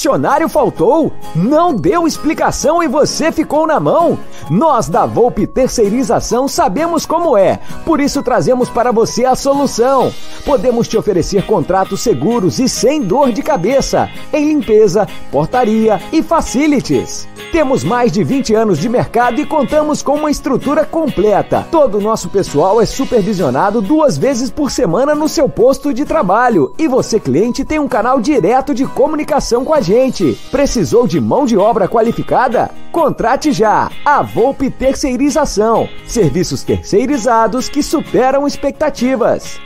Funcionário faltou? Não deu explicação e você ficou na mão? Nós da Volpe Terceirização sabemos como é, por isso trazemos para você a solução. Podemos te oferecer contratos seguros e sem dor de cabeça em limpeza, portaria e facilities. Temos mais de 20 anos de mercado e contamos com uma estrutura completa. Todo o nosso pessoal é supervisionado duas vezes por semana no seu posto de trabalho e você, cliente, tem um canal direto de comunicação com a gente. Precisou de mão de obra qualificada? Contrate já! A Volpe Terceirização. Serviços terceirizados que superam expectativas.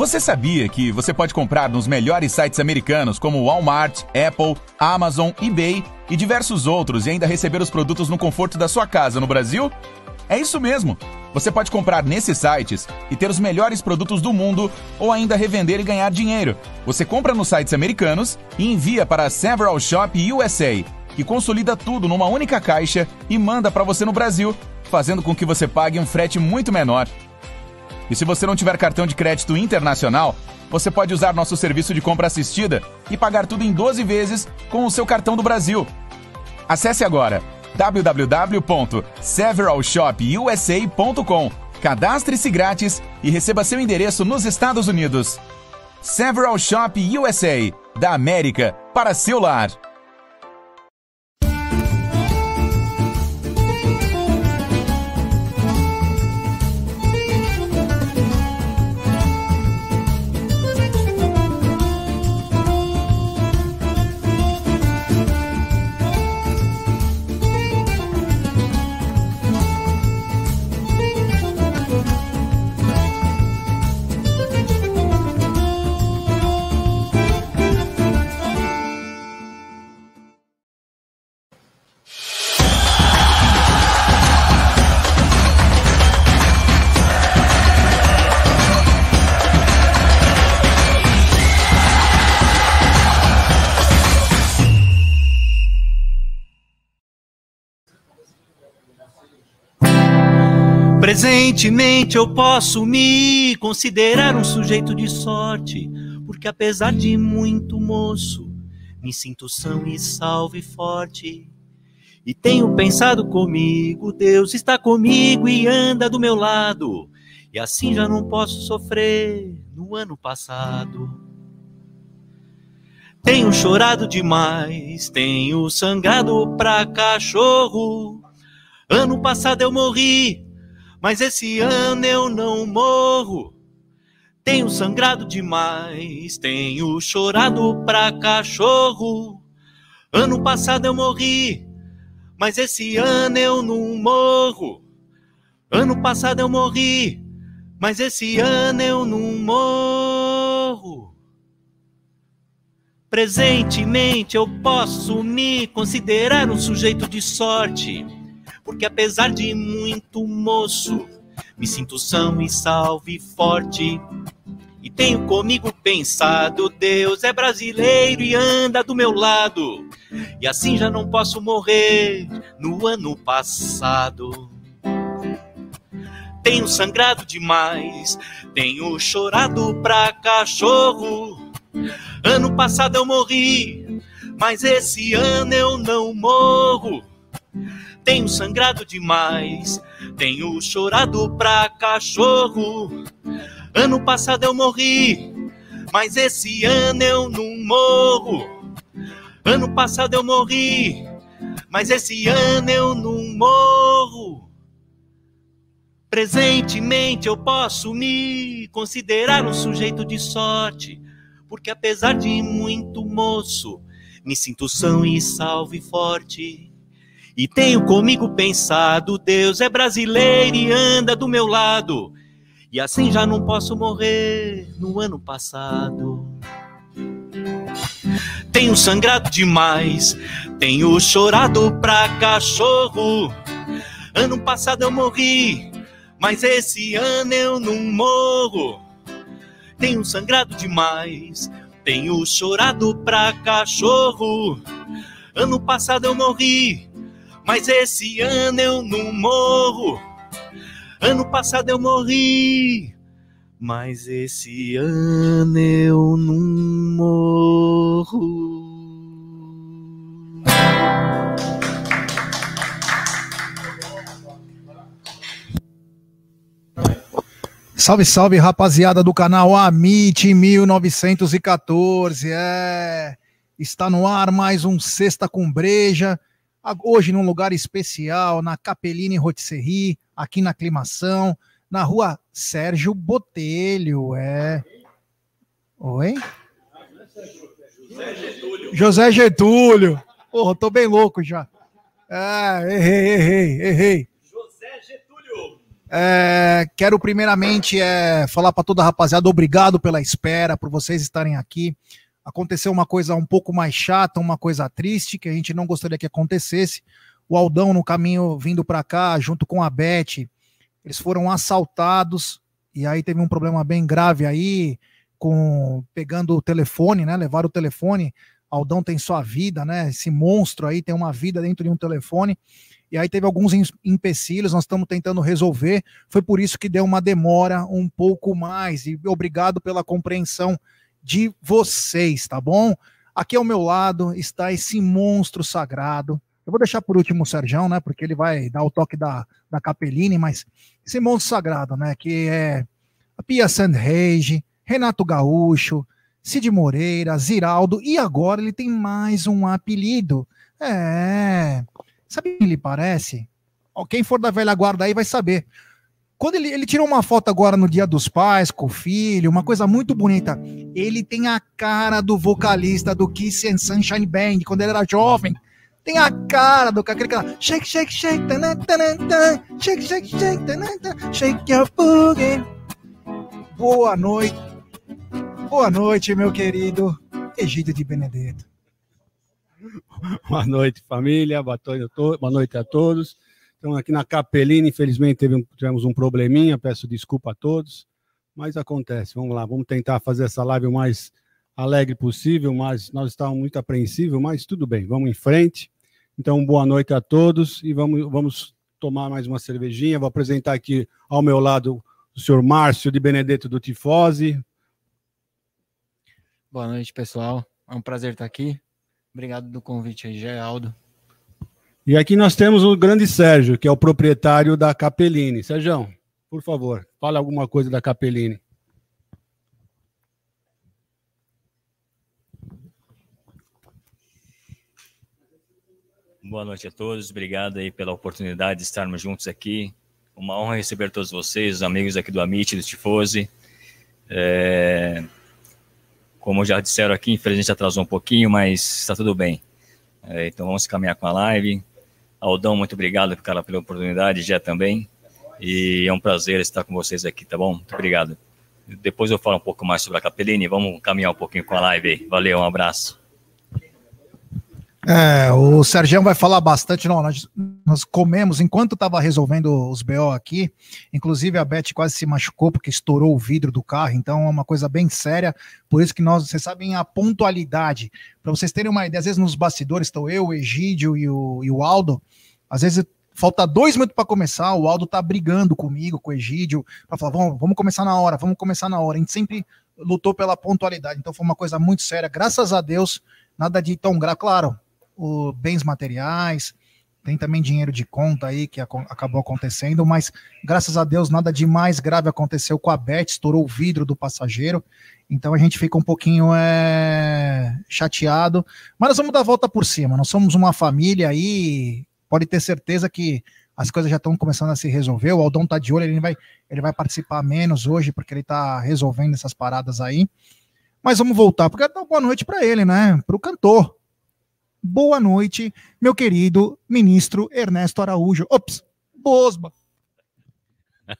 Você sabia que você pode comprar nos melhores sites americanos como Walmart, Apple, Amazon, eBay e diversos outros e ainda receber os produtos no conforto da sua casa no Brasil? É isso mesmo! Você pode comprar nesses sites e ter os melhores produtos do mundo ou ainda revender e ganhar dinheiro. Você compra nos sites americanos e envia para a Several Shop USA, que consolida tudo numa única caixa e manda para você no Brasil, fazendo com que você pague um frete muito menor. E se você não tiver cartão de crédito internacional, você pode usar nosso serviço de compra assistida e pagar tudo em 12 vezes com o seu cartão do Brasil. Acesse agora www.severalshopusa.com. Cadastre-se grátis e receba seu endereço nos Estados Unidos. Several Shop USA, da América para seu lar. Presentemente eu posso me considerar um sujeito de sorte, porque apesar de muito moço, me sinto são e salvo e forte. E tenho pensado comigo, Deus está comigo e anda do meu lado, e assim já não posso sofrer no ano passado. Tenho chorado demais, tenho sangrado pra cachorro. Ano passado eu morri mas esse ano eu não morro. Tenho sangrado demais, tenho chorado pra cachorro. Ano passado eu morri, mas esse ano eu não morro. Ano passado eu morri, mas esse ano eu não morro. Presentemente eu posso me considerar um sujeito de sorte porque apesar de muito moço, me sinto são e salve forte. E tenho comigo pensado, Deus é brasileiro e anda do meu lado. E assim já não posso morrer no ano passado. Tenho sangrado demais, tenho chorado pra cachorro. Ano passado eu morri, mas esse ano eu não morro. Tenho sangrado demais, tenho chorado pra cachorro. Ano passado eu morri, mas esse ano eu não morro. Ano passado eu morri, mas esse ano eu não morro. Presentemente eu posso me considerar um sujeito de sorte, porque apesar de muito moço, me sinto são e salvo e forte. E tenho comigo pensado, Deus é brasileiro e anda do meu lado. E assim já não posso morrer no ano passado. Tenho sangrado demais, tenho chorado pra cachorro. Ano passado eu morri, mas esse ano eu não morro. Tenho sangrado demais, tenho chorado pra cachorro. Ano passado eu morri, mas esse ano eu não morro. Ano passado eu morri, mas esse ano eu não morro. Salve, salve, rapaziada do canal Amit 1914. É, está no ar mais um Sexta com Breja. Hoje num lugar especial, na Capeline Rotisserie, aqui na Aclimação na rua Sérgio Botelho. É. Oi? José Getúlio. José Getúlio. Porra, tô bem louco já. É, errei, errei, errei. José Getúlio. É, quero primeiramente é, falar para toda a rapaziada, obrigado pela espera, por vocês estarem aqui. Aconteceu uma coisa um pouco mais chata, uma coisa triste, que a gente não gostaria que acontecesse. O Aldão, no caminho vindo para cá, junto com a Beth, eles foram assaltados e aí teve um problema bem grave aí com pegando o telefone, né? Levaram o telefone. Aldão tem sua vida, né? Esse monstro aí tem uma vida dentro de um telefone. E aí teve alguns empecilhos, nós estamos tentando resolver. Foi por isso que deu uma demora um pouco mais. E obrigado pela compreensão de vocês, tá bom? Aqui ao meu lado está esse monstro sagrado, eu vou deixar por último o Serjão, né? Porque ele vai dar o toque da, da Capeline, mas esse monstro sagrado, né? Que é a Pia Sandrege, Renato Gaúcho, Cid Moreira, Ziraldo, e agora ele tem mais um apelido. É. Sabe o que ele parece? Quem for da velha guarda aí vai saber. Quando ele, ele tirou uma foto agora no Dia dos Pais com o filho, uma coisa muito bonita. Ele tem a cara do vocalista do Kiss and Sunshine Band, quando ele era jovem tem a cara do aquele cara. Shake, shake, shake, tanan, tanan, shake, shake, shake, tanan, shake your boogie. Boa noite. Boa noite, meu querido Egídio de Benedetto. Boa noite, família. Boa noite a todos. Estamos aqui na Capelina. Infelizmente teve, tivemos um probleminha. Peço desculpa a todos. Mas acontece. Vamos lá, vamos tentar fazer essa live o mais alegre possível, mas nós estávamos muito apreensivos, mas tudo bem, vamos em frente. Então, boa noite a todos e vamos, vamos tomar mais uma cervejinha. Vou apresentar aqui ao meu lado o senhor Márcio de Benedetto do Tifose. Boa noite, pessoal. É um prazer estar aqui. Obrigado do convite aí, Geraldo. E aqui nós temos o grande Sérgio, que é o proprietário da Capeline. Sérgio, por favor, fale alguma coisa da Capeline. Boa noite a todos, obrigado aí pela oportunidade de estarmos juntos aqui. Uma honra receber todos vocês, os amigos aqui do Amit, do Tifose. É... Como já disseram aqui, infelizmente atrasou um pouquinho, mas está tudo bem. É, então vamos caminhar com a live. Aldão, muito obrigado pela, pela oportunidade, já também. E é um prazer estar com vocês aqui, tá bom? Muito obrigado. Depois eu falo um pouco mais sobre a Capeline, vamos caminhar um pouquinho com a live aí. Valeu, um abraço. É, o Sergião vai falar bastante. Não, nós, nós comemos enquanto estava resolvendo os BO aqui. Inclusive, a Beth quase se machucou porque estourou o vidro do carro. Então, é uma coisa bem séria. Por isso que nós, vocês sabem, a pontualidade. Para vocês terem uma ideia, às vezes nos bastidores estão eu, o Egídio e o, e o Aldo. Às vezes falta dois minutos para começar. O Aldo tá brigando comigo, com o Egídio, para falar: vamos, vamos começar na hora, vamos começar na hora. A gente sempre lutou pela pontualidade. Então, foi uma coisa muito séria. Graças a Deus, nada de tão grave. Claro o bens materiais, tem também dinheiro de conta aí que acabou acontecendo, mas graças a Deus nada de mais grave aconteceu com a Beth, estourou o vidro do passageiro, então a gente fica um pouquinho é, chateado, mas nós vamos dar a volta por cima, nós somos uma família aí, pode ter certeza que as coisas já estão começando a se resolver, o Aldão tá de olho, ele vai, ele vai participar menos hoje, porque ele tá resolvendo essas paradas aí, mas vamos voltar, porque dar boa noite para ele, né, para o cantor, Boa noite, meu querido ministro Ernesto Araújo. Ops, Bosba.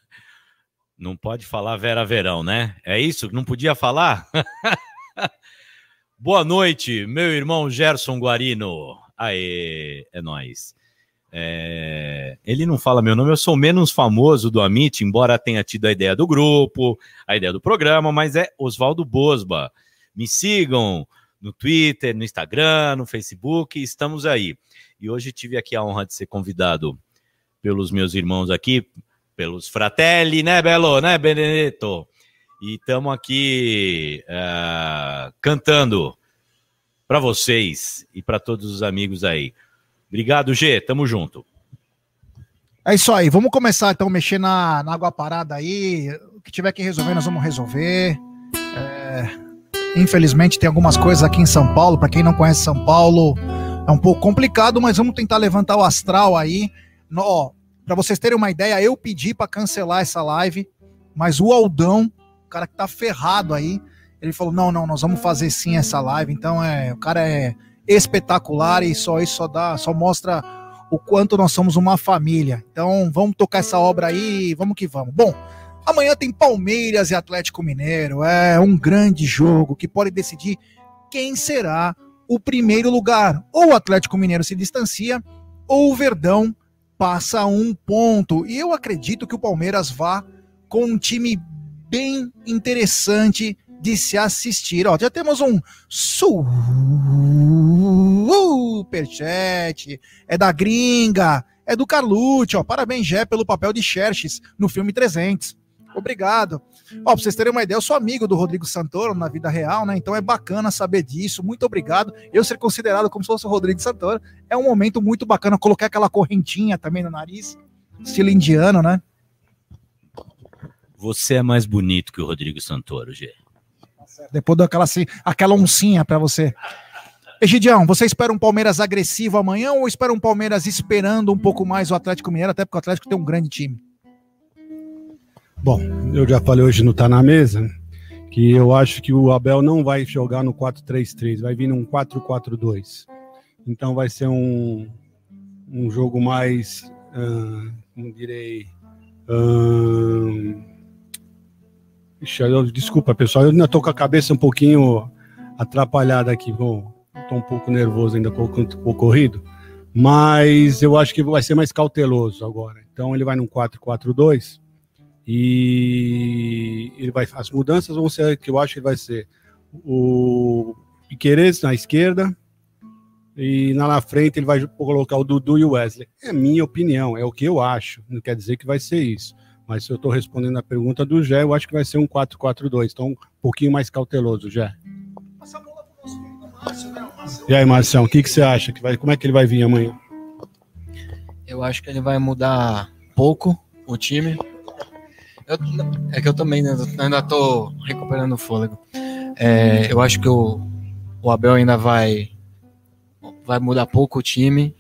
Não pode falar Vera Verão, né? É isso? Não podia falar? Boa noite, meu irmão Gerson Guarino. Aê, é nós. É... Ele não fala meu nome, eu sou menos famoso do Amit, embora tenha tido a ideia do grupo, a ideia do programa, mas é Oswaldo Bosba. Me sigam, no Twitter, no Instagram, no Facebook, estamos aí. E hoje tive aqui a honra de ser convidado pelos meus irmãos aqui, pelos Fratelli, né, Belo, né, Benedetto? E estamos aqui uh, cantando para vocês e para todos os amigos aí. Obrigado, G. Tamo junto. É isso aí. Vamos começar então mexer na, na água parada aí. O que tiver que resolver, nós vamos resolver. É, infelizmente, tem algumas coisas aqui em São Paulo. Para quem não conhece São Paulo, é um pouco complicado, mas vamos tentar levantar o astral aí. No, para vocês terem uma ideia, eu pedi para cancelar essa live, mas o Aldão, o cara que tá ferrado aí, ele falou: não, não, nós vamos fazer sim essa live. Então é, o cara é espetacular e só isso só dá, só mostra o quanto nós somos uma família. Então vamos tocar essa obra aí, vamos que vamos. Bom, amanhã tem Palmeiras e Atlético Mineiro. É um grande jogo que pode decidir quem será o primeiro lugar. Ou o Atlético Mineiro se distancia, ou o Verdão passa um ponto. E eu acredito que o Palmeiras vá com um time bem interessante de se assistir. Ó, já temos um superchat, é da gringa, é do Carlucci, ó. Parabéns, Jé, pelo papel de Xerxes no filme 300. Obrigado. Ó, pra vocês terem uma ideia, eu sou amigo do Rodrigo Santoro na vida real, né? Então é bacana saber disso. Muito obrigado. Eu ser considerado como se fosse o Rodrigo Santoro é um momento muito bacana. Colocar aquela correntinha também no nariz, estilo indiano, né? Você é mais bonito que o Rodrigo Santoro, Gê. Depois daquela assim, aquela oncinha para você. Egidião, você espera um Palmeiras agressivo amanhã ou espera um Palmeiras esperando um pouco mais o Atlético Mineiro, até porque o Atlético tem um grande time? Bom, eu já falei hoje no Tá na Mesa que eu acho que o Abel não vai jogar no 4-3-3, vai vir num 4-4-2. Então vai ser um, um jogo mais, como direi, desculpa, pessoal, eu ainda tô com a cabeça um pouquinho atrapalhada aqui. Bom, tô um pouco nervoso ainda com o ocorrido, mas eu acho que vai ser mais cauteloso agora. Então ele vai num 4-4-2 e ele vai as mudanças vão ser que eu acho que vai ser o Piqueires na esquerda e na, na frente ele vai colocar o Dudu e o Wesley. É minha opinião, é o que eu acho. Não quer dizer que vai ser isso. Mas se eu estou respondendo a pergunta do Jé, eu acho que vai ser um 4-4-2. Então, um pouquinho mais cauteloso, Jé. E aí, Marcião, o que, que você acha? Que vai, como é que ele vai vir amanhã? Eu acho que ele vai mudar pouco o time. Eu, é que eu também ainda estou recuperando o fôlego. É, eu acho que o, o Abel ainda vai, vai mudar pouco o time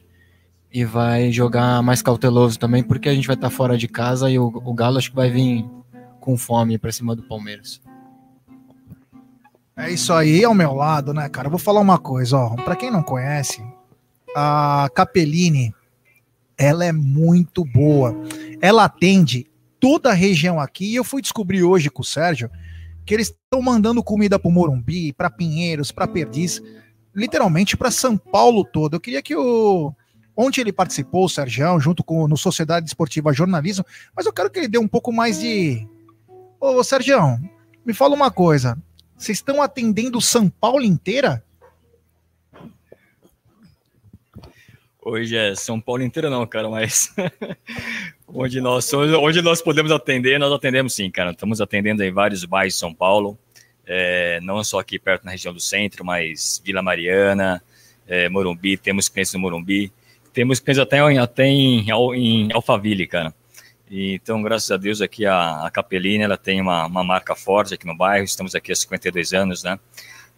e vai jogar mais cauteloso também, porque a gente vai estar fora de casa e o, o Galo acho que vai vir com fome para cima do Palmeiras. É isso aí ao meu lado, né, cara? Eu vou falar uma coisa, ó. Para quem não conhece, a Capellini, ela é muito boa. Ela atende toda a região aqui. E eu fui descobrir hoje com o Sérgio que eles estão mandando comida para Morumbi, para Pinheiros, para Perdiz, literalmente para São Paulo todo. Eu queria que o Ontem ele participou, o Sérgio, junto com no Sociedade Esportiva Jornalismo, mas eu quero que ele dê um pouco mais de. Ô, Sérgio, me fala uma coisa. Vocês estão atendendo São Paulo inteira? Hoje é São Paulo inteira não, cara, mas onde nós onde nós podemos atender, nós atendemos sim, cara. Estamos atendendo em vários bairros de São Paulo, é, não só aqui perto na região do centro, mas Vila Mariana, é, Morumbi, temos clientes no Morumbi, temos clientes até, até em, em Alphaville, cara. Então, graças a Deus, aqui a, a Capelina, ela tem uma, uma marca forte aqui no bairro, estamos aqui há 52 anos, né?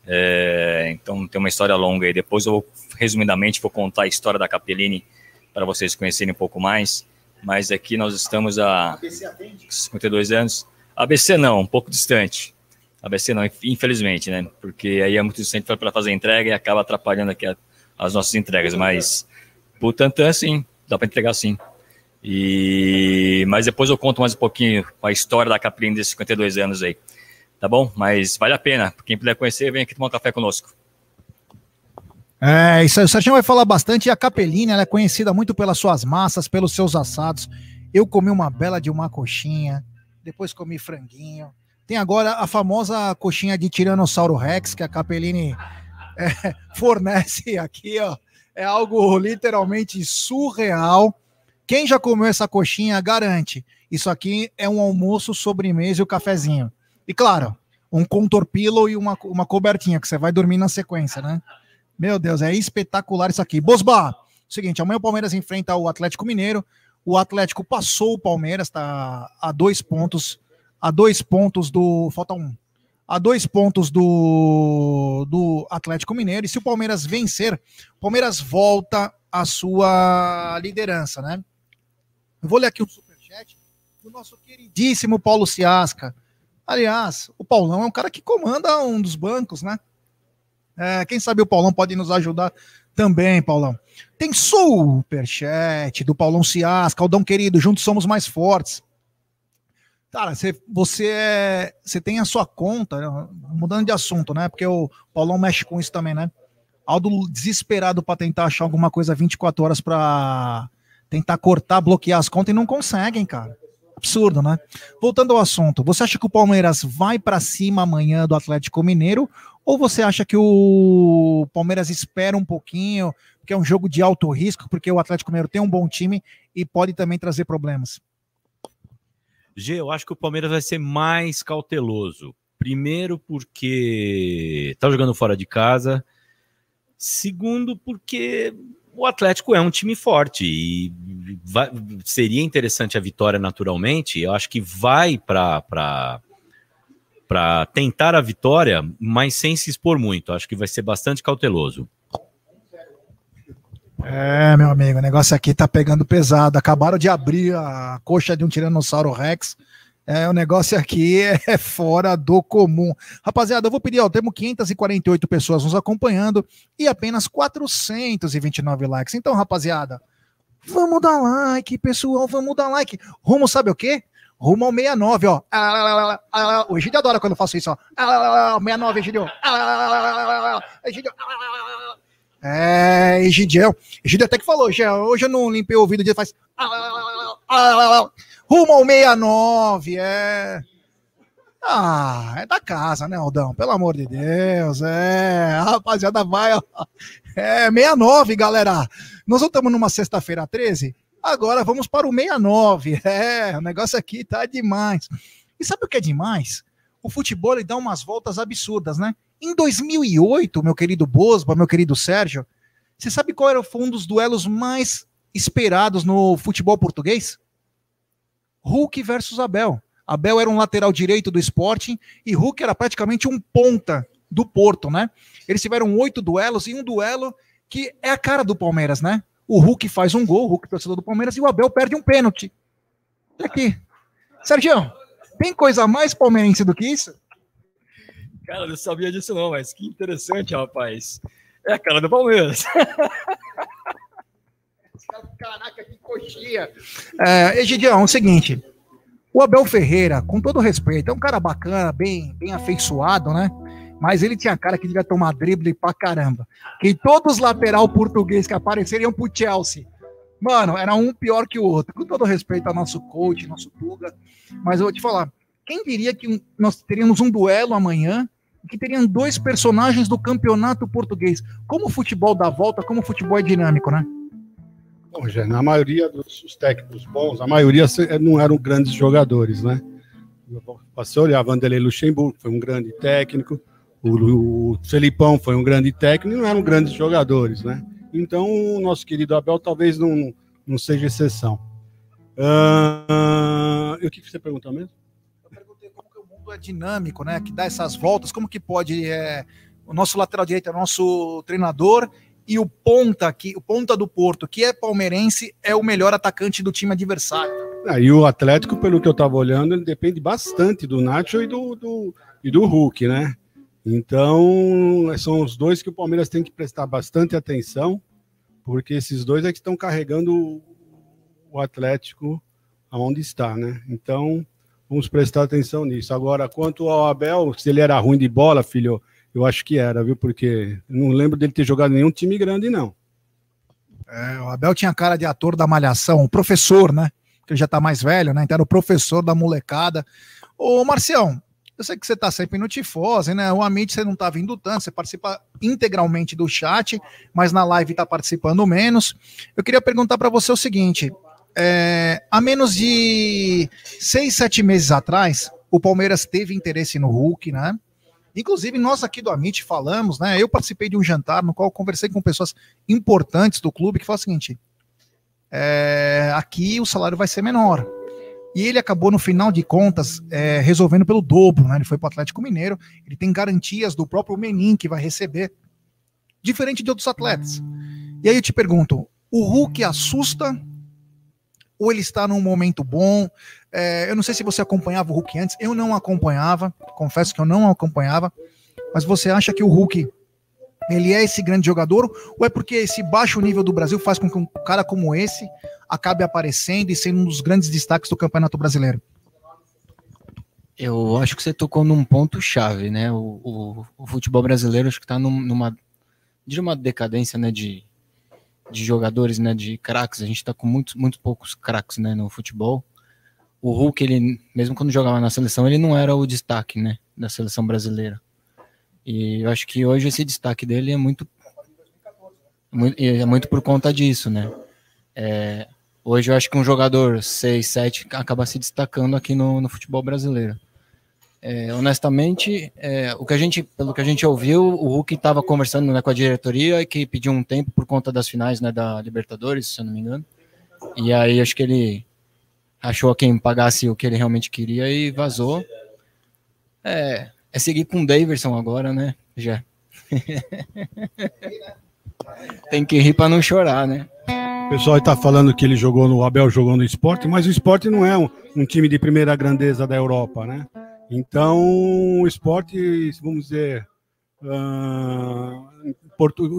É, então, tem uma história longa aí. Depois eu, resumidamente, vou contar a história da Capeline para vocês conhecerem um pouco mais. Mas aqui nós estamos há 52 anos. ABC não, um pouco distante. ABC não, infelizmente, né? Porque aí é muito distante para fazer entrega e acaba atrapalhando aqui a, as nossas entregas. Mas Butantan, sim, dá para entregar sim. E mas depois eu conto mais um pouquinho a história da Caprim desses 52 anos aí. Tá bom? Mas vale a pena. Quem puder conhecer, vem aqui tomar um café conosco. É, isso aí. O Serginho vai falar bastante. E a Capelina ela é conhecida muito pelas suas massas, pelos seus assados. Eu comi uma bela de uma coxinha, depois comi franguinho. Tem agora a famosa coxinha de Tiranossauro Rex, que a Capelini é, fornece aqui, ó é algo literalmente surreal. Quem já comeu essa coxinha garante. Isso aqui é um almoço, sobremesa e o um cafezinho. E claro, um contorpilo e uma, uma cobertinha, que você vai dormir na sequência, né? Meu Deus, é espetacular isso aqui. Bosba, seguinte, amanhã o Palmeiras enfrenta o Atlético Mineiro. O Atlético passou o Palmeiras, tá a dois pontos, a dois pontos do. Falta um. A dois pontos do, do Atlético Mineiro. E se o Palmeiras vencer, o Palmeiras volta à sua liderança, né? Eu vou ler aqui um superchat do nosso queridíssimo Paulo Ciasca. Aliás, o Paulão é um cara que comanda um dos bancos, né? É, quem sabe o Paulão pode nos ajudar também, Paulão. Tem superchat do Paulão Ciasca, Caldão querido, juntos somos mais fortes. Cara, você, você, é, você tem a sua conta, né? mudando de assunto, né? Porque o Paulão mexe com isso também, né? Aldo desesperado para tentar achar alguma coisa 24 horas para tentar cortar, bloquear as contas e não conseguem, cara. Absurdo, né? Voltando ao assunto, você acha que o Palmeiras vai para cima amanhã do Atlético Mineiro ou você acha que o Palmeiras espera um pouquinho, porque é um jogo de alto risco, porque o Atlético Mineiro tem um bom time e pode também trazer problemas? G, eu acho que o Palmeiras vai ser mais cauteloso. Primeiro, porque está jogando fora de casa. Segundo, porque o Atlético é um time forte e vai, seria interessante a vitória naturalmente. Eu acho que vai para para tentar a vitória, mas sem se expor muito. Acho que vai ser bastante cauteloso. É, meu amigo, o negócio aqui tá pegando pesado. Acabaram de abrir a coxa de um Tiranossauro Rex. É, o negócio aqui é fora do comum. Rapaziada, eu vou pedir, ó, temos 548 pessoas nos acompanhando e apenas 429 likes. Então, rapaziada, vamos dar like, pessoal, vamos dar like. Rumo, sabe o quê? Rumo ao 69, ó. O Egídio adora quando eu faço isso, ó. 69, Egídio. Egídio. É, Egidião. Egídio até que falou, hoje eu não limpei o ouvido, ele faz. Rumo ao 69, é. Ah, é da casa, né, Aldão? Pelo amor de Deus, é. A rapaziada vai, ó. É, 69, galera. Nós estamos numa sexta-feira 13. Agora vamos para o 69. É, o negócio aqui tá demais. E sabe o que é demais? O futebol ele dá umas voltas absurdas, né? Em 2008, meu querido Bosba, meu querido Sérgio, você sabe qual era um dos duelos mais esperados no futebol português? Hulk versus Abel. Abel era um lateral direito do Sporting e Hulk era praticamente um ponta do Porto, né? Eles tiveram oito duelos e um duelo que é a cara do Palmeiras, né? O Hulk faz um gol, o Hulk torcedor do Palmeiras, e o Abel perde um pênalti. Aqui. Sérgio, tem coisa mais palmeirense do que isso? Cara, eu não sabia disso não, mas que interessante, rapaz. É a cara do Palmeiras. Caraca, que coxinha. É, Egidião, é o seguinte. O Abel Ferreira, com todo respeito, é um cara bacana, bem, bem afeiçoado, né? Mas ele tinha cara que devia tomar drible pra caramba. Que todos os lateral português que apareceriam pro Chelsea. Mano, era um pior que o outro. Com todo respeito ao nosso coach, nosso Tuga. Mas eu vou te falar, quem diria que nós teríamos um duelo amanhã que teriam dois personagens do campeonato português? Como o futebol dá volta, como o futebol é dinâmico, né? Já, na maioria dos técnicos bons, a maioria não eram grandes jogadores, né? A olhar, Vanderlei Luxemburgo foi um grande técnico, o, o Felipão foi um grande técnico, não eram grandes jogadores, né? Então, o nosso querido Abel talvez não, não seja exceção. Uh, e o que você perguntou mesmo? Eu perguntei como que o mundo é dinâmico, né? Que dá essas voltas, como que pode. É, o nosso lateral direito é o nosso treinador e o ponta aqui, o ponta do Porto, que é palmeirense, é o melhor atacante do time adversário. Ah, e o Atlético, pelo que eu estava olhando, ele depende bastante do Nacho e do, do, e do Hulk, né? Então, são os dois que o Palmeiras tem que prestar bastante atenção, porque esses dois é que estão carregando o Atlético aonde está, né? Então, vamos prestar atenção nisso. Agora, quanto ao Abel, se ele era ruim de bola, filho, eu acho que era, viu? Porque não lembro dele ter jogado nenhum time grande, não. É, o Abel tinha cara de ator da malhação, o professor, né? Que ele já tá mais velho, né? Então era o professor da molecada. Ô, Marcião, eu sei que você está sempre no Tifose, né? O Amit você não está vindo tanto, você participa integralmente do chat, mas na live está participando menos. Eu queria perguntar para você o seguinte: é, há menos de seis, sete meses atrás, O Palmeiras teve interesse no Hulk, né? Inclusive, nós aqui do Amit falamos, né? Eu participei de um jantar no qual conversei com pessoas importantes do clube que falaram o seguinte: é, aqui o salário vai ser menor. E ele acabou, no final de contas, é, resolvendo pelo dobro, né? Ele foi para o Atlético Mineiro, ele tem garantias do próprio Menin que vai receber, diferente de outros atletas. E aí eu te pergunto: o Hulk assusta ou ele está num momento bom? É, eu não sei se você acompanhava o Hulk antes, eu não acompanhava, confesso que eu não acompanhava, mas você acha que o Hulk ele é esse grande jogador ou é porque esse baixo nível do Brasil faz com que um cara como esse acabe aparecendo e sendo um dos grandes destaques do Campeonato Brasileiro? Eu acho que você tocou num ponto chave, né? O, o, o futebol brasileiro acho que está num, numa de uma decadência, né, de, de jogadores, né, de craques. A gente está com muitos, muito poucos craques, né, no futebol o Hulk, ele, mesmo quando jogava na seleção, ele não era o destaque, né, da seleção brasileira. E eu acho que hoje esse destaque dele é muito, é muito por conta disso, né. É, hoje eu acho que um jogador 6, 7 acaba se destacando aqui no, no futebol brasileiro. É, honestamente, é, o que a gente, pelo que a gente ouviu, o Hulk estava conversando né, com a diretoria que pediu um tempo por conta das finais né, da Libertadores, se eu não me engano. E aí acho que ele achou quem pagasse o que ele realmente queria e vazou. É, é seguir com o Davidson agora, né? Já. Tem que rir para não chorar, né? O pessoal está falando que ele jogou no Abel jogou no esporte, mas o esporte não é um, um, time de primeira grandeza da Europa, né? Então o esporte, vamos dizer, uh,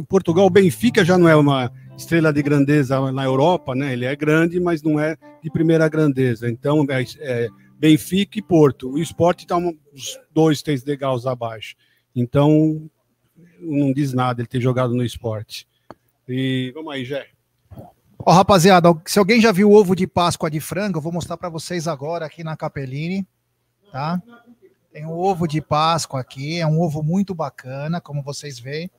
Portugal, o Benfica já não é uma estrela de grandeza na Europa, né? Ele é grande, mas não é de primeira grandeza. Então, é, é Benfica e Porto. O esporte está uns dois, três degraus abaixo. Então, não diz nada ele ter jogado no esporte. E vamos aí, Jé. Ó, rapaziada, se alguém já viu o ovo de Páscoa de frango, eu vou mostrar para vocês agora aqui na Capeline, tá? Tem o ovo de Páscoa aqui, é um ovo muito bacana, como vocês veem.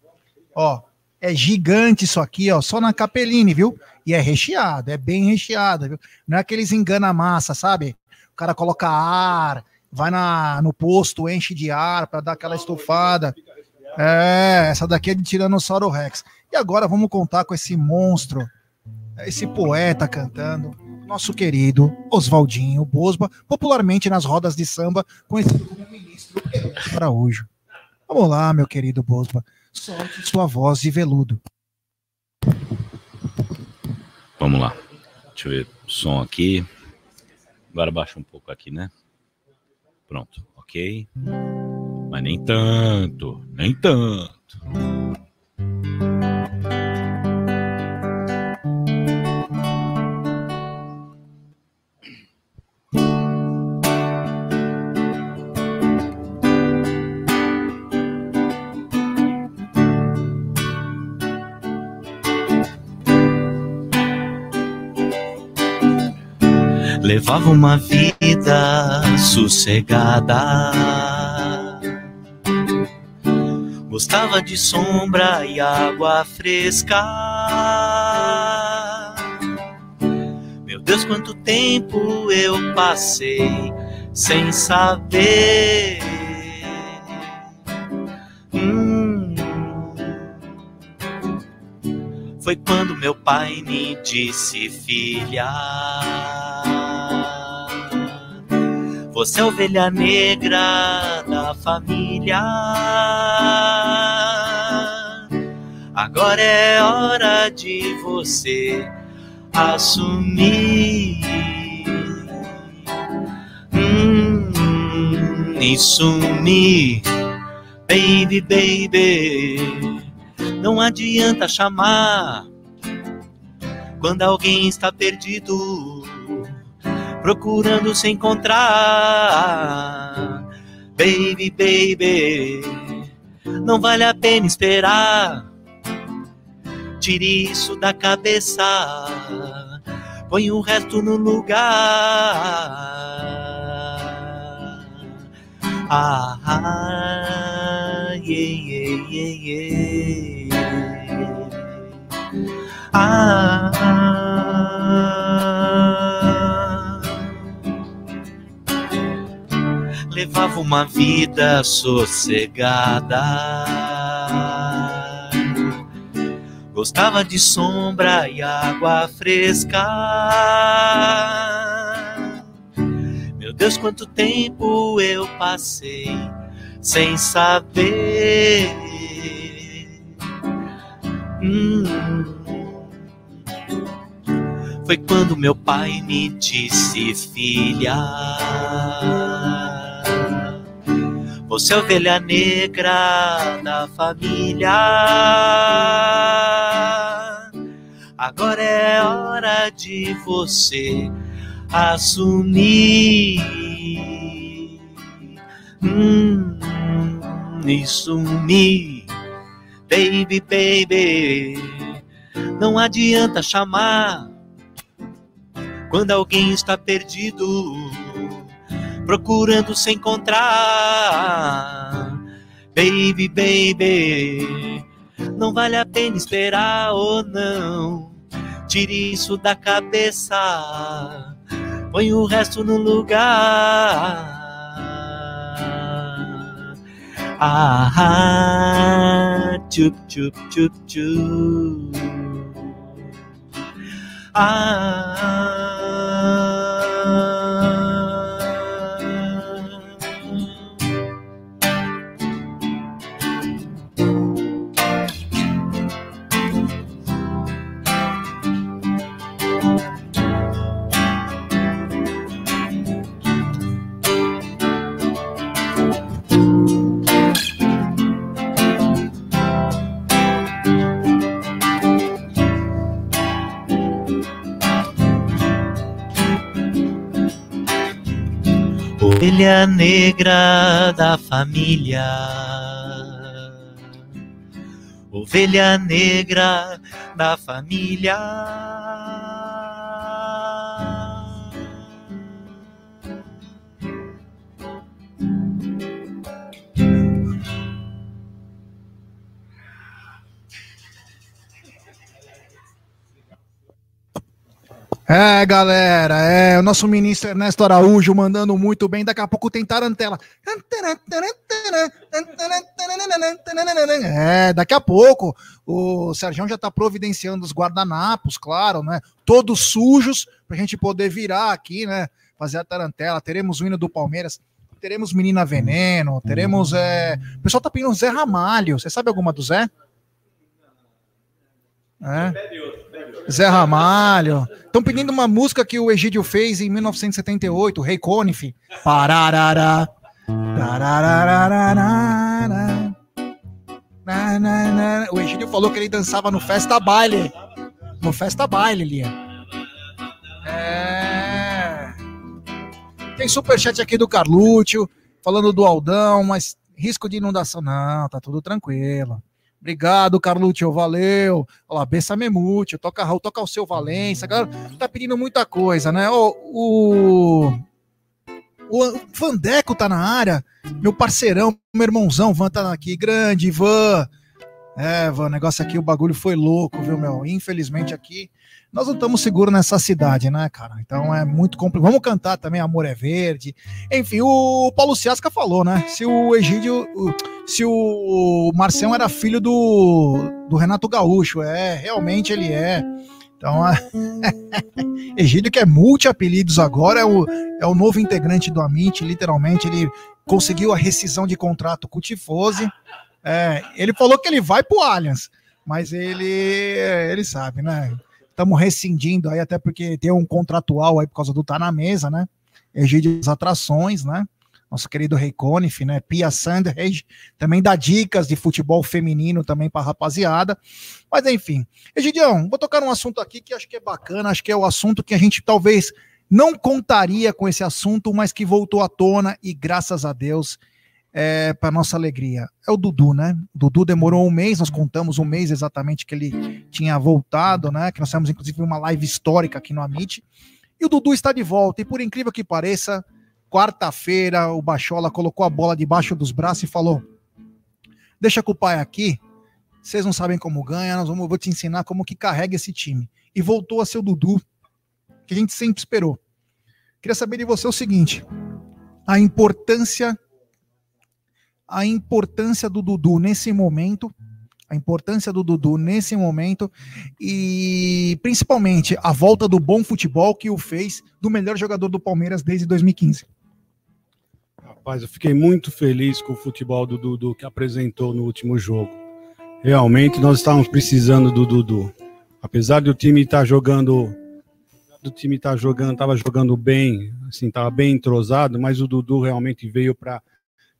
Ó, é gigante isso aqui, ó, só na Capeline, viu? E é recheado, é bem recheado, viu? Não é aqueles engana massa, sabe? O cara coloca ar, vai na, no posto, enche de ar para dar aquela estufada. É, essa daqui é de Tiranossauro Rex. E agora vamos contar com esse monstro, esse poeta cantando, nosso querido Oswaldinho Bosba, popularmente nas rodas de samba, conhecido como ministro Araújo. Vamos lá, meu querido Bosba solte sua voz de veludo. Vamos lá. Deixa eu ver o som aqui. Agora baixa um pouco aqui, né? Pronto, ok. Mas nem tanto, nem tanto. levava uma vida sossegada. Gostava de sombra e água fresca. Meu Deus, quanto tempo eu passei sem saber. Hum. Foi quando meu pai me disse, filha. Você é ovelha negra da família. Agora é hora de você assumir. Hum, e sumir, baby, baby. Não adianta chamar quando alguém está perdido procurando se encontrar. Baby, baby, não vale a pena esperar. Tire isso da cabeça, põe o resto no lugar. Ah, ah yeah, yeah, yeah, yeah. Ah, ah. Levava uma vida sossegada. Gostava de sombra e água fresca. Meu Deus, quanto tempo eu passei sem saber. Hum. Foi quando meu pai me disse, filha. Você é ovelha negra da família. Agora é hora de você assumir. Hum, e sumir. Baby, baby. Não adianta chamar quando alguém está perdido procurando se encontrar. Baby, baby, não vale a pena esperar ou não. Tire isso da cabeça, põe o resto no lugar. Ah, tchup, tchup, tchup, tchup. Ovelha negra da família. Ovelha negra da família. É, galera, é o nosso ministro Ernesto Araújo mandando muito bem. Daqui a pouco tem tarantela. É, daqui a pouco o Sérgio já está providenciando os guardanapos, claro, né? Todos sujos, para a gente poder virar aqui, né? Fazer a tarantela. Teremos o hino do Palmeiras, teremos Menina Veneno, teremos. É... O pessoal tá pedindo Zé Ramalho. Você sabe alguma do Zé? É. Zé Ramalho. Estão pedindo uma música que o Egídio fez em 1978, Rei Conif. Pararará. O Egídio falou que ele dançava no Festa Baile. No Festa Baile, Lia. É. Tem superchat aqui do Carlúcio, falando do Aldão, mas risco de inundação. Não, tá tudo tranquilo. Obrigado, Carluccio, valeu. Olha lá, Bessa Memúcio, toca Raul, toca o seu Valença. Galera, tá pedindo muita coisa, né? O, o, o Vandeco tá na área, meu parceirão, meu irmãozão, Van tá aqui, grande, Ivan. É, Van, o negócio aqui, o bagulho foi louco, viu, meu? Infelizmente aqui, nós não estamos seguros nessa cidade, né, cara? Então é muito complicado. Vamos cantar também Amor é Verde. Enfim, o Paulo Ciasca falou, né? Se o Egídio se o Marcelo era filho do, do Renato Gaúcho. É, realmente ele é. Então, é... Egídio, que é multi-apelidos agora, é o, é o novo integrante do Amit, literalmente. Ele conseguiu a rescisão de contrato com o Tifose. É, ele falou que ele vai pro Allianz, mas ele, ele sabe, né? Estamos rescindindo aí, até porque tem um contratual aí por causa do Tá na Mesa, né? Egídio das atrações, né? nosso querido Rei Conif, né? Pia Sanders, também dá dicas de futebol feminino também para rapaziada. Mas enfim, Egidião, vou tocar num assunto aqui que acho que é bacana, acho que é o assunto que a gente talvez não contaria com esse assunto, mas que voltou à tona e graças a Deus é, para nossa alegria. É o Dudu, né? O Dudu demorou um mês, nós contamos um mês exatamente que ele tinha voltado, né? Que nós temos inclusive uma live histórica aqui no Amit. E o Dudu está de volta, e por incrível que pareça, Quarta-feira, o Bachola colocou a bola debaixo dos braços e falou: Deixa com o pai aqui, vocês não sabem como ganha, nós vamos, vou te ensinar como que carrega esse time. E voltou a ser o Dudu, que a gente sempre esperou. Queria saber de você o seguinte: a importância a importância do Dudu nesse momento, a importância do Dudu nesse momento e principalmente a volta do bom futebol que o fez do melhor jogador do Palmeiras desde 2015. Rapaz, eu fiquei muito feliz com o futebol do Dudu que apresentou no último jogo. Realmente nós estávamos precisando do Dudu. Apesar do time estar tá jogando do time estar tá jogando, estava jogando bem, assim, estava bem entrosado, mas o Dudu realmente veio para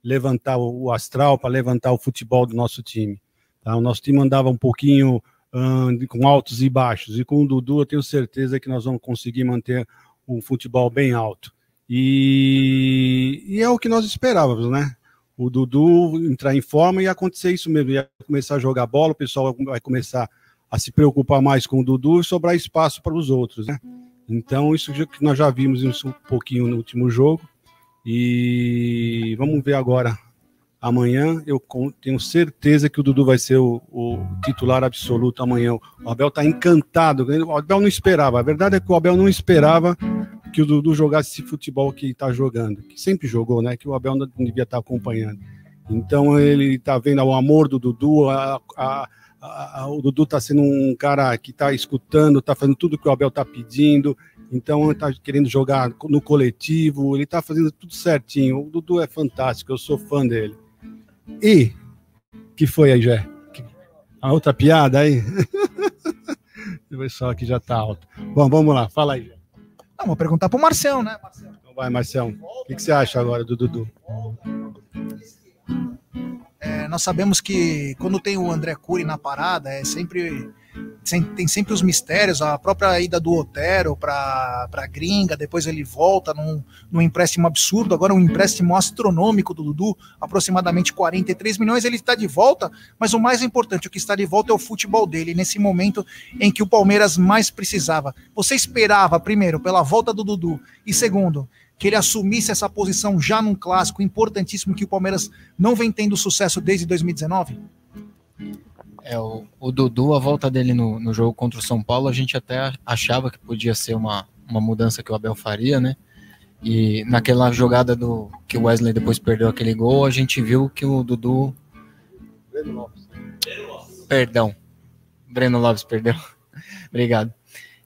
levantar o astral, para levantar o futebol do nosso time. Tá? O nosso time andava um pouquinho com altos e baixos, e com o Dudu eu tenho certeza que nós vamos conseguir manter um futebol bem alto. E, e é o que nós esperávamos, né? O Dudu entrar em forma e acontecer isso mesmo, ia começar a jogar bola, o pessoal vai começar a se preocupar mais com o Dudu e sobrar espaço para os outros, né? Então, isso que nós já vimos um pouquinho no último jogo. E vamos ver agora. Amanhã eu tenho certeza que o Dudu vai ser o, o titular absoluto amanhã. O Abel está encantado. O Abel não esperava. A verdade é que o Abel não esperava que o Dudu jogasse esse futebol que está jogando, que sempre jogou, né? Que o Abel não devia estar tá acompanhando. Então ele está vendo o amor do Dudu, a, a a, o Dudu está sendo um cara que está escutando, está fazendo tudo que o Abel está pedindo, então ele está querendo jogar no coletivo, ele está fazendo tudo certinho. O Dudu é fantástico, eu sou fã dele. E que foi aí, Jé? A outra piada aí? o pessoal aqui já está alto. Bom, vamos lá, fala aí. Não, vou perguntar para o Marcelo, né? Então vai, Marcelo. O que, que você acha agora do Dudu? É, nós sabemos que quando tem o André Cury na parada, é sempre tem sempre os mistérios, a própria ida do Otero para a gringa, depois ele volta num, num empréstimo absurdo, agora um empréstimo astronômico do Dudu, aproximadamente 43 milhões, ele está de volta, mas o mais importante, o que está de volta é o futebol dele, nesse momento em que o Palmeiras mais precisava. Você esperava, primeiro, pela volta do Dudu, e segundo, que ele assumisse essa posição já num clássico importantíssimo que o Palmeiras não vem tendo sucesso desde 2019? É, o, o Dudu, a volta dele no, no jogo contra o São Paulo, a gente até achava que podia ser uma, uma mudança que o Abel faria, né? E naquela jogada do que o Wesley depois perdeu aquele gol, a gente viu que o Dudu. Breno Lopes. Perdão. Breno Lopes perdeu. Obrigado.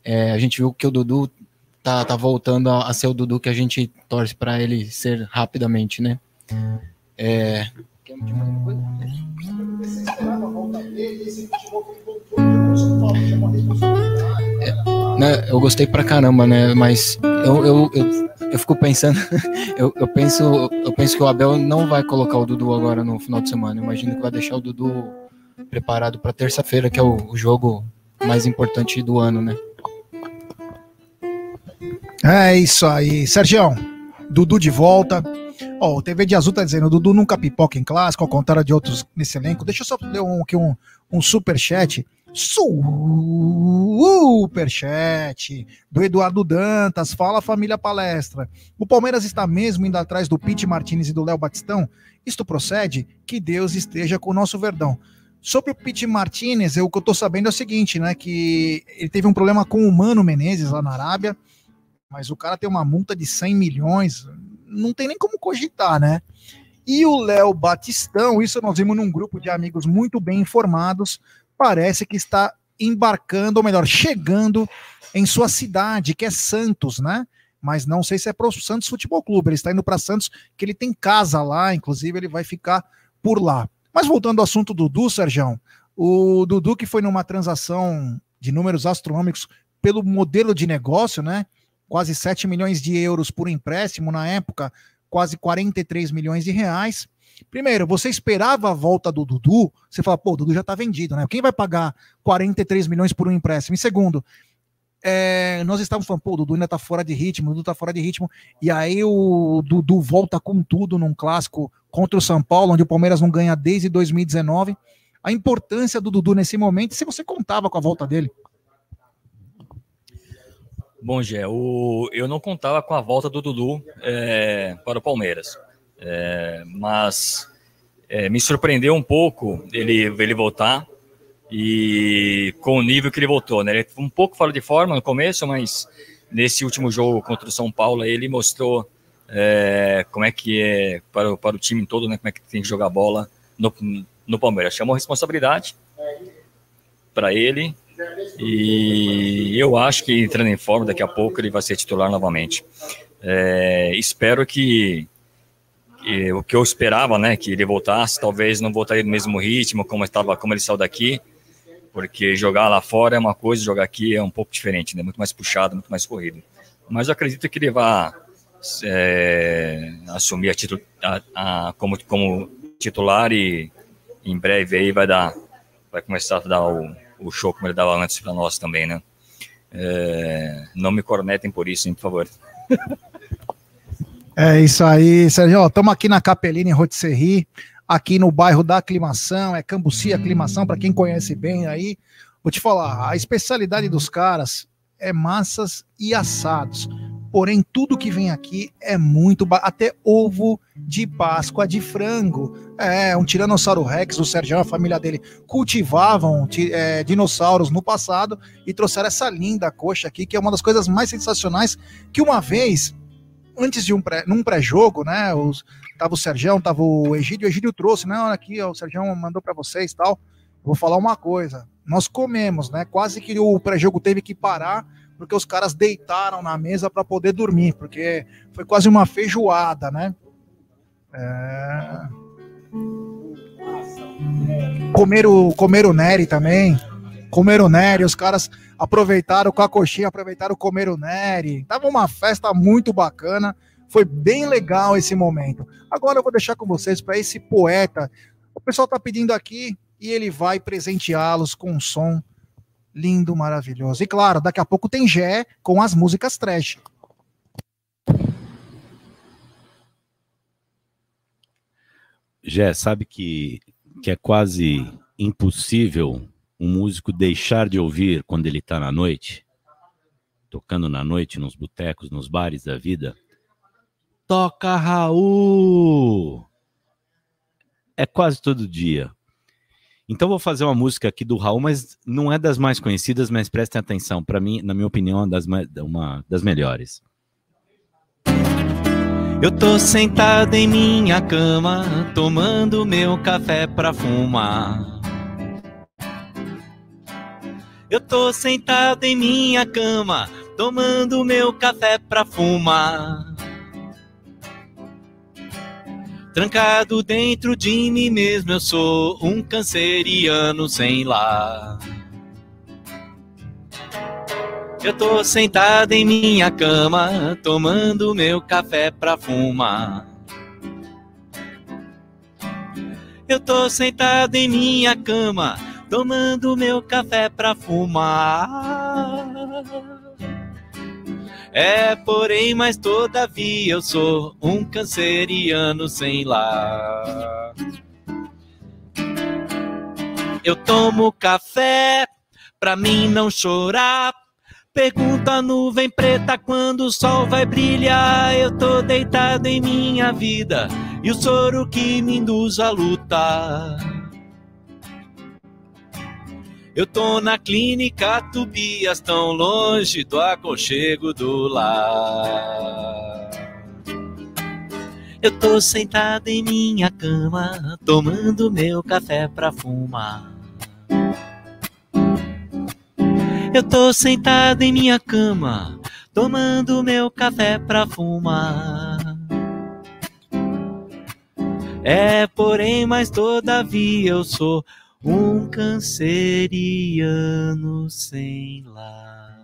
É, a gente viu que o Dudu tá, tá voltando a, a ser o Dudu que a gente torce para ele ser rapidamente, né? É... É, né, eu gostei pra caramba, né? Mas eu, eu, eu, eu fico pensando, eu, eu, penso, eu penso que o Abel não vai colocar o Dudu agora no final de semana. Eu imagino que vai deixar o Dudu preparado para terça-feira, que é o, o jogo mais importante do ano, né? É isso aí. Sergião, Dudu de volta. Ó, o TV de Azul tá dizendo, Dudu nunca pipoca em clássico, ao contrário de outros nesse elenco. Deixa eu só ler um, aqui um, um superchat. Superchat do Eduardo Dantas. Fala, família palestra. O Palmeiras está mesmo indo atrás do Pete Martinez e do Léo Batistão? Isto procede? Que Deus esteja com o nosso Verdão. Sobre o Pete Martinez, eu, o que eu tô sabendo é o seguinte, né? Que ele teve um problema com o Mano Menezes lá na Arábia mas o cara tem uma multa de 100 milhões, não tem nem como cogitar, né? E o Léo Batistão, isso nós vimos num grupo de amigos muito bem informados, parece que está embarcando, ou melhor, chegando em sua cidade, que é Santos, né? Mas não sei se é para o Santos Futebol Clube, ele está indo para Santos, que ele tem casa lá, inclusive ele vai ficar por lá. Mas voltando ao assunto do Dudu, Sérgio, o Dudu que foi numa transação de números astronômicos pelo modelo de negócio, né? Quase 7 milhões de euros por empréstimo, na época, quase 43 milhões de reais. Primeiro, você esperava a volta do Dudu, você fala, pô, o Dudu já tá vendido, né? Quem vai pagar 43 milhões por um empréstimo? E segundo, é, nós estávamos falando, pô, o Dudu ainda tá fora de ritmo, o Dudu tá fora de ritmo, e aí o Dudu volta com tudo num clássico contra o São Paulo, onde o Palmeiras não ganha desde 2019. A importância do Dudu nesse momento, se você contava com a volta dele. Bom, Gé, o, eu não contava com a volta do Dudu é, para o Palmeiras, é, mas é, me surpreendeu um pouco ele, ele voltar e com o nível que ele voltou. Né? Ele foi um pouco fora de forma no começo, mas nesse último jogo contra o São Paulo ele mostrou é, como é que é para, o- para o time todo, né? Como é que tem que jogar bola no, no Palmeiras. Chamou responsabilidade para ele e eu acho que entrando em forma daqui a pouco ele vai ser titular novamente. É, espero que, que o que eu esperava, né, que ele voltasse, talvez não voltaria no mesmo ritmo como estava, como ele saiu daqui, porque jogar lá fora é uma coisa, jogar aqui é um pouco diferente, né, muito mais puxado, muito mais corrido. Mas eu acredito que ele vai é, assumir a titu- a- a- como, como titular e em breve aí vai dar, vai começar a dar o, o show como ele dava antes para nós também, né? É, não me cornetem por isso, hein, por favor. É isso aí, Sérgio. Estamos aqui na Capelina, em Rotisserie, aqui no bairro da Aclimação, é Cambuci Aclimação, para quem conhece bem aí. Vou te falar, a especialidade dos caras é massas e assados. Porém, tudo que vem aqui é muito. ba- Até ovo de Páscoa de frango. É, um Tiranossauro Rex, o Sérgio, a família dele cultivavam ti- é, dinossauros no passado e trouxeram essa linda coxa aqui, que é uma das coisas mais sensacionais. Que uma vez antes de um pré, num pré-jogo, né? Os, tava o Sergião, tava o Egídio, o Egídio trouxe, né? Olha aqui, ó, o Sergião mandou para vocês tal. Vou falar uma coisa. Nós comemos, né? Quase que o pré-jogo teve que parar porque os caras deitaram na mesa para poder dormir, porque foi quase uma feijoada, né? É... Comeram, comeram Neri também. Comeram Neri, os caras aproveitaram com a coxinha, aproveitaram comer o Neri. Tava uma festa muito bacana. Foi bem legal esse momento. Agora eu vou deixar com vocês para esse poeta. O pessoal tá pedindo aqui e ele vai presenteá-los com um som lindo, maravilhoso. E claro, daqui a pouco tem Gé com as músicas trash. Jé, sabe que, que é quase impossível um músico deixar de ouvir quando ele está na noite, tocando na noite nos botecos, nos bares da vida. Toca Raul! É quase todo dia. Então vou fazer uma música aqui do Raul, mas não é das mais conhecidas, mas prestem atenção. Para mim, na minha opinião, é das, ma- uma das melhores. Eu tô sentado em minha cama, tomando meu café pra fumar. Eu tô sentado em minha cama, tomando meu café pra fumar. Trancado dentro de mim mesmo, eu sou um canceriano sem lar. Eu tô sentado em minha cama, tomando meu café pra fumar. Eu tô sentado em minha cama, tomando meu café pra fumar. É, porém, mas todavia eu sou um canceriano sem lar. Eu tomo café pra mim não chorar. Pergunta a nuvem preta quando o sol vai brilhar. Eu tô deitado em minha vida e o soro que me induz a lutar. Eu tô na clínica Tubias, tão longe do aconchego do lar. Eu tô sentado em minha cama, tomando meu café pra fumar. Eu tô sentado em minha cama, tomando meu café pra fumar. É, porém, mas todavia eu sou um canceriano sem lar.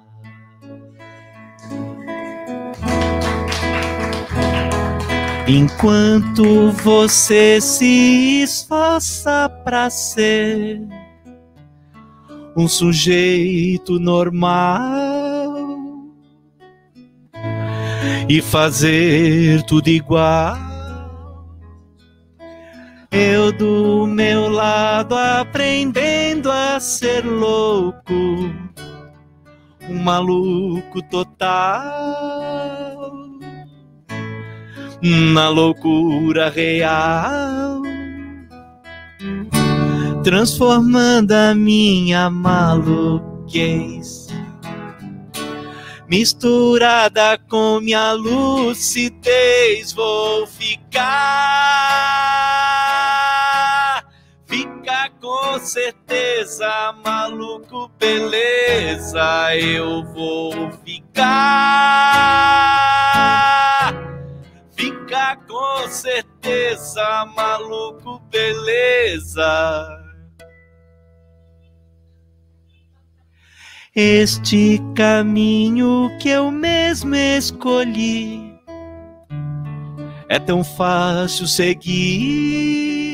Enquanto você se esforça pra ser um sujeito normal e fazer tudo igual. Eu do meu lado aprendendo a ser louco, um maluco total, na loucura real. Transformando a minha maluquez misturada com minha lucidez, vou ficar. Com certeza, maluco, beleza, eu vou ficar. Fica com certeza, maluco, beleza. Este caminho que eu mesmo escolhi é tão fácil seguir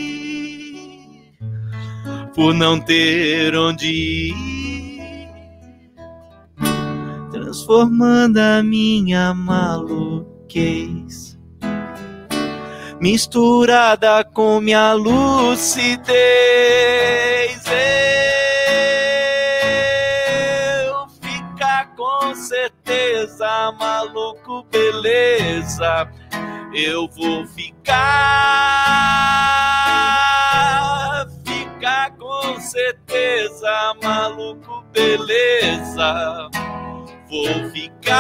por não ter onde ir, transformando a minha maluquez misturada com minha lucidez. certeza, maluco, beleza. Eu vou ficar, ficar com certeza, maluco, beleza. Vou ficar,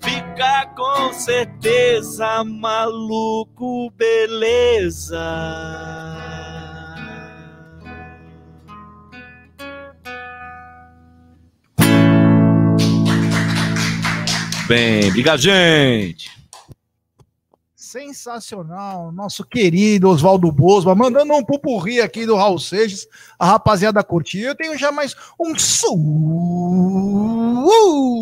ficar com certeza, maluco, beleza. bem. Obrigado, gente. Sensacional, nosso querido Oswaldo Bosma, mandando um pupurri aqui do Raul Seixas, a rapaziada curtiu. Eu tenho já mais um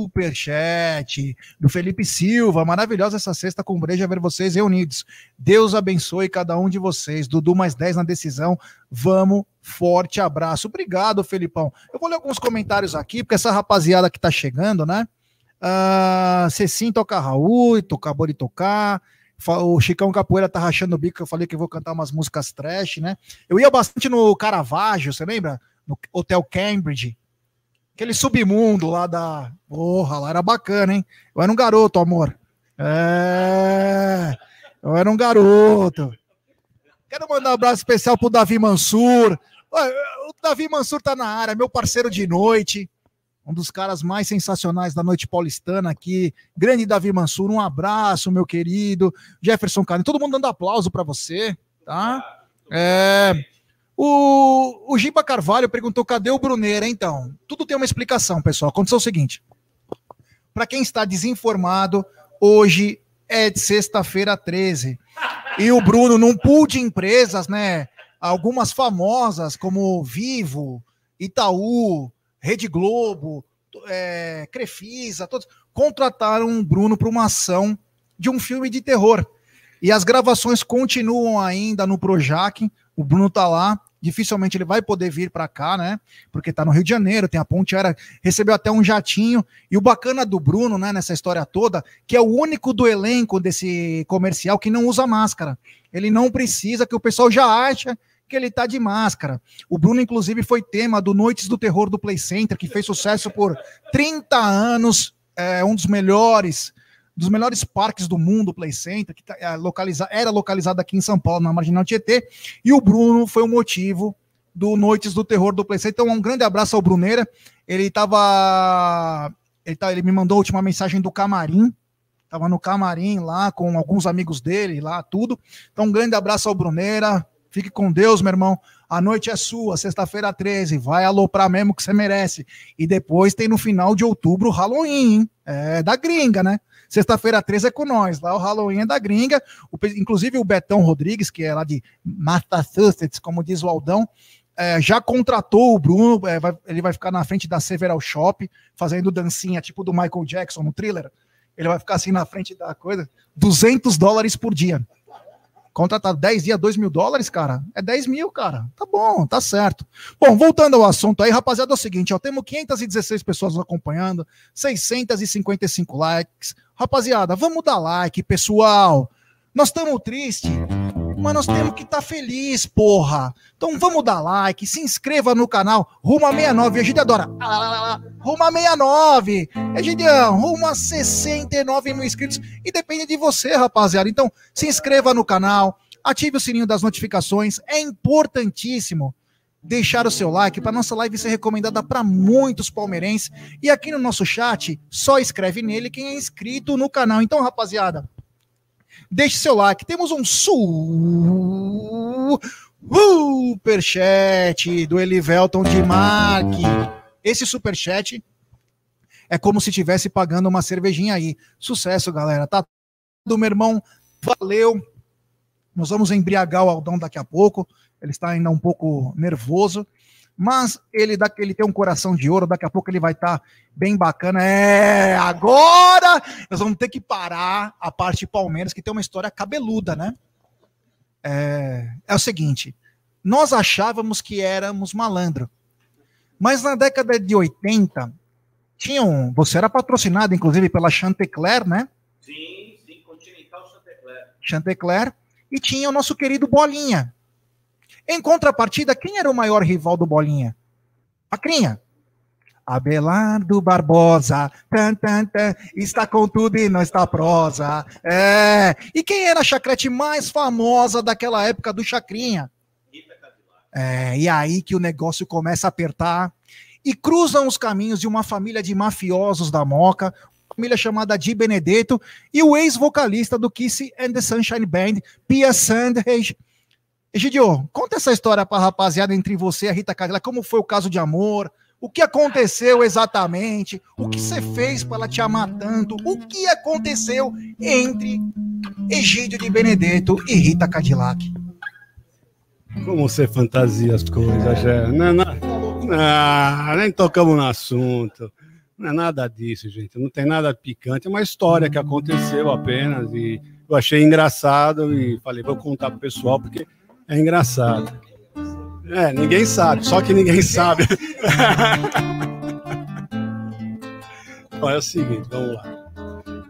superchat do Felipe Silva, maravilhosa essa sexta com breja ver vocês reunidos. Deus abençoe cada um de vocês. Dudu mais 10 na decisão. Vamos, forte abraço. Obrigado, Felipão. Eu vou ler alguns comentários aqui, porque essa rapaziada que tá chegando, né? Uh, Cecim toca Raul, acabou de tocar. O Chicão Capoeira tá rachando o bico, que eu falei que eu vou cantar umas músicas trash, né? Eu ia bastante no Caravaggio, você lembra? No Hotel Cambridge. Aquele submundo lá da. Porra, lá era bacana, hein? Eu era um garoto, amor. É. Eu era um garoto. Quero mandar um abraço especial pro Davi Mansur. O Davi Mansur tá na área, meu parceiro de noite um dos caras mais sensacionais da noite paulistana aqui. Grande Davi Mansur, um abraço, meu querido. Jefferson Carne, todo mundo dando aplauso para você, tá? É, o, o Giba Carvalho perguntou: cadê o Bruneira? Então, tudo tem uma explicação, pessoal. Aconteceu o seguinte: para quem está desinformado, hoje é de sexta-feira 13. E o Bruno, num pool de empresas, né? Algumas famosas, como Vivo, Itaú, Rede Globo, é, Crefisa, todos contrataram o Bruno para uma ação de um filme de terror. E as gravações continuam ainda no Projac. O Bruno tá lá. Dificilmente ele vai poder vir para cá, né? Porque tá no Rio de Janeiro, tem a ponte aérea, recebeu até um jatinho. E o bacana do Bruno, né, nessa história toda, que é o único do elenco desse comercial que não usa máscara. Ele não precisa, que o pessoal já acha que ele tá de máscara. O Bruno, inclusive, foi tema do Noites do Terror do Play Center, que fez sucesso por 30 anos, é um dos melhores dos melhores parques do mundo, o Play Center, que tá, é, localiza, era localizado aqui em São Paulo, na Marginal Tietê, e o Bruno foi o motivo do Noites do Terror do Play Center. Então, um grande abraço ao Bruneira. Ele estava. Ele, tá, ele me mandou a última mensagem do camarim. Tava no camarim lá com alguns amigos dele, lá, tudo. Então, um grande abraço ao Bruneira. Fique com Deus, meu irmão. A noite é sua, sexta-feira 13. Vai aloprar mesmo que você merece. E depois tem no final de outubro o Halloween, hein? É da gringa, né? Sexta-feira 13 é com nós. Lá o Halloween é da gringa. O, inclusive o Betão Rodrigues, que é lá de Massachusetts, como diz o Aldão, é, já contratou o Bruno. É, vai, ele vai ficar na frente da Several Shop, fazendo dancinha tipo do Michael Jackson no thriller. Ele vai ficar assim na frente da coisa. 200 dólares por dia. Contratado 10 dias, 2 mil dólares, cara. É 10 mil, cara. Tá bom, tá certo. Bom, voltando ao assunto aí, rapaziada, é o seguinte, ó, temos 516 pessoas acompanhando, 655 likes. Rapaziada, vamos dar like, pessoal. Nós estamos tristes mas nós temos que estar tá feliz, porra. Então vamos dar like, se inscreva no canal Ruma 69, a gente adora. Ah, Ruma 69, Egidião, Ruma 69 mil inscritos e depende de você, rapaziada. Então se inscreva no canal, ative o sininho das notificações, é importantíssimo deixar o seu like para nossa live ser recomendada para muitos palmeirenses. E aqui no nosso chat, só escreve nele quem é inscrito no canal. Então, rapaziada, deixe seu like. Temos um superchat do Elivelton de Marque. Esse superchat é como se estivesse pagando uma cervejinha aí. Sucesso, galera. Tá do meu irmão. Valeu. Nós vamos embriagar o Aldão daqui a pouco. Ele está ainda um pouco nervoso, mas ele, dá, ele tem um coração de ouro. Daqui a pouco ele vai estar tá bem bacana. É, agora nós vamos ter que parar a parte Palmeiras, que tem uma história cabeluda, né? É, é o seguinte: nós achávamos que éramos malandro, mas na década de 80 tinham. Você era patrocinado, inclusive, pela Chantecler, né? Sim, sim, Continental Chantecler. Chantecler. E tinha o nosso querido Bolinha. Em contrapartida, quem era o maior rival do Bolinha? Pacrinha. Abelardo Barbosa, tan, tan, tan, está com tudo e não está prosa. É. E quem era a chacrete mais famosa daquela época do Chacrinha? É, e aí que o negócio começa a apertar e cruzam os caminhos de uma família de mafiosos da Moca, família chamada Di Benedetto, e o ex-vocalista do Kiss and the Sunshine Band, Pia Sanders. Egidio, conta essa história para a rapaziada entre você e a Rita Cadillac, como foi o caso de amor, o que aconteceu exatamente, o que você fez para ela te amar tanto, o que aconteceu entre Egídio de Benedetto e Rita Cadillac. Como você fantasia as coisas, já. Não, não, não, nem tocamos no assunto. Não é nada disso, gente. Não tem nada picante. É uma história que aconteceu apenas. E eu achei engraçado e falei, vou contar pro pessoal porque é engraçado. É, ninguém sabe, só que ninguém sabe. Bom, é o seguinte, vamos lá.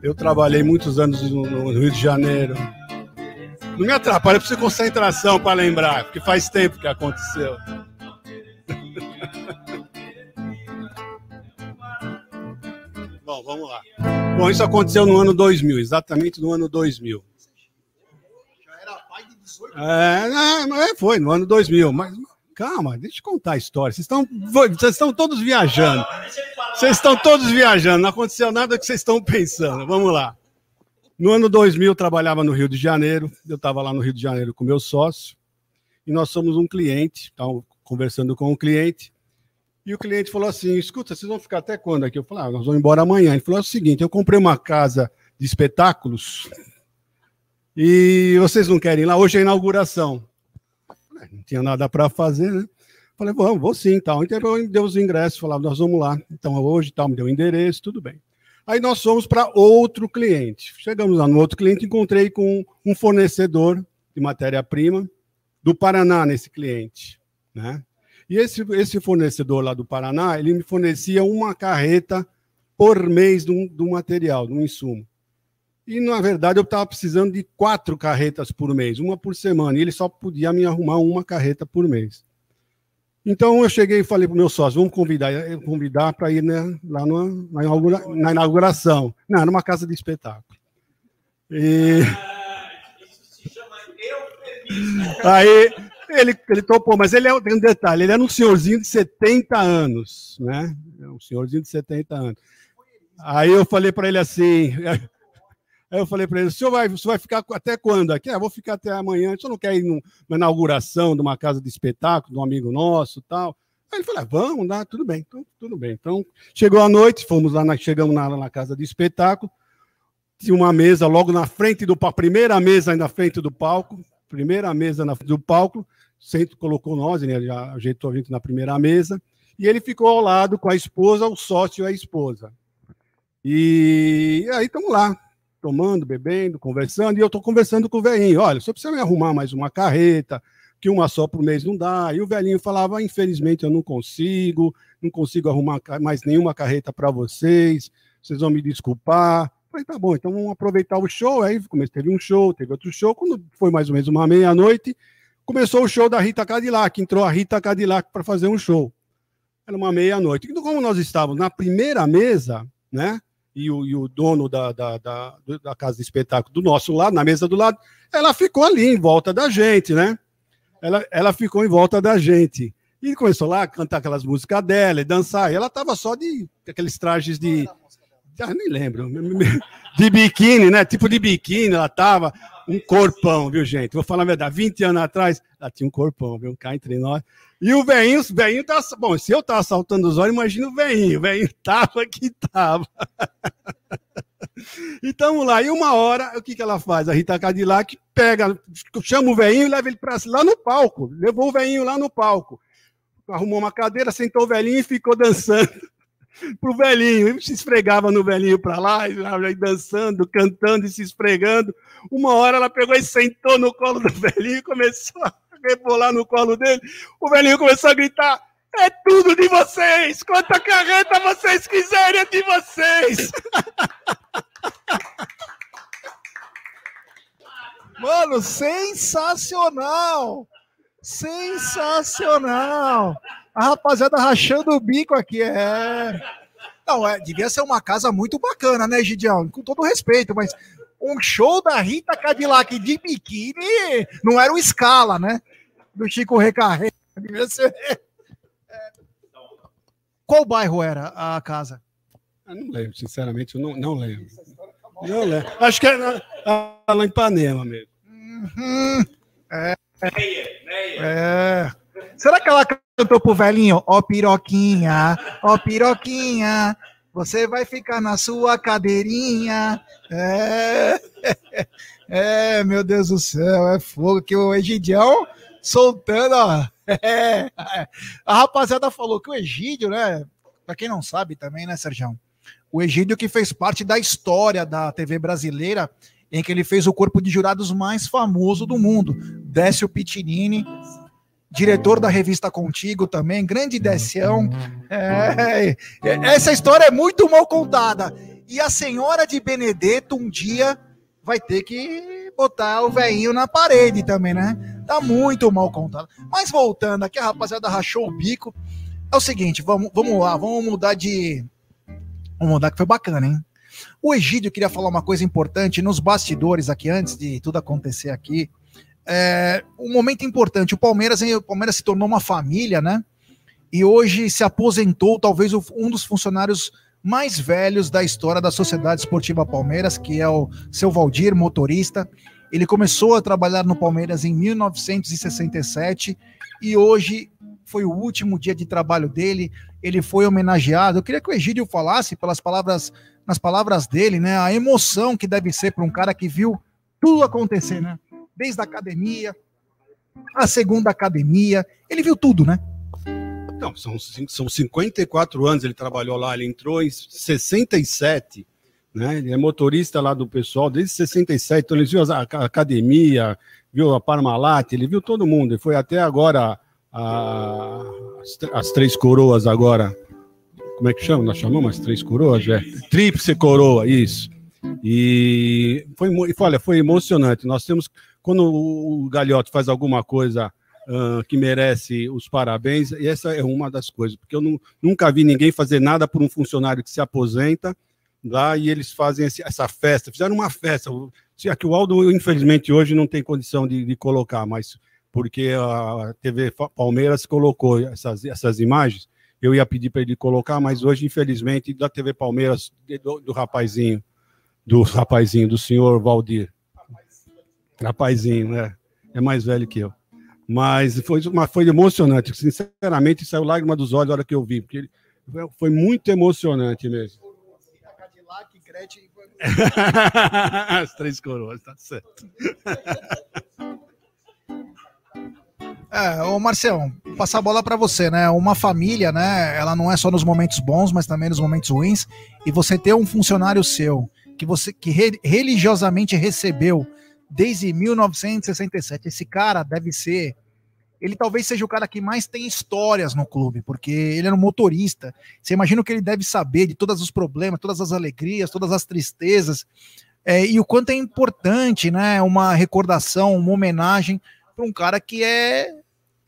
Eu trabalhei muitos anos no, no Rio de Janeiro. Não me atrapalha, preciso de concentração para lembrar, porque faz tempo que aconteceu. Bom, vamos lá. Bom, isso aconteceu no ano 2000, exatamente no ano 2000. Já era pai de 18 É, é, foi no ano 2000, mas calma, deixa eu contar a história. Vocês estão, vocês estão todos viajando. Vocês estão todos viajando, não aconteceu nada que vocês estão pensando. Vamos lá. No ano 2000, eu trabalhava no Rio de Janeiro. Eu estava lá no Rio de Janeiro com meu sócio. E nós somos um cliente, estava conversando com um cliente. E o cliente falou assim: escuta, vocês vão ficar até quando aqui? Eu falei: ah, nós vamos embora amanhã. Ele falou: é o seguinte, eu comprei uma casa de espetáculos e vocês não querem ir lá? Hoje é a inauguração. Não tinha nada para fazer, né? Falei, vamos, vou sim, tal. Então eu deu os ingressos, falava, nós vamos lá. Então hoje, tal, me deu o endereço, tudo bem. Aí nós fomos para outro cliente. Chegamos lá no outro cliente, encontrei com um fornecedor de matéria-prima do Paraná nesse cliente, né? E esse, esse fornecedor lá do Paraná, ele me fornecia uma carreta por mês do, do material, do insumo. E, na verdade, eu estava precisando de quatro carretas por mês, uma por semana, e ele só podia me arrumar uma carreta por mês. Então, eu cheguei e falei para o meu sócio, vamos convidar, convidar para ir né, lá no, na, inaugura, na, inauguração. Não, era uma casa de espetáculo. E... Aí ele, ele topou, mas ele é, tem um detalhe, ele era um senhorzinho de 70 anos, né? É um senhorzinho de 70 anos. Aí eu falei para ele assim, aí eu falei para ele, o senhor vai, o senhor vai ficar até quando aqui? Ah, vou ficar até amanhã, o senhor não quer ir numa inauguração de uma casa de espetáculo, de um amigo nosso tal? Aí ele falou, ah, vamos, dá, tudo bem, então, tudo bem. Então, chegou a noite, fomos lá, na, chegamos na, na casa de espetáculo, tinha uma mesa logo na frente do palco, primeira mesa na frente do palco, primeira mesa na frente do palco, sempre colocou nós, ele já ajeitou a gente na primeira mesa, e ele ficou ao lado com a esposa, o sócio e a esposa. E aí estamos lá, tomando, bebendo, conversando, e eu estou conversando com o velhinho, olha, só precisa me arrumar mais uma carreta, que uma só por mês não dá. E o velhinho falava, infelizmente eu não consigo, não consigo arrumar mais nenhuma carreta para vocês, vocês vão me desculpar. Falei, tá bom, então vamos aproveitar o show. Aí teve um show, teve outro show. Quando foi mais ou menos uma meia-noite, começou o show da Rita Cadillac, entrou a Rita Cadillac para fazer um show. Era uma meia-noite. Então, como nós estávamos na primeira mesa, né? E o, e o dono da, da, da, da, casa de espetáculo do nosso lado, na mesa do lado, ela ficou ali em volta da gente, né? Ela, ela ficou em volta da gente. E começou lá a cantar aquelas músicas dela e dançar. E ela tava só de aqueles trajes de. Ah, nem lembro. De biquíni, né? Tipo de biquíni, ela tava. Um corpão, viu, gente? Vou falar a verdade. 20 anos atrás, ela tinha um corpão, viu? Cá entre nós. E o veinho, o veinho tá. Bom, se eu tava saltando os olhos, imagina o veinho. O veinho tava que tava. E tamo lá. E uma hora, o que, que ela faz? A Rita Cadillac pega, chama o veinho e leva ele pra, lá no palco. Levou o veinho lá no palco. Arrumou uma cadeira, sentou o velhinho e ficou dançando pro velhinho. Ele se esfregava no velhinho para lá, e dançando, cantando e se esfregando. Uma hora ela pegou e sentou no colo do velhinho e começou a rebolar no colo dele. O velhinho começou a gritar: É tudo de vocês! Quanta carreta vocês quiserem é de vocês! Mano, sensacional! Sensacional! A rapaziada rachando o bico aqui, é. Não, é, devia ser uma casa muito bacana, né, Gidião? Com todo respeito, mas um show da Rita Cadillac de biquíni não era o escala, né? Do Chico Recarré. Devia ser. É. Qual bairro era a casa? Eu não lembro, sinceramente, eu não, não lembro. Não lembro. Acho que era lá em Ipanema mesmo. Uhum. É. É. Será que ela cantou pro velhinho? Ó, oh, piroquinha, ó, oh, piroquinha, você vai ficar na sua cadeirinha. É. É, meu Deus do céu, é fogo que o Egidião soltando, ó. É. A rapaziada falou que o Egídio, né? Pra quem não sabe também, né, Sérgio? O Egídio que fez parte da história da TV brasileira, em que ele fez o corpo de jurados mais famoso do mundo. Décio Pitinini, diretor da revista Contigo também, grande Décião. É, é, essa história é muito mal contada. E a senhora de Benedetto um dia vai ter que botar o velhinho na parede também, né? Tá muito mal contado. Mas voltando aqui, a rapaziada rachou o bico. É o seguinte, vamos, vamos lá, vamos mudar de. Vamos mudar que foi bacana, hein? O Egídio queria falar uma coisa importante nos bastidores aqui, antes de tudo acontecer aqui. É, um momento importante, o Palmeiras, o Palmeiras se tornou uma família, né? E hoje se aposentou talvez um dos funcionários mais velhos da história da Sociedade Esportiva Palmeiras, que é o seu Valdir, motorista. Ele começou a trabalhar no Palmeiras em 1967 e hoje foi o último dia de trabalho dele. Ele foi homenageado. Eu queria que o Egídio falasse pelas palavras nas palavras dele, né? A emoção que deve ser para um cara que viu tudo acontecer, né? Desde a academia, a segunda academia, ele viu tudo, né? Não, são, são 54 anos ele trabalhou lá, ele entrou em 67, né? Ele é motorista lá do pessoal desde 67, então ele viu a academia, viu a Parmalat, ele viu todo mundo, ele foi até agora a, as, as três coroas agora como é que chama? Nós chamamos as três coroas, é? Tríplice coroa, isso. E foi, olha, foi emocionante. Nós temos, quando o Galhote faz alguma coisa uh, que merece os parabéns, e essa é uma das coisas, porque eu não, nunca vi ninguém fazer nada por um funcionário que se aposenta lá e eles fazem esse, essa festa. Fizeram uma festa. Aqui o Aldo, infelizmente, hoje não tem condição de, de colocar, mas porque a TV Palmeiras colocou essas, essas imagens eu ia pedir para ele colocar, mas hoje, infelizmente, da TV Palmeiras, do, do rapazinho, do rapazinho, do senhor Valdir. Rapazinho, né? É mais velho que eu. Mas foi, uma, foi emocionante. Sinceramente, saiu lágrima dos olhos na hora que eu vi, porque foi muito emocionante mesmo. As três coroas, tá certo. É, ô Marcelo, passar a bola para você, né? Uma família, né? Ela não é só nos momentos bons, mas também nos momentos ruins. E você ter um funcionário seu que você que re, religiosamente recebeu desde 1967. Esse cara deve ser. Ele talvez seja o cara que mais tem histórias no clube, porque ele era um motorista. Você imagina o que ele deve saber de todos os problemas, todas as alegrias, todas as tristezas. É, e o quanto é importante, né? Uma recordação, uma homenagem para um cara que é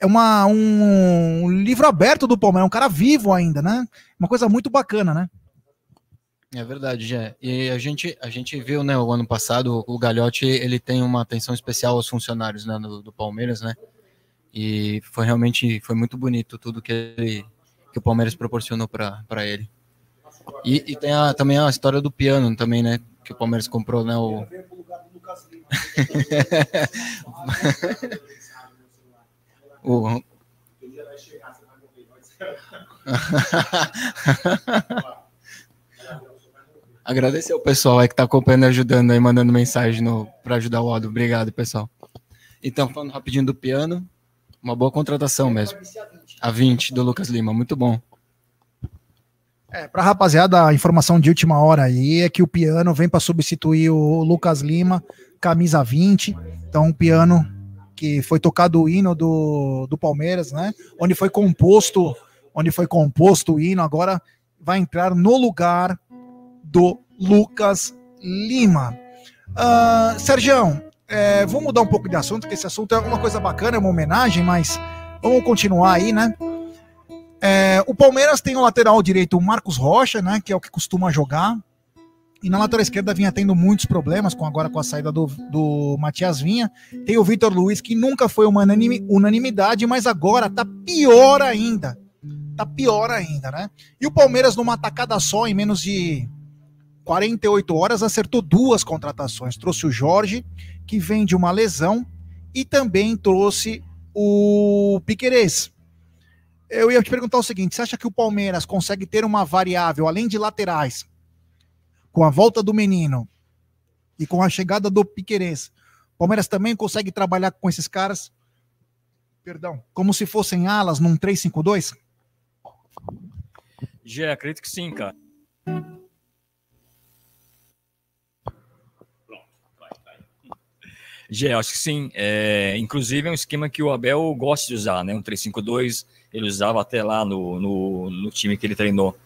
é uma, um livro aberto do Palmeiras, é um cara vivo ainda, né? Uma coisa muito bacana, né? É verdade, Jé. E a gente, a gente viu, né, o ano passado, o Galhote, ele tem uma atenção especial aos funcionários né, do, do Palmeiras, né? E foi realmente foi muito bonito tudo que, ele, que o Palmeiras proporcionou para ele. E, e tem a, também a história do piano também, né? Que o Palmeiras comprou, né? O... o... Agradecer ao pessoal aí que tá acompanhando ajudando aí, mandando mensagem para ajudar o Aldo. Obrigado, pessoal. Então, falando rapidinho do piano, uma boa contratação mesmo. A 20 do Lucas Lima, muito bom. É, pra rapaziada, a informação de última hora aí é que o piano vem para substituir o Lucas Lima, camisa 20. Então, um piano que foi tocado o hino do, do Palmeiras, né? Onde foi composto, onde foi composto o hino, agora vai entrar no lugar do Lucas Lima. Uh, Sergião, é, vamos mudar um pouco de assunto, porque esse assunto é uma coisa bacana, é uma homenagem, mas vamos continuar aí, né? É, o Palmeiras tem o lateral direito o Marcos Rocha, né? Que é o que costuma jogar. E na lateral esquerda vinha tendo muitos problemas, com agora com a saída do, do Matias Vinha. Tem o Vitor Luiz, que nunca foi uma unanimidade, mas agora tá pior ainda. Tá pior ainda, né? E o Palmeiras, numa atacada só, em menos de 48 horas, acertou duas contratações. Trouxe o Jorge, que vem de uma lesão, e também trouxe o Piquerez. Eu ia te perguntar o seguinte: você acha que o Palmeiras consegue ter uma variável, além de laterais, com a volta do menino e com a chegada do Piquerez? Palmeiras também consegue trabalhar com esses caras, perdão, como se fossem alas num 3-5-2? Já acredito que sim, cara. Gê, acho que sim. É, inclusive é um esquema que o Abel gosta de usar, né? Um 3-5-2, ele usava até lá no, no, no time que ele treinou.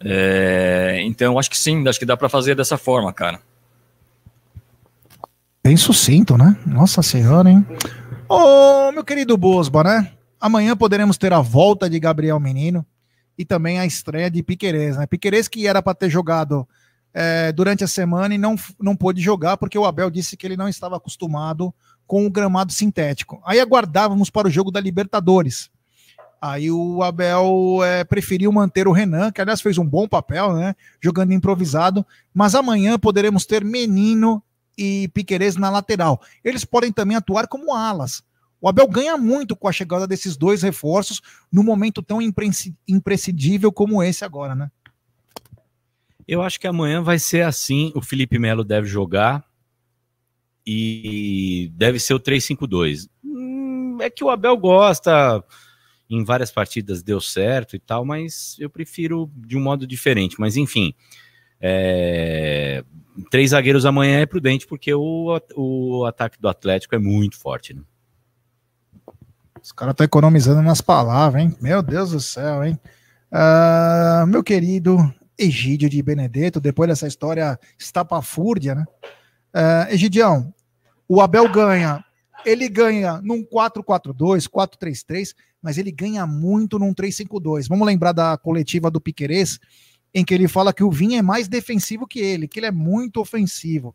É, então, acho que sim, acho que dá para fazer dessa forma, cara. Bem sucinto, né? Nossa Senhora, hein? Ô, meu querido Bosba, né? Amanhã poderemos ter a volta de Gabriel Menino e também a estreia de Piquerez, né? Piquerez que era para ter jogado é, durante a semana e não, não pôde jogar porque o Abel disse que ele não estava acostumado com o gramado sintético. Aí aguardávamos para o jogo da Libertadores. Aí o Abel é, preferiu manter o Renan, que aliás fez um bom papel, né? Jogando improvisado. Mas amanhã poderemos ter Menino e Piquerez na lateral. Eles podem também atuar como alas. O Abel ganha muito com a chegada desses dois reforços num momento tão imprescindível como esse agora, né? Eu acho que amanhã vai ser assim. O Felipe Melo deve jogar e deve ser o 3-5-2. Hum, é que o Abel gosta, em várias partidas deu certo e tal, mas eu prefiro de um modo diferente. Mas enfim, é... três zagueiros amanhã é prudente porque o, o ataque do Atlético é muito forte. Né? Os caras estão economizando nas palavras, hein? Meu Deus do céu, hein? Uh, meu querido Egídio de Benedetto, depois dessa história estapafúrdia, né? Uh, Egidião, o Abel ganha, ele ganha num 4-4-2, 4-3-3, mas ele ganha muito num 3-5-2. Vamos lembrar da coletiva do Piquerez, em que ele fala que o Vinha é mais defensivo que ele, que ele é muito ofensivo.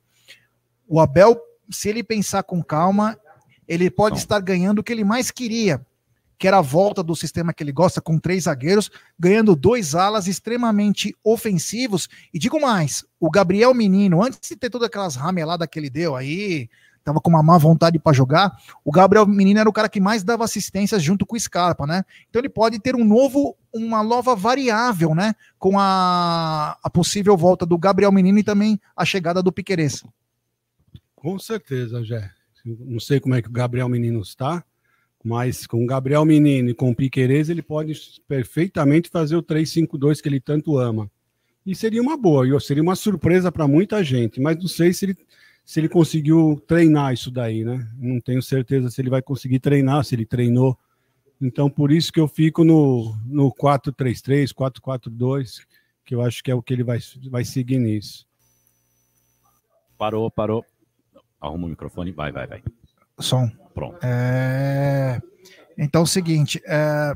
O Abel, se ele pensar com calma, ele pode Não. estar ganhando o que ele mais queria, que era a volta do sistema que ele gosta, com três zagueiros, ganhando dois alas extremamente ofensivos. E digo mais, o Gabriel Menino, antes de ter todas aquelas rameladas que ele deu aí, tava com uma má vontade para jogar, o Gabriel Menino era o cara que mais dava assistências junto com o Scarpa, né? Então ele pode ter um novo, uma nova variável, né? Com a, a possível volta do Gabriel Menino e também a chegada do Piqueires. Com certeza, Jé. Não sei como é que o Gabriel Menino está, mas com o Gabriel Menino e com o Piquerez, ele pode perfeitamente fazer o 3-5-2 que ele tanto ama. E seria uma boa, e seria uma surpresa para muita gente, mas não sei se ele, se ele conseguiu treinar isso daí, né? Não tenho certeza se ele vai conseguir treinar, se ele treinou. Então, por isso que eu fico no, no 4-3-3, 4-4-2, que eu acho que é o que ele vai, vai seguir nisso. Parou, parou. Arruma o microfone, vai, vai, vai. Som. Pronto. É... Então, é o seguinte, é...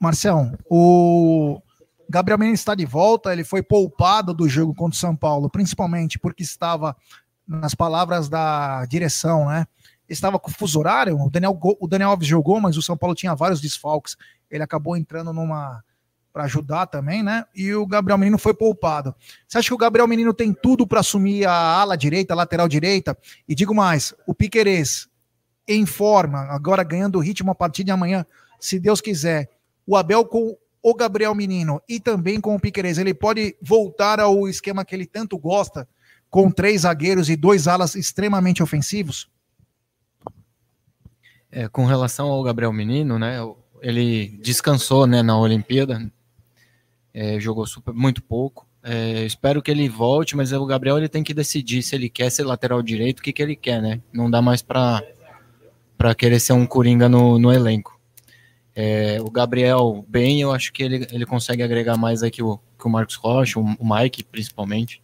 Marcelo, o Gabriel Menino está de volta, ele foi poupado do jogo contra o São Paulo, principalmente porque estava, nas palavras da direção, né? estava com fuso horário, o Daniel, o Daniel Alves jogou, mas o São Paulo tinha vários desfalques. Ele acabou entrando numa para ajudar também, né? E o Gabriel Menino foi poupado. Você acha que o Gabriel Menino tem tudo para assumir a ala direita, a lateral direita? E digo mais, o Piquerez em forma, agora ganhando ritmo a partir de amanhã, se Deus quiser. O Abel com o Gabriel Menino e também com o Piquerez, ele pode voltar ao esquema que ele tanto gosta, com três zagueiros e dois alas extremamente ofensivos? É, com relação ao Gabriel Menino, né? Ele descansou né, na Olimpíada, é, jogou super, muito pouco. É, espero que ele volte, mas o Gabriel ele tem que decidir se ele quer ser lateral direito, o que, que ele quer, né? Não dá mais para querer ser um coringa no, no elenco. É, o Gabriel, bem, eu acho que ele, ele consegue agregar mais aqui o, que o Marcos Rocha, o, o Mike, principalmente.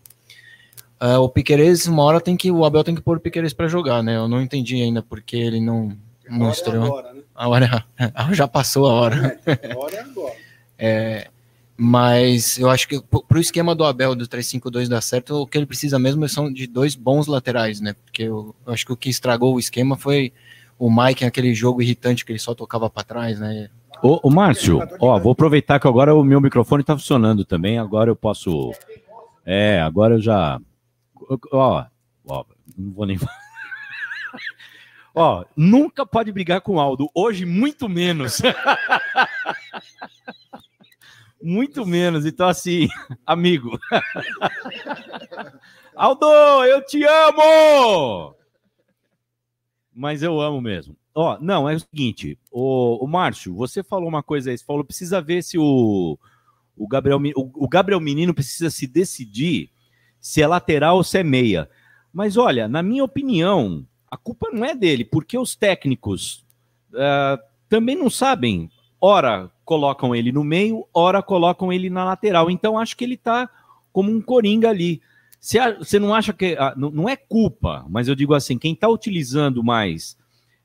É, o Piqueires, uma hora tem que o Abel tem que pôr o Piqueires para jogar, né? Eu não entendi ainda porque ele não, não estreou. É agora, né? A hora já passou a hora. É, a hora é agora. é, mas eu acho que para o esquema do Abel do 3-5-2 dar certo, o que ele precisa mesmo são de dois bons laterais, né? Porque eu, eu acho que o que estragou o esquema foi o Mike, aquele jogo irritante que ele só tocava para trás, né? Ô, ô Márcio, ó, vou aproveitar que agora o meu microfone está funcionando também, agora eu posso. É, agora eu já. Ó, ó não vou nem. ó, nunca pode brigar com o Aldo, hoje muito menos. Muito menos. Então, assim, amigo. Aldo, eu te amo! Mas eu amo mesmo. Ó, não, é o seguinte, o, o Márcio, você falou uma coisa aí, você falou, precisa ver se o, o, Gabriel, o, o Gabriel Menino precisa se decidir se é lateral ou se é meia. Mas olha, na minha opinião, a culpa não é dele, porque os técnicos uh, também não sabem, ora, colocam ele no meio, ora colocam ele na lateral. Então acho que ele está como um coringa ali. Você não acha que. Ah, não é culpa, mas eu digo assim: quem está utilizando mais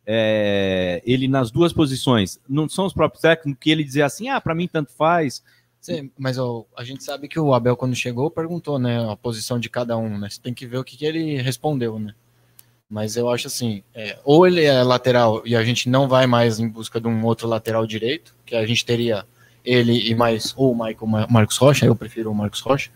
é, ele nas duas posições não são os próprios técnicos que ele dizer assim: ah, para mim tanto faz. Sim, mas ó, a gente sabe que o Abel, quando chegou, perguntou né, a posição de cada um. Né? Você tem que ver o que, que ele respondeu. Né? Mas eu acho assim: é, ou ele é lateral e a gente não vai mais em busca de um outro lateral direito, que a gente teria ele e mais ou o Michael Marcos Rocha, eu prefiro o Marcos Rocha,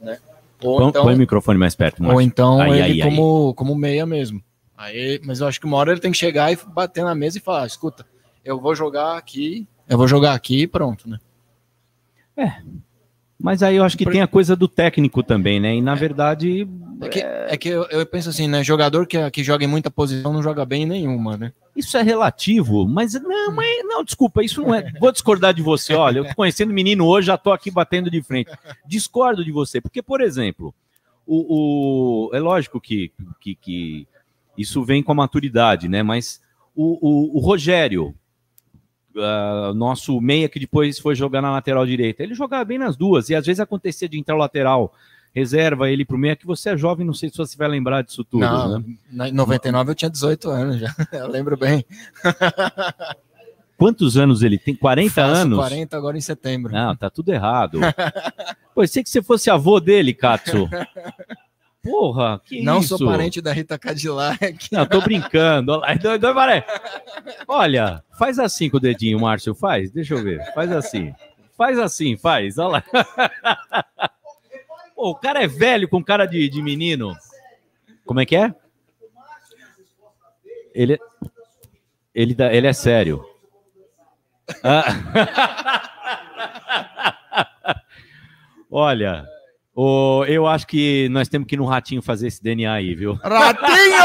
né? Ou põe, então, põe o microfone mais perto. Ou então aí, ele aí, como, aí. como meia mesmo. Aí, mas eu acho que uma hora ele tem que chegar e bater na mesa e falar: escuta, eu vou jogar aqui, eu vou jogar aqui e pronto, né? É, mas aí eu acho que tem a coisa do técnico também, né? E na é. verdade. É que, é que eu, eu, penso assim, né? Jogador que, que joga em muita posição não joga bem em nenhuma, né? Isso é relativo, mas não, mas, não, desculpa, isso não é. Vou discordar de você. Olha, eu tô conhecendo o menino hoje, já tô aqui batendo de frente. Discordo de você, porque, por exemplo, o, o é lógico que, que, que isso vem com a maturidade, né? Mas o, o, o Rogério, uh, nosso meia que depois foi jogar na lateral direita. Ele jogava bem nas duas, e às vezes acontecia de entrar o lateral, reserva ele pro meia, que você é jovem, não sei se você vai lembrar disso tudo. Não, né? Em 99 eu tinha 18 anos já, eu lembro bem. Quantos anos ele tem? 40 Faço anos? 40 agora em setembro. Não, tá tudo errado. Pô, sei que você fosse avô dele, Katsu. Porra, que Não isso? sou parente da Rita Cadillac. Não, tô brincando. Olha, faz assim com o dedinho, Márcio, faz. Deixa eu ver. Faz assim. Faz assim, faz. Olha lá. Pô, o cara é velho com cara de, de menino. Como é que é? Ele, ele, ele é sério. Ah. Olha, Oh, eu acho que nós temos que ir no Ratinho fazer esse DNA aí, viu? Ratinho!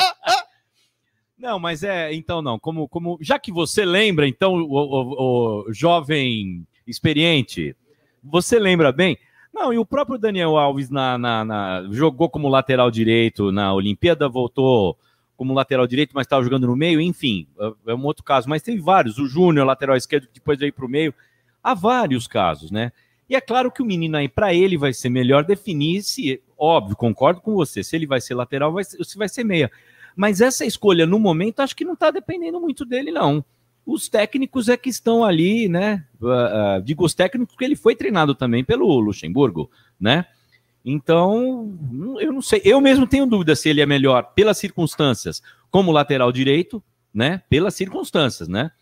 não, mas é, então não, como, como já que você lembra, então, o, o, o jovem experiente, você lembra bem? Não, e o próprio Daniel Alves na, na, na, jogou como lateral direito na Olimpíada, voltou como lateral direito, mas estava jogando no meio, enfim, é, é um outro caso. Mas teve vários, o Júnior, lateral esquerdo, que depois veio para o meio. Há vários casos, né? E é claro que o menino aí, para ele, vai ser melhor definir se, óbvio, concordo com você, se ele vai ser lateral vai se vai ser meia. Mas essa escolha no momento, acho que não está dependendo muito dele, não. Os técnicos é que estão ali, né? Uh, uh, digo os técnicos porque ele foi treinado também pelo Luxemburgo, né? Então, eu não sei. Eu mesmo tenho dúvida se ele é melhor pelas circunstâncias como lateral direito, né? Pelas circunstâncias, né?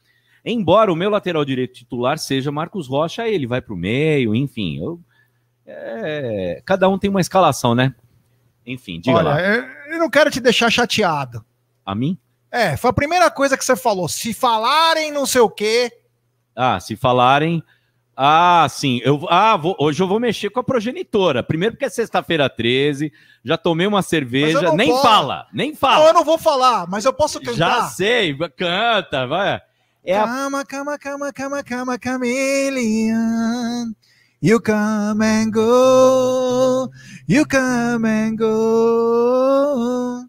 Embora o meu lateral direito titular seja Marcos Rocha, ele vai para o meio, enfim. Eu, é, cada um tem uma escalação, né? Enfim, diga Olha, lá. eu, não quero te deixar chateado. A mim? É, foi a primeira coisa que você falou. Se falarem não sei o quê. Ah, se falarem. Ah, sim. Eu, ah, vou- hoje eu vou mexer com a progenitora. Primeiro porque é sexta-feira 13, já tomei uma cerveja. não Nem posso. fala, nem Não, fala. eu não vou falar, mas eu posso cantar. já sei, canta, vai. É a Cama, cama, cama, cama, cama, chameleon. You come and go. You come and go.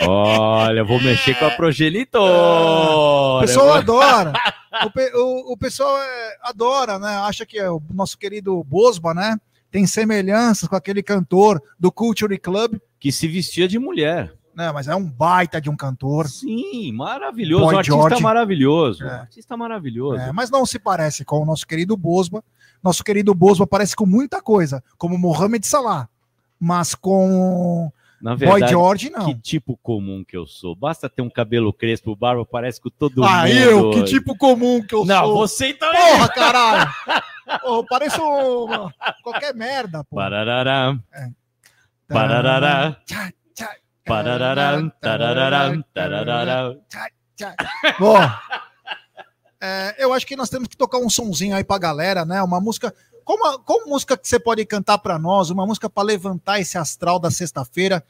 Olha, vou mexer com a O progenitora. pessoal adora. O, pe- o- o pessoal é, adora, né? Acha que é o nosso querido Bosba, né? Tem semelhanças com aquele cantor do Culture Club, Que se vestia de mulher. Né? Mas é um baita de um cantor. Sim, maravilhoso. Boy um artista George. maravilhoso. É. Um artista maravilhoso. É, mas não se parece com o nosso querido Bosba. Nosso querido Bosba parece com muita coisa, como Mohamed Salah. Mas com Na Boy verdade, George, não. que tipo comum que eu sou. Basta ter um cabelo crespo, barba, parece que todo Ah, mundo. eu, que tipo comum que eu Não, sou. você então Porra, caralho! Porra, eu pareço qualquer merda, pô. Pararará, pararará, Tchá, tararará, tararará. tchá. Bom, é, eu acho que nós temos que tocar um sonzinho aí pra galera, né? Uma música. Uma- qual música que você pode cantar pra nós? Uma música pra levantar esse astral da sexta-feira.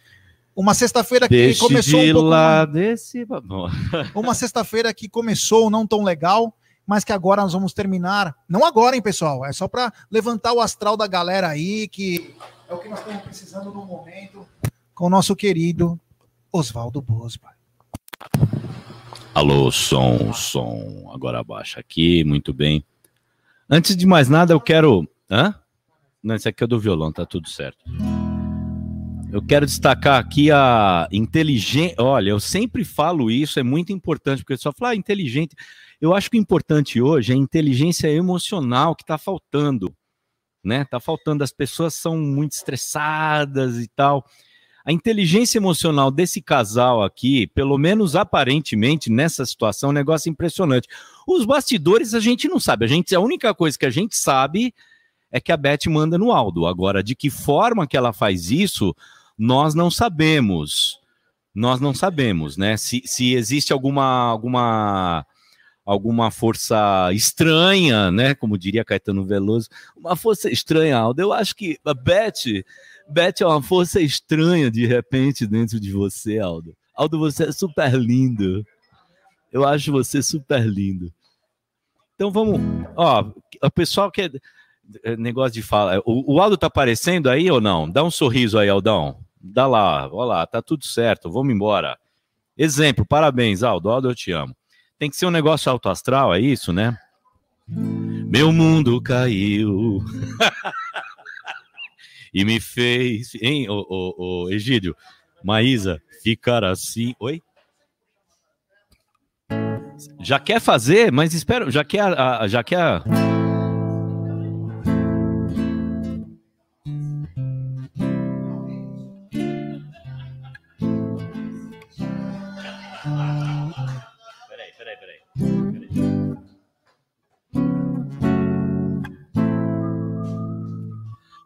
Uma sexta-feira que Deixe começou de um pouco. lá desse... Uma sexta-feira que começou não tão legal, mas que agora nós vamos terminar. Não agora, hein, pessoal? É só para levantar o astral da galera aí, que é o que nós estamos precisando no momento, com o nosso querido Oswaldo Bosba. Alô, som, som. Agora abaixa aqui, muito bem. Antes de mais nada, eu quero. Hã? Não, esse aqui é do violão, tá tudo certo. Eu quero destacar aqui a inteligência. Olha, eu sempre falo isso, é muito importante, porque só falar ah, inteligente. Eu acho que o importante hoje é a inteligência emocional que está faltando, né? Tá faltando. As pessoas são muito estressadas e tal. A inteligência emocional desse casal aqui, pelo menos aparentemente nessa situação, é um negócio impressionante. Os bastidores a gente não sabe. A gente a única coisa que a gente sabe é que a Beth manda no Aldo. Agora, de que forma que ela faz isso, nós não sabemos. Nós não sabemos, né? Se, se existe alguma alguma alguma força estranha, né? Como diria Caetano Veloso, uma força estranha, Aldo. Eu acho que a Beth Beth é uma força estranha de repente dentro de você, Aldo. Aldo, você é super lindo. Eu acho você super lindo. Então vamos. Ó, o pessoal quer. é, Negócio de fala. O, o Aldo tá aparecendo aí ou não? Dá um sorriso aí, Aldão. Dá lá, ó lá, tá tudo certo, vamos embora. Exemplo, parabéns, Aldo. Aldo, eu te amo. Tem que ser um negócio alto astral, é isso, né? Meu mundo caiu. e me fez. Hein, ô, ô, ô, Egídio? Maísa, ficar assim. Oi? Já quer fazer, mas espera, já quer. Já quer.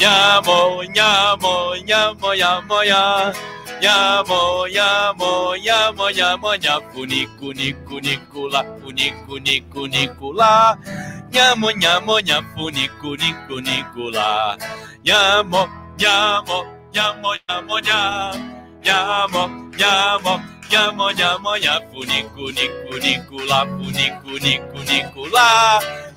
Nhamo, nhamo, nhamo, nhamo, nhamo. Nhamo, nhamo, nhamo, nhamo, nhamo, nico, nico, nicola, nico, nico, nicola. Nhamo, nhamo, nhamo, nico, nico, nicola. Nhamo, nhamo, nhamo, nhamo, nhamo. Nhamo, nhamo, nhamo, nhamo, nhamo, nico, nico, nicola, nico, nico, nicola.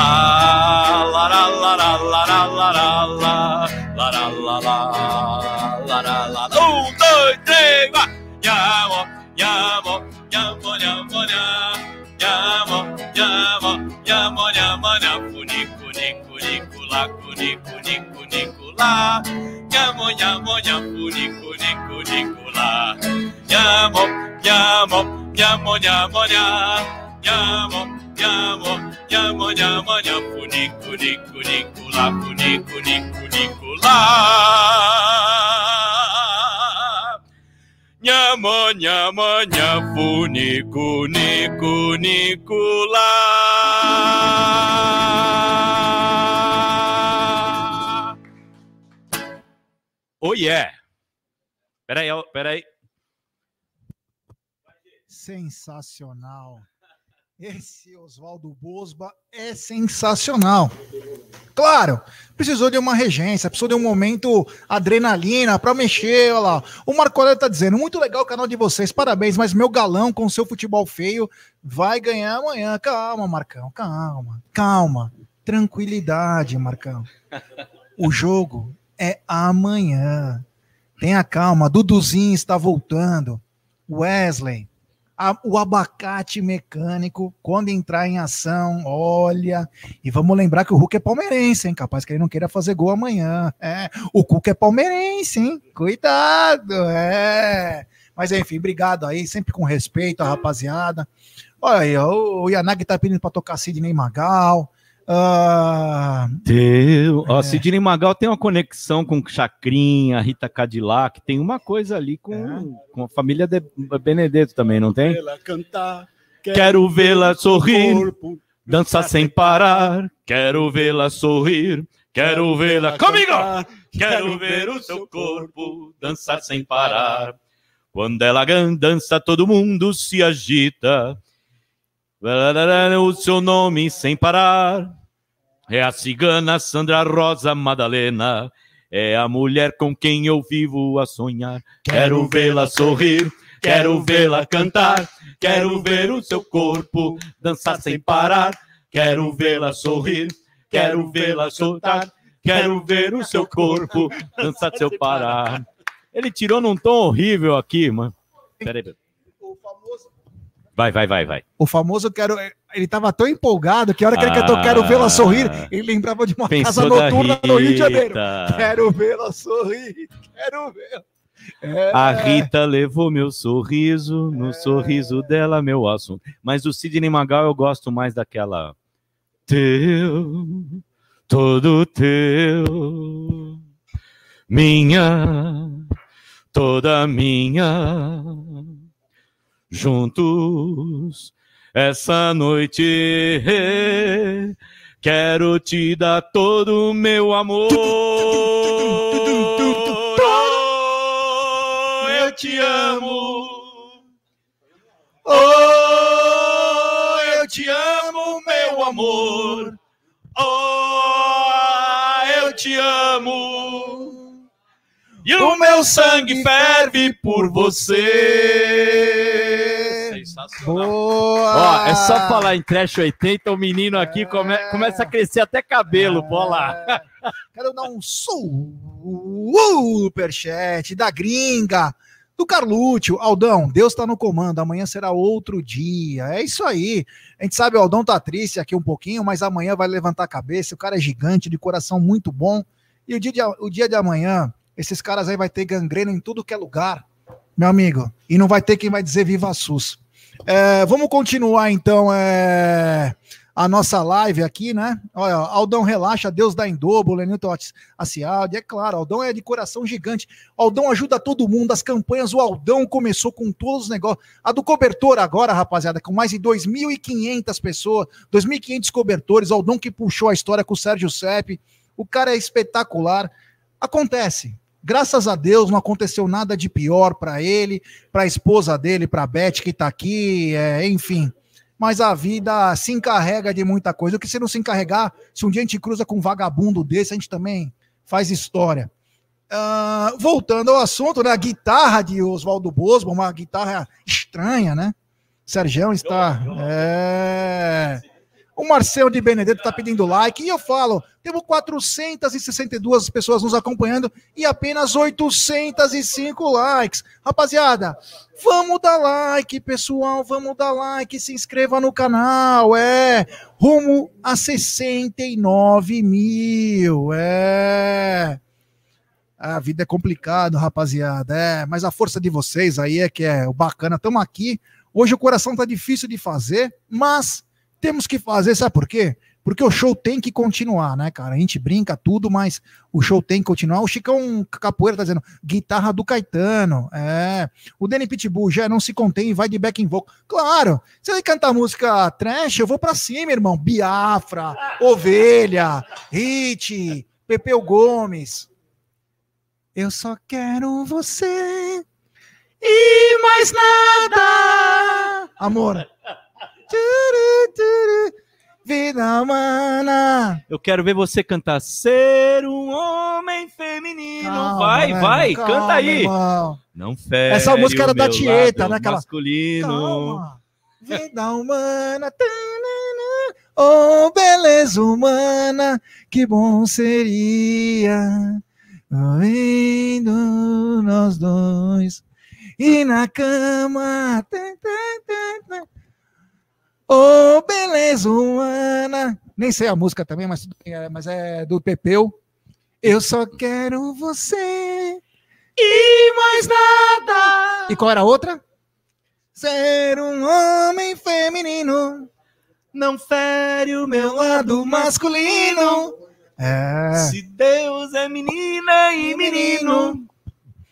La la la la la la la la la la la la la la la la la Um, dois, três, vai! Nhamo, nhamo, nhamo, nhamo, nhamo, nhamo, nhamo, nhamo, nhamo, nico, nico, nico, lá, nico, nico, nico, lá. Nhamo, nhamo, nhamo, nico, nico, nico, lá. Nhamo, nhamo, nhamo, nhamo, nhamo, nhamo, nhamo, llamo, llamo, llamo, nico, nico, nicolá, nico, nico, nicolá. Llamo, llamo, llamo, nico, nico, nicolá. Oh yeah! Peraí, peraí. Sensacional. Esse Oswaldo Bosba é sensacional. Claro, precisou de uma regência, precisou de um momento adrenalina para mexer. Olha lá. O Marco Aurélio tá dizendo: muito legal o canal de vocês, parabéns, mas meu galão com seu futebol feio vai ganhar amanhã. Calma, Marcão, calma, calma. Tranquilidade, Marcão. O jogo é amanhã. Tenha calma. Duduzinho está voltando. Wesley, a- o abacate mecânico, quando entrar em ação, olha. E vamos lembrar que o Hulk é palmeirense, hein? Capaz que ele não queira fazer gol amanhã. É, o Cuca é palmeirense, hein? Cuidado, é. Mas enfim, obrigado aí, sempre com respeito a rapaziada. Olha aí, o Yanagi tá pedindo pra tocar Sidney Magal. Ah, Teu. Ó, É. Sidney Magal tem uma conexão com Chacrinha, Rita Cadillac, tem uma coisa ali com, É. com a família de Benedetto também, não tem? Ela cantar. Quero vê-la sorrir, corpo, dança sem parar. Quero vê-la sorrir, quero vê-la comigo. Quero ver o seu corpo dançar sem parar. Quando ela dança, todo mundo se agita. O seu nome sem parar. É a cigana Sandra Rosa Madalena. É a mulher com quem eu vivo a sonhar. Quero vê-la sorrir, quero vê-la cantar. Quero ver o seu corpo dançar sem parar. Quero vê-la sorrir, quero vê-la soltar. Quero ver o seu corpo dançar sem parar. Ele tirou num tom horrível aqui, mano. Peraí, peraí. O Vai, vai, vai, vai. O famoso quero. Ele tava tão empolgado que a hora que ele cantou Quero Vê-la Sorrir, ele lembrava de uma casa Ah. Noturna no Rio de Janeiro. Quero vê-la sorrir, quero vê-la. É, A Rita levou meu sorriso, no sorriso dela, meu assunto. Mas do Sidney Magal eu gosto mais daquela. Teu, todo teu, minha, toda minha, juntos essa noite. Quero te dar todo o meu amor. Oh, eu te amo. Oh, eu te amo, meu amor. Oh, eu te amo. E o meu sangue ferve por você. Sensacional. Boa! Ó, é só falar em Trash 80, o menino aqui come- começa a crescer até cabelo, pô lá. Quero dar um superchat da gringa, do Carlúcio. Aldão, Deus tá no comando, amanhã será outro dia. É isso aí. A gente sabe, o Aldão tá triste aqui um pouquinho, mas amanhã vai levantar a cabeça. O cara é gigante, de coração muito bom. E o dia de, o dia de amanhã, esses caras aí vai ter gangrena em tudo que é lugar, meu amigo. E não vai ter quem vai dizer Viva SUS. É, vamos continuar então é, a nossa live aqui, né? Olha, Aldão relaxa, Deus dá em dobro, Lenilton Acialdi, é claro, Aldão é de coração gigante. Aldão ajuda todo mundo, as campanhas, o Aldão começou com todos os negócios. A do cobertor agora, rapaziada, com mais de 2.500 pessoas, 2.500 cobertores, Aldão que puxou a história com o Sérgio Sepp, o cara é espetacular. acontece. Graças a Deus não aconteceu nada de pior para ele, para a esposa dele, para a Beth que está aqui, é, enfim. Mas a vida se encarrega de muita coisa. O que se não se encarregar, se um dia a gente cruza com um vagabundo desse, a gente também faz história. Uh, voltando ao assunto, né? A guitarra de Oswaldo Bosbo, uma guitarra estranha, né? Sérgio está. É... O Marcel de Benedetto está pedindo like. E eu falo, temos 462 pessoas nos acompanhando e apenas 805 likes. Rapaziada, vamos dar like, pessoal. Vamos dar like. Se inscreva no canal. É. Rumo a 69 mil. É. A vida é complicado, rapaziada. É, mas a força de vocês aí é que é o bacana. Estamos aqui. Hoje o coração tá difícil de fazer, mas temos que fazer, sabe por quê? Porque o show tem que continuar, né, cara? A gente brinca tudo, mas o show tem que continuar. O Chicão Capoeira tá dizendo, guitarra do Caetano. É. O Danny Pitbull já não se contém e vai de back in vocal. Claro, se ele cantar música trash, eu vou pra cima, irmão. Biafra, Ovelha, Hit, Pepeu Gomes. Eu só quero você e mais nada. Amor. Vida humana. Eu quero ver você cantar Ser um homem feminino. Calma, vai, velho, vai, calma, canta aí. irmão. Não fere Essa música era da Tieta, né? Aquela- Masculino. Calma. Vida humana. Oh, beleza humana. Que bom seria. Vendo nós dois. E na cama. tan, tan, tan, tan. Oh, beleza humana. Nem sei a música também, mas, é- mas é do Pepeu. Eu só quero você e mais nada. E qual era a outra? Ser um homem feminino. Não fere o Meu lado masculino. É. Se Deus é menina e menino,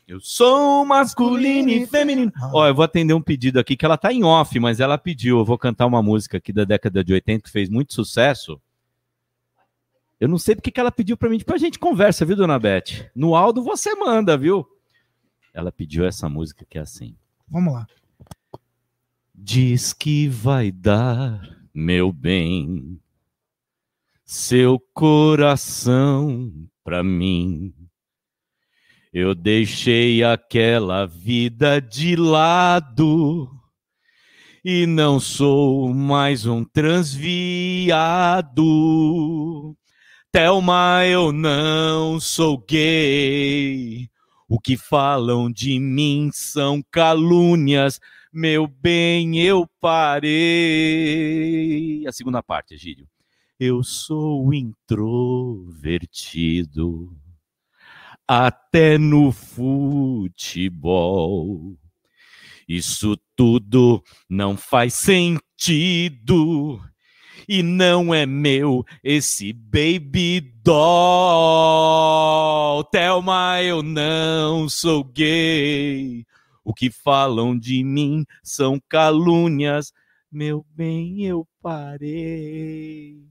eu sou masculino e feminino. Ó, eu vou atender um pedido aqui que ela tá em off, mas ela pediu. Eu vou cantar uma música aqui da década de 80 que fez muito sucesso. Eu não sei porque que ela pediu pra mim. Depois a gente conversa, viu, dona Beth? No áudio você manda, viu? Ela pediu essa música que é assim. Vamos lá. Diz que vai dar, meu bem, seu coração pra mim. Eu deixei aquela vida de lado e não sou mais um transviado. Thelma, eu não sou gay. O que falam de mim são calúnias. Meu bem, eu parei. A segunda parte, Egídio. Eu sou introvertido, até no futebol. Isso tudo não faz sentido. E não é meu esse baby doll. Thelma, eu não sou gay. O que falam de mim são calúnias. Meu bem, eu parei.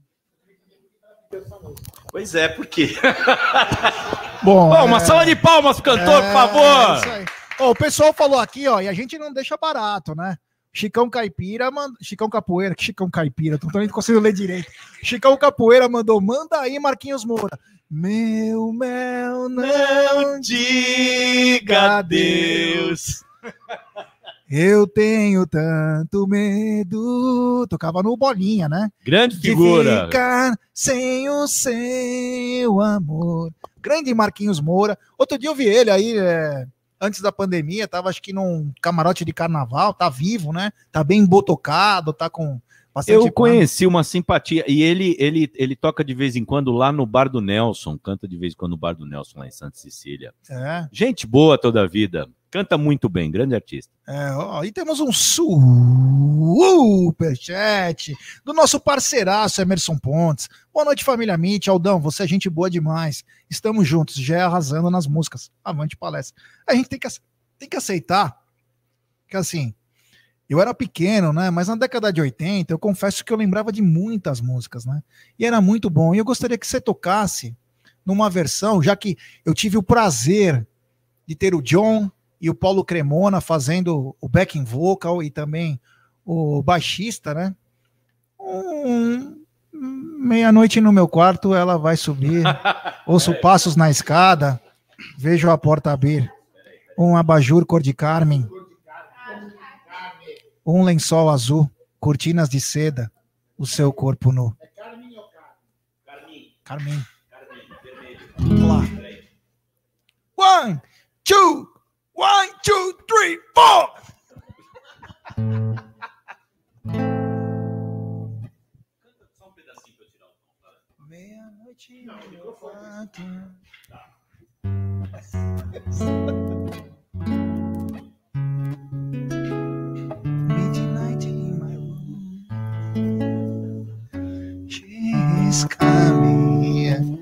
Pois é, por quê? Bom, Ó, uma é- salva de palmas pro cantor, por É, favor. isso aí. Ó, o pessoal falou aqui, ó, e a gente não deixa barato, né? Chicão Caipira, mand... Chicão Capoeira, que Chicão Caipira, tô nem conseguindo ler direito. Chicão Capoeira mandou, manda aí, Marquinhos Moura. Meu mel não diga adeus. Eu tenho tanto medo. Tocava no bolinha, né? Grande De figura. ficar sem o seu amor. Grande Marquinhos Moura. Outro dia eu vi ele aí, é, antes da pandemia, tava acho que num camarote de carnaval, tá vivo, né? Tá bem botocado, tá com bastante Eu conheci uma simpatia e ele, ele, ele toca de vez em quando lá no bar do Nelson, canta de vez em quando no bar do Nelson lá em Santa Cecília. É, Gente boa toda a vida, canta muito bem, grande artista. é, ó, e temos um superchat do nosso parceiraço Emerson Pontes. Boa noite, família Mitch. Aldão, você é gente boa demais. Estamos juntos, já arrasando nas músicas. Avante palestra. A gente tem que, tem que aceitar que assim, eu era pequeno, né? Mas na década de 80, eu confesso que eu lembrava de muitas músicas, né? E era muito bom. E eu gostaria que você tocasse numa versão, já que eu tive o prazer de ter o John e o Paulo Cremona fazendo o backing vocal e também o baixista, né? Um, Meia-noite no meu quarto, ela vai subir. Ouço passos na escada, vejo a porta abrir. Um abajur cor de carmem. Um lençol azul, cortinas de seda, o seu corpo nu. Carmim. Vamos lá. One, two, one, two, three, four. Meia-noite no She's coming.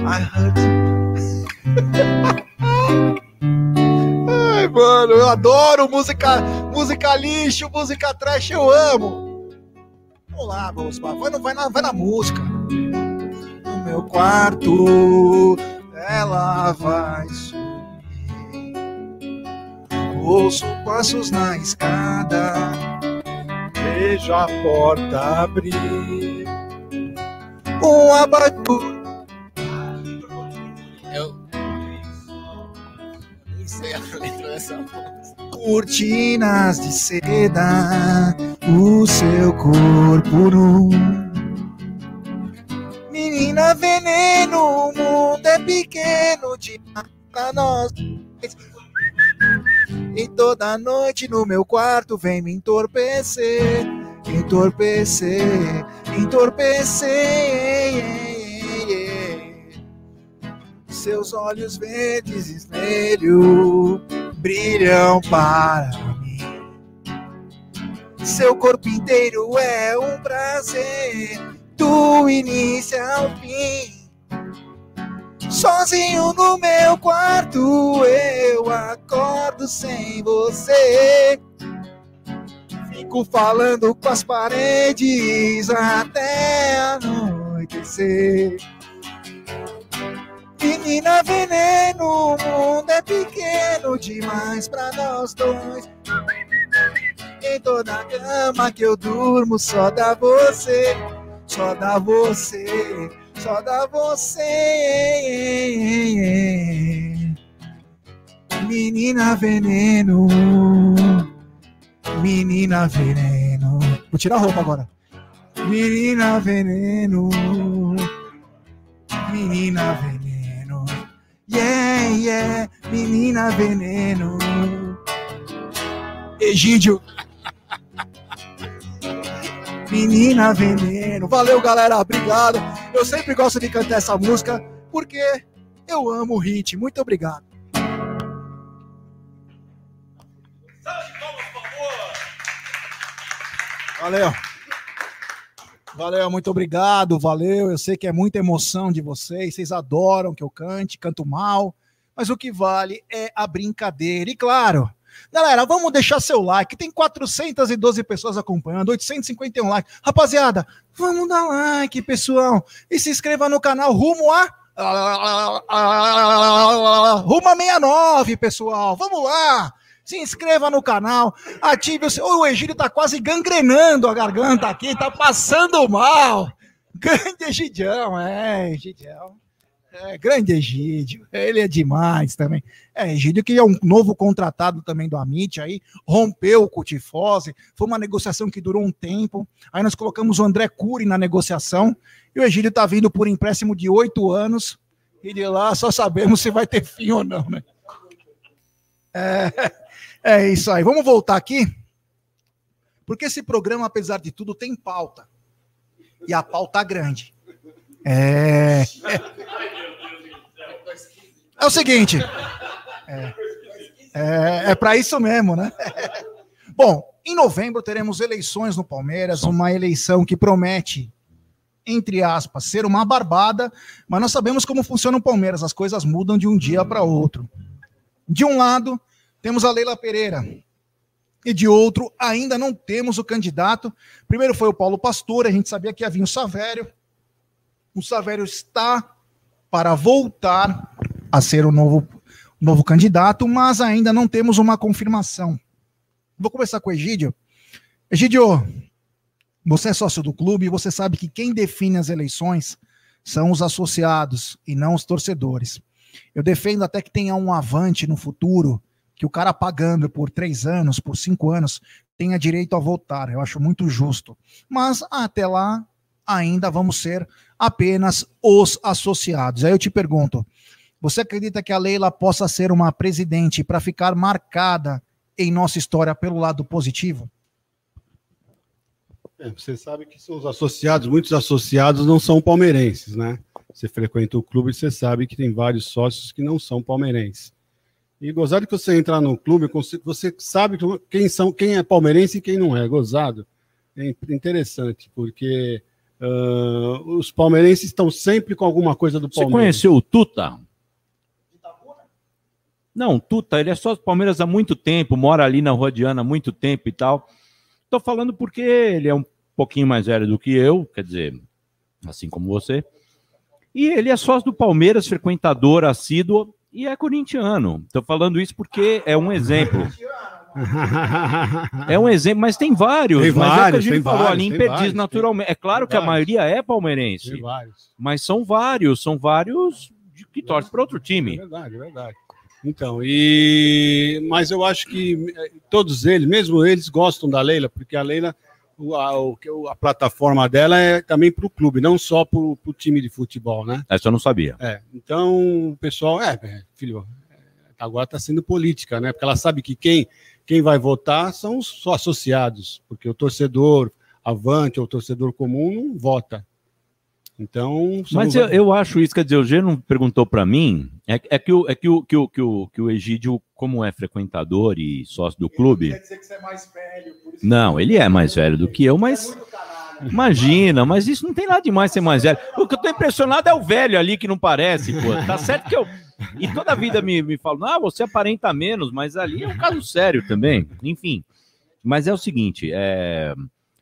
I heard. Ai, mano, eu adoro música, música lixo, música trash, eu amo. Vamos lá, vamos. Vai, vai, na, vai na música. No meu quarto, ela vai subir. Ouço passos na escada, vejo a porta abrir. Um abajur Eu. Sei a letra dessa música. cortinas de seda, o seu corpo nu. Menina veneno, o mundo é pequeno demais pra nós. E toda noite no meu quarto vem me entorpecer, entorpecer, entorpecer. Seus olhos verdes espelho brilham para mim. Seu corpo inteiro é um prazer, do início ao fim. Sozinho no meu quarto, eu acordo sem você. Fico falando com as paredes até anoitecer. Menina veneno, o mundo é pequeno demais pra nós dois. Em toda cama que eu durmo, só dá você, só dá você, só dá você. Menina veneno, menina veneno. Vou tirar a roupa agora. Menina veneno, menina veneno. Yeah, yeah, menina veneno. Egídio. Menina veneno. Valeu, galera. Obrigado. Eu sempre gosto de cantar essa música porque eu amo o hit. Muito obrigado. Valeu. Valeu, muito obrigado, valeu. Eu sei que é muita emoção de vocês, vocês adoram que eu cante, canto mal, mas o que vale é a brincadeira. E claro, galera, vamos deixar seu like. Tem 412 pessoas acompanhando, 851 likes. Rapaziada, vamos dar like, pessoal. E se inscreva no canal rumo a rumo a 69, pessoal. Vamos lá. Se inscreva no canal, ative o seu. O Egídio tá quase gangrenando a garganta aqui, tá passando mal. Grande Egidião, é, Egidião. É, grande Egídio, ele é demais também. É, Egídio que é um novo contratado também do Amit aí, rompeu com o Tifose, foi uma negociação que durou um tempo, aí nós colocamos o André Cury na negociação, e o Egídio tá vindo por empréstimo de oito anos, e de lá só sabemos se vai ter fim ou não, né? É, é isso aí. Vamos voltar aqui. Porque esse programa, apesar de tudo, tem pauta. E a pauta grande. É. É, é o seguinte. É, é, é para isso mesmo, né? Bom, em novembro teremos eleições no Palmeiras, uma eleição que promete, entre aspas, ser uma barbada, mas nós sabemos como funciona o Palmeiras, as coisas mudam de um dia para outro. De um lado, temos a Leila Pereira. E de outro, ainda não temos o candidato. Primeiro foi o Paulo Pastor, a gente sabia que havia o Savério. o Savério está para voltar a ser o novo, novo candidato, mas ainda não temos uma confirmação. Vou começar com o Egídio. Egídio, você é sócio do clube você sabe que quem define as eleições são os associados e não os torcedores. Eu defendo até que tenha um avante no futuro, que o cara pagando por três anos, por cinco anos, tenha direito a votar. Eu acho muito justo. Mas até lá, ainda vamos ser apenas os associados. Aí eu te pergunto: você acredita que a Leila possa ser uma presidente para ficar marcada em nossa história pelo lado positivo? É, você sabe que são os associados, muitos associados não são palmeirenses, né? Você frequenta o clube e você sabe que tem vários sócios que não são palmeirenses. E gozado que você entrar no clube, você sabe quem são, quem é palmeirense e quem não é. Gozado. É interessante, porque uh, os palmeirenses estão sempre com alguma coisa do Palmeiras. Você conheceu o Tuta? Não, Tuta, ele é só do Palmeiras há muito tempo, mora ali na Rua Diana há muito tempo e tal. Estou falando porque ele é um pouquinho mais velho do que eu, quer dizer, assim como você. E ele é sócio do Palmeiras, frequentador assíduo e é corintiano. Estou falando isso porque é um exemplo. É um exemplo, mas tem vários. Tem mas vários, é que a gente falou vários, ali, impedidos naturalmente. É claro que a maioria é palmeirense. Mas são vários, são vários que torcem para outro time. É verdade, é verdade. Então, e mas eu acho que eh, todos eles, mesmo eles, gostam da Leila, porque a Leila, a, a plataforma dela é também para o clube, não só para o time de futebol, né? Essa eu não sabia. É, então o pessoal, é, é filho, é, agora está sendo política, né? Porque ela sabe que quem, quem vai votar são os só associados, porque o torcedor avante ou o torcedor comum não vota. Então. Mas eu, eu, acho isso, quer dizer, o G não perguntou para mim. É, é, que, o, é que, o, que, o, que, o, que o Egídio, como é frequentador e sócio do clube. Quer dizer que você é mais velho. não, ele é mais velho do que eu, mas. Imagina, mas isso não tem nada demais ser mais velho. O que eu tô impressionado é o velho ali que não parece, pô. Tá certo que eu. E toda a vida me, me falam, ah, você aparenta menos, mas ali é um caso sério também. Enfim. Mas é o seguinte, é,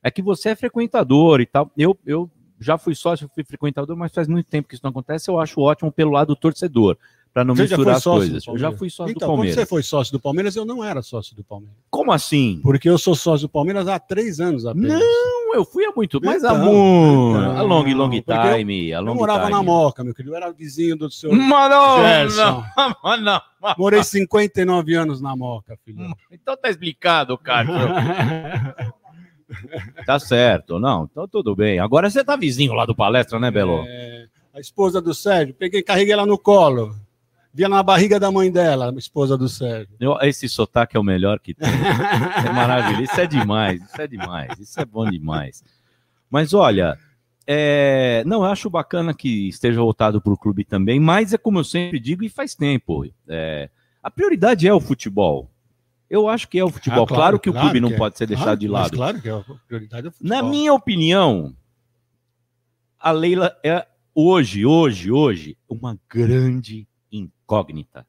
é que você é frequentador e tal. Eu, eu já fui sócio, fui frequentador, mas faz muito tempo que isso não acontece. Eu acho ótimo pelo lado do torcedor, para não você misturar as coisas. Eu já fui sócio então, do Palmeiras. Quando você foi sócio do Palmeiras, eu não era sócio do Palmeiras. Como assim? Porque eu sou sócio do Palmeiras há três anos apenas. Não, eu fui há muito, mas então, há muito. Então, a long, long time. Eu, a long eu morava time. na Moca, meu querido. Eu era vizinho do seu. Mano, Gerson. não, não. Morei 59 anos na Moca, filho. Então tá explicado, cara. Tá certo, não, então tudo bem. Agora você tá vizinho lá do palestra, né, Belo? É, a esposa do Sérgio, peguei, carreguei ela no colo. Via na barriga da mãe dela, a esposa do Sérgio. Eu, esse sotaque é o melhor que tem. é maravilhoso. Isso é demais, isso é demais, isso é bom demais. Mas olha, é, não, eu acho bacana que esteja voltado para o clube também, mas é como eu sempre digo e faz tempo. É, a prioridade é o futebol. Eu acho que é o futebol. Ah, claro, claro, que claro o clube não é. pode ser deixado claro, de lado. Claro que é a prioridade é o futebol. Na minha opinião, a Leila é hoje, hoje, hoje, uma grande incógnita.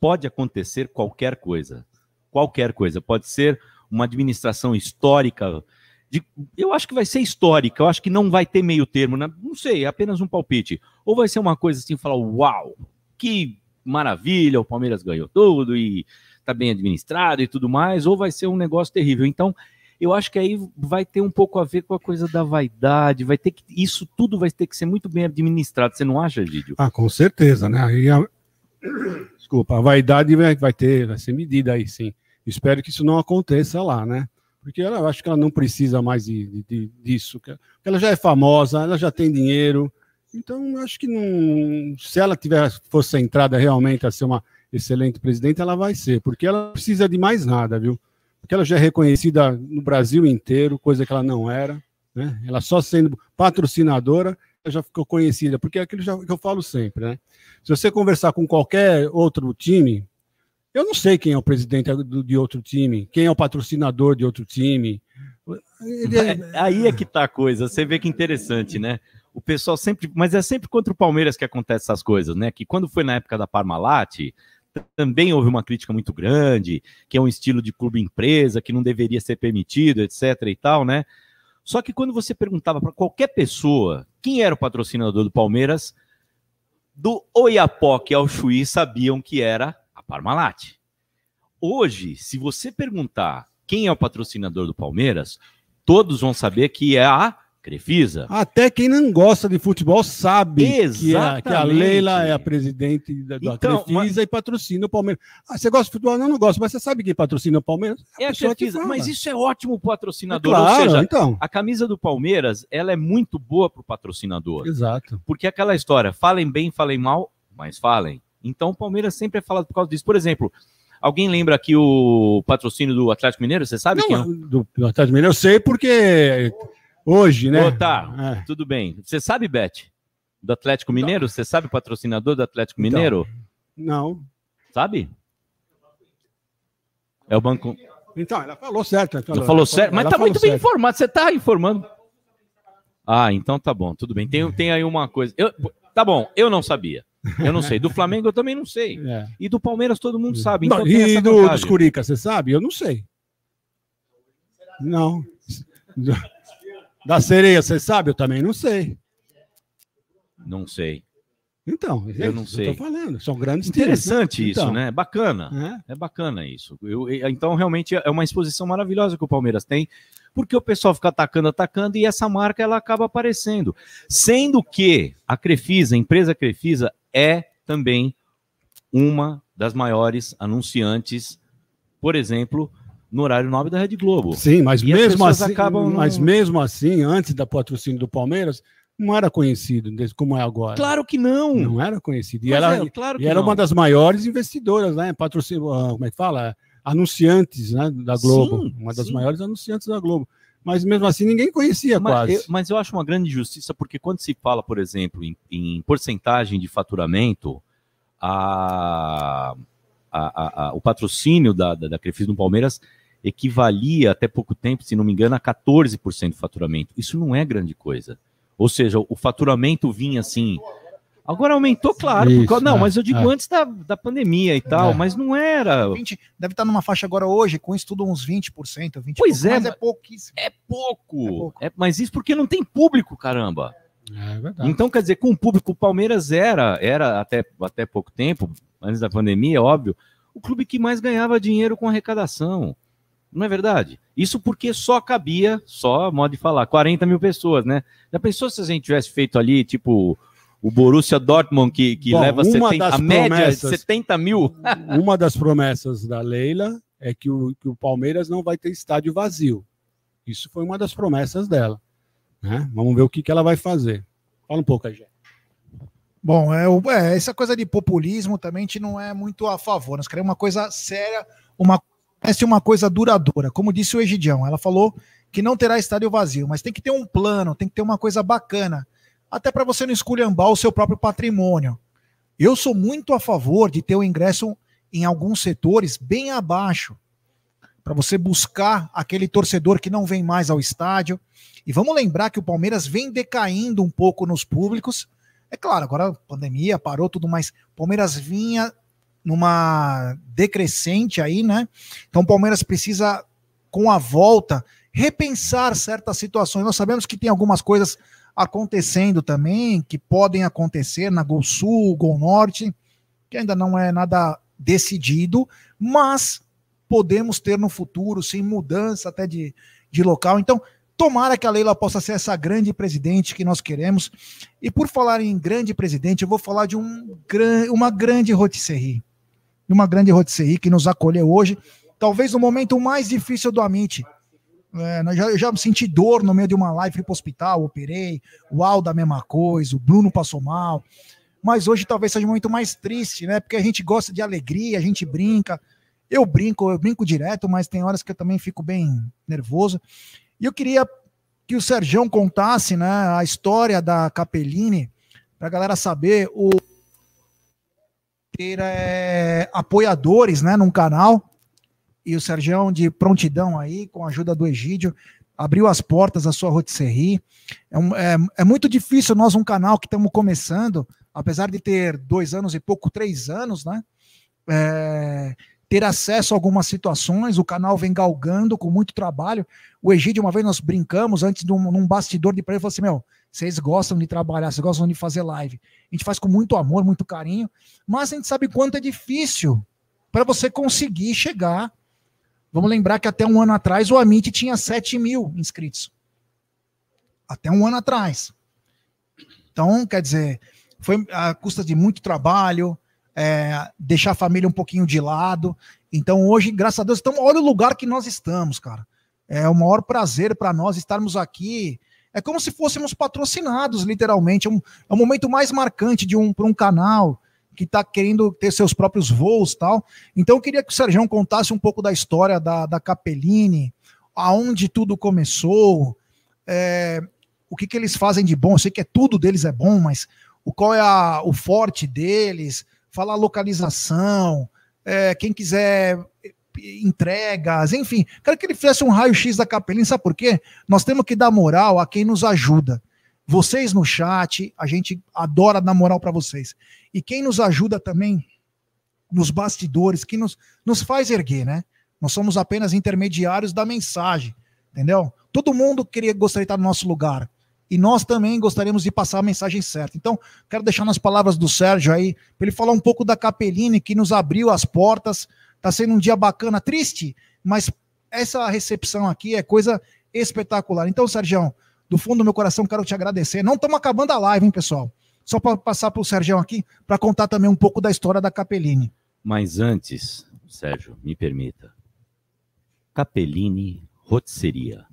Pode acontecer qualquer coisa. Qualquer coisa. Pode ser uma administração histórica. De, eu acho que vai ser histórica. Eu acho que não vai ter meio termo. Né? Não sei, é apenas um palpite. Ou vai ser uma coisa assim, falar, uau, que maravilha, o Palmeiras ganhou tudo e está bem administrado e tudo mais, ou vai ser um negócio terrível. Então, eu acho que aí vai ter um pouco a ver com a coisa da vaidade, vai ter que isso tudo vai ter que ser muito bem administrado. Você não acha, Gidio? Ah, com certeza, né? Aí a... Desculpa, a vaidade vai, vai ter, vai ser medida aí, sim. Espero que isso não aconteça lá, né? Porque ela, eu acho que ela não precisa mais de, de, disso. Ela já é famosa, ela já tem dinheiro. Então, acho que não, se ela tiver fosse centrada realmente a ser uma excelente presidente, ela vai ser, porque ela precisa de mais nada, viu? Porque ela já é reconhecida no Brasil inteiro, coisa que ela não era, né? Ela só sendo patrocinadora, ela já ficou conhecida, porque é aquilo que eu falo sempre, né? Se você conversar com qualquer outro time, eu não sei quem é o presidente de outro time, quem é o patrocinador de outro time. É... Aí é que tá a coisa, você vê que interessante, né? O pessoal sempre, mas é sempre contra o Palmeiras que acontece essas coisas, né? Que quando foi na época da Parmalat, também houve uma crítica muito grande, que é um estilo de clube empresa que não deveria ser permitido, etc e tal, né? Só que quando você perguntava para qualquer pessoa quem era o patrocinador do Palmeiras, do Oiapoque ao Chuí sabiam que era a Parmalat. Hoje, se você perguntar quem é o patrocinador do Palmeiras, todos vão saber que é a Crefisa. Até quem não gosta de futebol sabe que a, que a. Leila é a presidente da, da Então, Crefisa e patrocina o Palmeiras. Ah, você gosta de futebol? Não, não gosto, mas você sabe quem patrocina o Palmeiras? É a pessoa que Crefisa, mas isso é ótimo pro É patrocinador. claro, Ou seja, então. a camisa do Palmeiras, ela é muito boa pro patrocinador. Exato. Porque é aquela história, falem bem, falem mal, mas falem. Então o Palmeiras sempre é falado por causa disso. Por exemplo, alguém lembra aqui o patrocínio do Atlético Mineiro? Você sabe Não, quem é? do, do Atlético Mineiro eu sei porque hoje, né? Ô, tá, É. tudo bem. Você sabe, Beth? Do Atlético Mineiro? Você sabe o patrocinador do Atlético Então. Mineiro? Não. Sabe? É o banco. Então, ela falou certo. ela Não falou certo, mas tá falou muito bem certo. informado. Você tá informando. Ah, então tá bom, tudo bem. Tem, tem aí uma coisa. Eu- tá bom, eu não sabia. Eu não sei. Do Flamengo eu também não sei. É. E do Palmeiras todo mundo sabe. Não, Então tem e do, dos Curica, você sabe? Eu não sei. Não. Da sereia, você sabe? Eu também não sei. Não sei. Então, é Eu não sei. que Eu falando. São grandes times, Interessante né? isso, Então, né? Bacana. é. É bacana isso. Eu- eu- então, realmente, é uma exposição maravilhosa que o Palmeiras tem, porque o pessoal fica atacando, atacando, e essa marca ela acaba aparecendo. Sendo que a Crefisa, a empresa Crefisa, é também uma das maiores anunciantes, por exemplo, no horário nobre da Rede Globo. Sim, mas E mesmo assim, acabam mas mesmo assim, antes da patrocínio do Palmeiras, não era conhecido como é agora. Claro que não. Não era conhecido. E Mas era, é, claro e era não. uma das maiores investidoras, né? Patrocínio, ah, como é que fala? Anunciantes né? da Globo. Sim, uma das sim. maiores anunciantes da Globo. Mas mesmo assim ninguém conhecia Mas quase. eu, mas eu acho uma grande injustiça, porque quando se fala, por exemplo, em, em porcentagem de faturamento, a, a- a- a- o patrocínio da, da, da Crefisa no Palmeiras equivalia até pouco tempo, se não me engano, a 14% do faturamento. Isso não é grande coisa. Ou seja, o faturamento vinha assim. Agora aumentou, claro. Isso, causa- não, é, mas eu digo é. antes da, da pandemia e tal, É. mas não era. 20, deve estar numa faixa agora hoje, com isso tudo uns 20%, 20%. Pois é, mas é pouquíssimo. É pouco. É pouco. É, mas isso porque não tem público, caramba. É verdade. Então, quer dizer, com o público, o Palmeiras era, era até, até pouco tempo, antes da pandemia, óbvio, o clube que mais ganhava dinheiro com arrecadação. Não é verdade? Isso porque só cabia, só modo de falar, 40 mil pessoas, né? Já pensou se a gente tivesse feito ali, tipo, o Borussia Dortmund, que, que Bom, leva uma 70, das a média é promessas- 70 mil? Uma das promessas da Leila é que o, que o Palmeiras não vai ter estádio vazio. Isso foi uma das promessas dela. né? Vamos ver o que, que ela vai fazer. Fala um pouco Jé. Bom, é, é, essa coisa de populismo também a gente não é muito a favor. Nós queremos uma coisa séria, uma, essa é uma coisa duradoura. Como disse o Egidião, ela falou que não terá estádio vazio, mas tem que ter um plano, tem que ter uma coisa bacana, até para você não esculhambar o seu próprio patrimônio. Eu sou muito a favor de ter o ingresso em alguns setores bem abaixo, para você buscar aquele torcedor que não vem mais ao estádio. E vamos lembrar que o Palmeiras vem decaindo um pouco nos públicos. É claro, agora a pandemia parou tudo mais. O Palmeiras vinha numa decrescente aí, né? Então o Palmeiras precisa, com a volta, repensar certas situações. Nós sabemos que tem algumas coisas acontecendo também, que podem acontecer na Gol Sul, Gol Norte, que ainda não é nada decidido, mas podemos ter no futuro, sim, mudança até de, de local. Então, tomara que a Leila possa ser essa grande presidente que nós queremos. E por falar em grande presidente, eu vou falar de um, uma grande rotisserie. Uma grande rotisserie que nos acolheu hoje, talvez no momento mais difícil do Amit. É, nós já- eu já senti dor no meio de uma live, fui para o hospital, operei, o Aldo a mesma coisa, o Bruno passou mal. Mas hoje talvez seja um momento mais triste, né? Porque a gente gosta de alegria, a gente brinca. Eu brinco, eu brinco direto, mas tem horas que eu também fico bem nervoso. E eu queria que o Serjão contasse né, a história da Capellini, para a galera saber o ter é, apoiadores né, num canal. E o Serjão, de prontidão aí, com a ajuda do Egídio, abriu as portas da sua rotisserie. É, um- é, é muito difícil nós, um canal que estamos começando, apesar de ter dois anos e pouco, três anos, né? é, ter acesso a algumas situações. O canal vem galgando com muito trabalho. O Egídio, uma vez nós brincamos antes de um, num bastidor de praia, falou assim: Meu, vocês gostam de trabalhar, vocês gostam de fazer live. A gente faz com muito amor, muito carinho, mas a gente sabe quanto é difícil para você conseguir chegar. Vamos lembrar que até um ano atrás o Amit tinha 7 mil inscritos. Até um ano atrás. Então, quer dizer, foi a custa de muito trabalho, é, deixar a família um pouquinho de lado. Então, hoje, graças a Deus, estamos, olha o lugar que nós estamos, cara. É o maior prazer para nós estarmos aqui. É como se fôssemos patrocinados, literalmente. É um, é o momento mais marcante de um para um canal que está querendo ter seus próprios voos tal. Então, eu queria que o Sérgio contasse um pouco da história da, da Capellini, aonde tudo começou, é, o que, que eles fazem de bom. Eu sei que é tudo deles é bom, mas o qual é a, o forte deles, falar localização, é, quem quiser entregas, enfim. Quero que ele fizesse um raio-x da Capelin, sabe por quê? Nós temos que dar moral a quem nos ajuda. Vocês no chat, a gente adora dar moral para vocês. E quem nos ajuda também nos bastidores, que nos, nos faz erguer, né? Nós somos apenas intermediários da mensagem, entendeu? Todo mundo queria gostaria de estar no nosso lugar e nós também gostaríamos de passar a mensagem certa. Então, quero deixar nas palavras do Sérgio aí, para ele falar um pouco da Capeline, que nos abriu as portas. Está sendo um dia bacana, triste, mas essa recepção aqui é coisa espetacular. Então, Sérgio, do fundo do meu coração, quero te agradecer. Não estamos acabando a live, hein, pessoal? Só para passar para o Sérgio aqui, para contar também um pouco da história da Capeline. Mas antes, Sérgio, me permita. Capelini Rotisseria,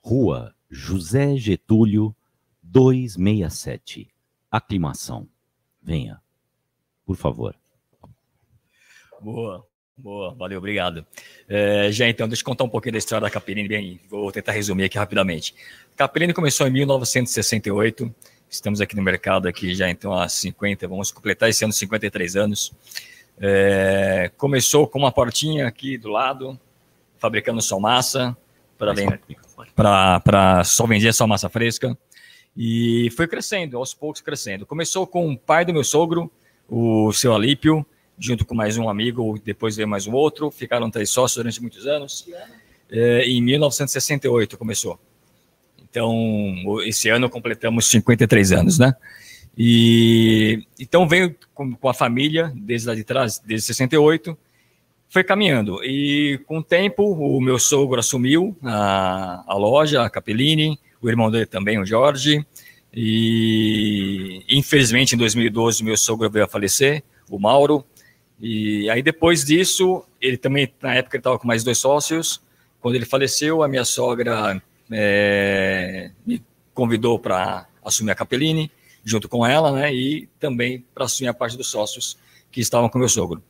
Rua José Getúlio 267. Aclimação. Venha. Por favor. Boa, boa, valeu, obrigado. É, já então, deixa eu contar um pouquinho da história da Capelini, bem, vou tentar resumir aqui rapidamente. Capelini começou em 1968, estamos aqui no mercado aqui já então há 50, vamos completar esse ano 53 anos. É, começou com uma portinha aqui do lado, fabricando só massa, para só vender só massa fresca. E foi crescendo, aos poucos crescendo. Começou com o pai do meu sogro, o seu Alípio, junto com mais um amigo, depois veio mais um outro, ficaram três sócios durante muitos anos. É, em 1968 começou. Então, esse ano completamos 53 anos, né? E então veio com, com a família desde lá de trás, desde 68, foi caminhando. E com o tempo, o meu sogro assumiu a, a loja, a Capellini, o irmão dele também, o Jorge. E infelizmente em 2012 meu sogro veio a falecer, o Mauro. E aí depois disso, ele também, na época, ele estava com mais dois sócios. Quando ele faleceu, a minha sogra é, me convidou para assumir a Capellini, junto com ela, né? E também para assumir a parte dos sócios que estavam com meu sogro.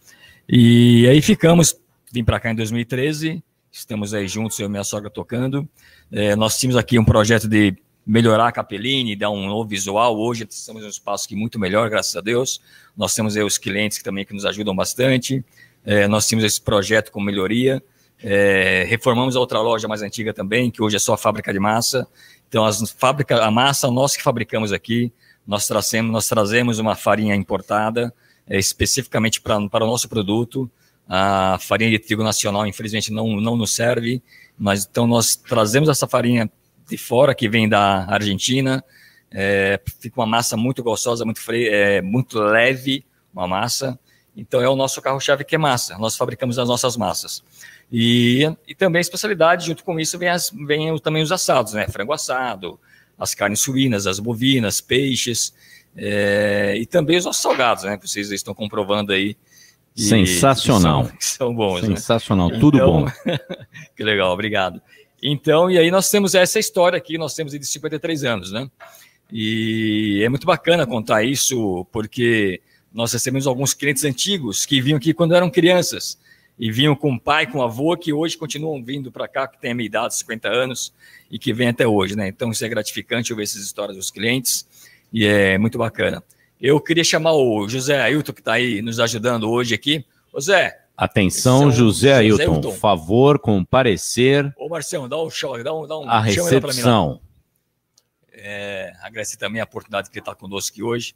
E aí ficamos, vim para cá em 2013, estamos aí juntos, eu e minha sogra tocando. É, nós tínhamos aqui um projeto de melhorar a Capeline, dar um novo visual. Hoje estamos em um espaço que é muito melhor, graças a Deus. Nós temos aí os clientes que também que nos ajudam bastante. É, nós temos esse projeto com melhoria. É, reformamos a outra loja mais antiga também, que hoje é só a fábrica de massa. Então, as fábrica, a massa nós que fabricamos aqui. Nós trazemos, nós trazemos uma farinha importada, é, especificamente pra, para o nosso produto. A farinha de trigo nacional, infelizmente, não, não nos serve, mas então nós trazemos essa farinha de fora, que vem da Argentina. É, fica uma massa muito gostosa, muito, fre é, muito leve, uma massa. Então é o nosso carro-chave que é massa. Nós fabricamos as nossas massas. E, e também a especialidade, junto com isso, vem, as, vem também os assados, né? Frango assado, as carnes suínas, as bovinas, peixes. É, e também os nossos salgados, né? Que vocês estão comprovando aí. Sensacional. Que são, são, bons, né? Sensacional, né? tudo então, bom. que legal, obrigado. Então, e aí nós temos essa história aqui, nós temos de 53 anos, né? E é muito bacana contar isso, porque nós recebemos alguns clientes antigos que vinham aqui quando eram crianças e vinham com o pai, com o avô, que hoje continuam vindo para cá, que tem a minha idade, 50 anos, e que vem até hoje, né? Então, isso é gratificante ouvir essas histórias dos clientes e é muito bacana. Eu queria chamar o José Ailton, que está aí nos ajudando hoje aqui. José. Atenção, José Ailton, José Ailton. favor comparecer. Ô, Marcelo, dá um show, dá um, dá um a recepção. É, agradecer também a oportunidade que ele está conosco aqui hoje.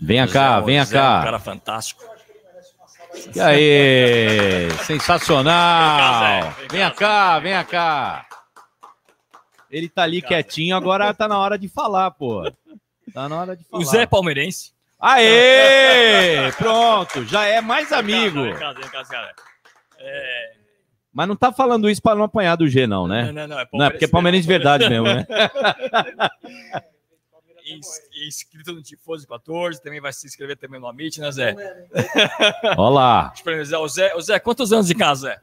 Venha José, cá, venha José cá. É um cara fantástico. E aí, sensacional! Vem cá, vem cá. Ele tá ali quietinho, agora tá na hora de falar, pô. Tá na hora de falar. O Zé é palmeirense. Aê! Pronto, já é mais amigo. Vem cá, vem cá, vem cá. É, Mas não tá falando isso pra não apanhar do G, não, né? Não, não, não. É Não, é porque é palmeirense de verdade mesmo, né? Ins- Inscrito no Tifoso 14, também vai se inscrever também no Amit, né, Zé? Olha lá. Deixa eu o Zé, o Zé, quantos anos de casa, Zé?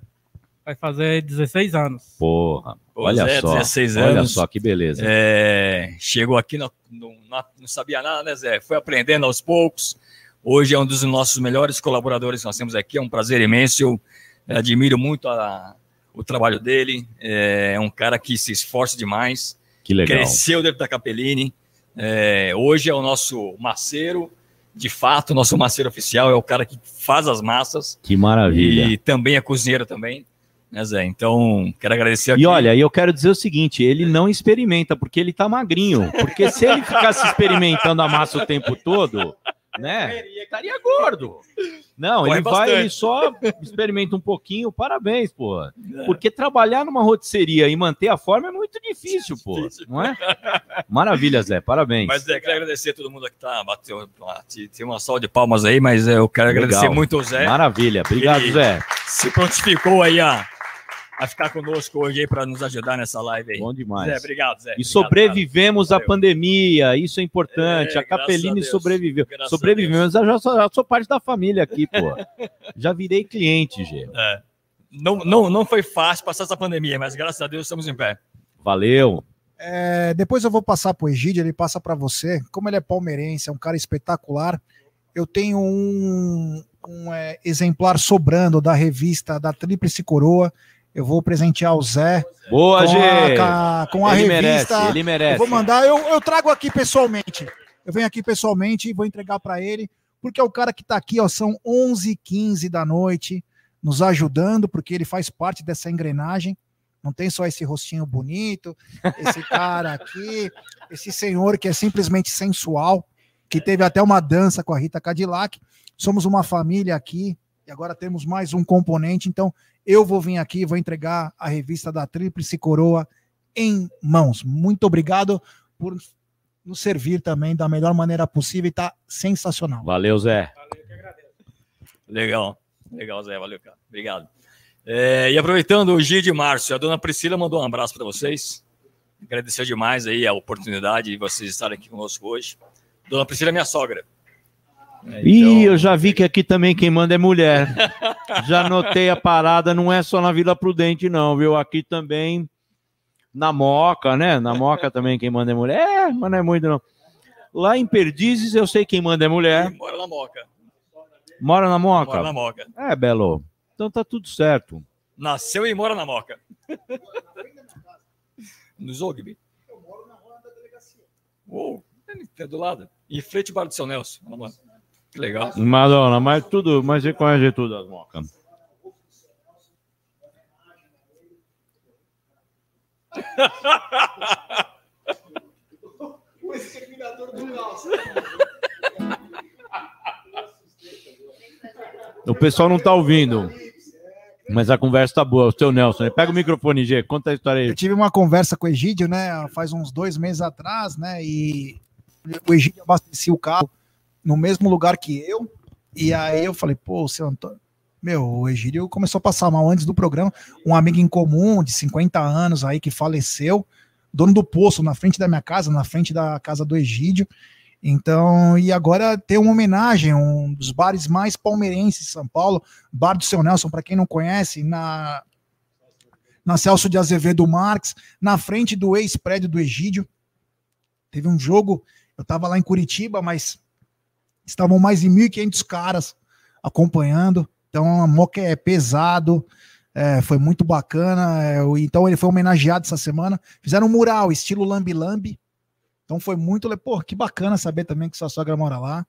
Vai fazer 16 anos. Porra, Pô, olha Zé, só. 16 Olha anos. só que beleza. É, chegou aqui, não, não, não sabia nada, né, Zé? Foi aprendendo aos poucos. Hoje é um dos nossos melhores colaboradores que nós temos aqui. É um prazer imenso. Eu admiro muito a- o trabalho dele. É um cara que se esforça demais. Que legal. Cresceu dentro da Capellini. É, hoje é o nosso maceiro. De fato, nosso maceiro oficial é o cara que faz as massas. Que maravilha. E também é cozinheiro também, né, Zé? Então, quero agradecer aqui. E olha, eu quero dizer o seguinte: ele não experimenta, porque ele tá magrinho. Porque se ele ficasse experimentando a massa o tempo todo, né? Estaria gordo. Não, Corre ele vai, bastante. ele só experimenta um pouquinho, parabéns, pô. Porque trabalhar numa rotisseria e manter a forma é muito difícil, pô. Não é? Maravilha, Zé, parabéns. Mas é, quero agradecer a todo mundo que tá, bateu, tem uma salva de palmas aí, mas é, eu quero Legal. agradecer muito ao Zé. Maravilha, obrigado, Ele Zé. Se prontificou aí a, a ficar conosco hoje aí para nos ajudar nessa live aí. Bom demais. Zé, obrigado, Zé. E Obrigado, sobrevivemos à Valeu. pandemia, isso é importante. É, a Capelini sobreviveu. Graças a Sobrevivemos, eu já sou, já sou parte da família aqui, pô. já virei cliente, Gê. É. Não, não, não foi fácil passar essa pandemia, mas graças a Deus estamos em pé. Valeu. É, depois eu vou passar pro Egídio, ele passa para você. Como ele é palmeirense, é um cara espetacular. Eu tenho um, um, é, exemplar sobrando da revista da Tríplice Coroa. Eu vou presentear o Zé Boa, com a- com a ele revista. merece, ele merece. Eu vou mandar, eu, eu trago aqui pessoalmente. Eu venho aqui pessoalmente e vou entregar para ele, porque é o cara que está aqui, ó, são 11h15 da noite, nos ajudando, porque ele faz parte dessa engrenagem. Não tem só esse rostinho bonito, esse cara aqui, esse senhor que é simplesmente sensual, que teve até uma dança com a Rita Cadillac. Somos uma família aqui e agora temos mais um componente. Então, eu vou vir aqui, vou entregar a revista da Tríplice Coroa em mãos. Muito obrigado por nos servir também da melhor maneira possível e tá sensacional. Valeu, Zé. Legal, legal, Zé, valeu, cara. Obrigado. É, e aproveitando o dia de março, a dona Priscila mandou um abraço para vocês. Agradeceu demais aí a oportunidade de vocês estarem aqui conosco hoje. Dona Priscila é minha sogra. É, Ih, então- eu já vi que aqui também quem manda é mulher. já notei a parada, não é só na Vila Prudente, não, viu? Aqui também, na Moca, né? Na Moca também quem manda é mulher. É, mas não é muito, não. Lá em Perdizes eu sei quem manda é mulher. Mora na Moca. Mora na Moca? Mora na Moca. É, Belo. Então tá tudo certo. Nasceu e mora na Moca. no Zogby. Eu moro na rua da delegacia. Uou, é do lado. Em frente ao bar do seu Nelson. Olha lá. Legal. Madonna, mas tudo, mas você conhece tudo as Moca. O exterminador do caos. O pessoal não tá ouvindo. Mas a conversa tá boa. O seu Nelson, pega o microfone, G, conta a história aí. Eu tive uma conversa com o Egídio, né, faz uns dois meses atrás, né, e o Egídio abastecia o carro no mesmo lugar que eu, e aí eu falei, pô, seu Antônio, meu, o Egídio começou a passar mal antes do programa, um amigo em comum de 50 anos aí que faleceu, dono do poço na frente da minha casa, na frente da casa do Egídio, então, e agora tem uma homenagem, um dos bares mais palmeirenses de São Paulo, Bar do Seu Nelson, para quem não conhece, na na Celso de Azevedo Marques, na frente do ex-prédio do Egídio. Teve um jogo, eu estava lá em Curitiba, mas estavam mais de 1.500 caras acompanhando. Então, a Moca é pesado, é, foi muito bacana. é, então, ele foi homenageado essa semana. Fizeram um mural, estilo Lambi Lambi. Então, foi muito. Pô, que bacana saber também que sua sogra mora lá.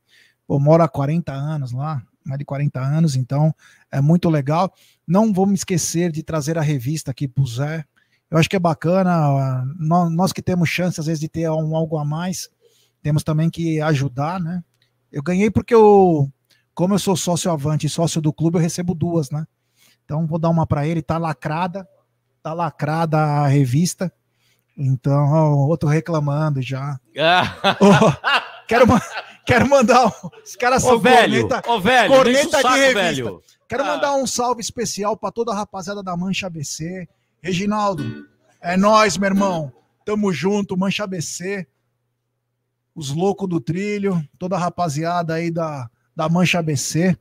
Pô, mora há 40 anos lá, mais de 40 anos, então é muito legal. Não vou me esquecer de trazer a revista aqui para o Zé. Eu acho que é bacana. nó- Nós, que temos chance, às vezes, de ter um, algo a mais, temos também que ajudar, né? Eu ganhei porque o, Como eu sou sócio avante e sócio do clube, eu recebo duas, né? Então vou dar uma para ele, tá lacrada, tá lacrada a revista. Então, ó, outro reclamando já. Ó, quero, ma- quero mandar. um- Os caras são Ô, velho, corneta, ô, velho, corneta saco, de revista. velho. Quero Ah. mandar um salve especial para toda a rapaziada da Mancha ABC. Reginaldo, é nós, meu irmão. Tamo junto, Mancha ABC. Os loucos do trilho, toda a rapaziada aí da, da Mancha ABC.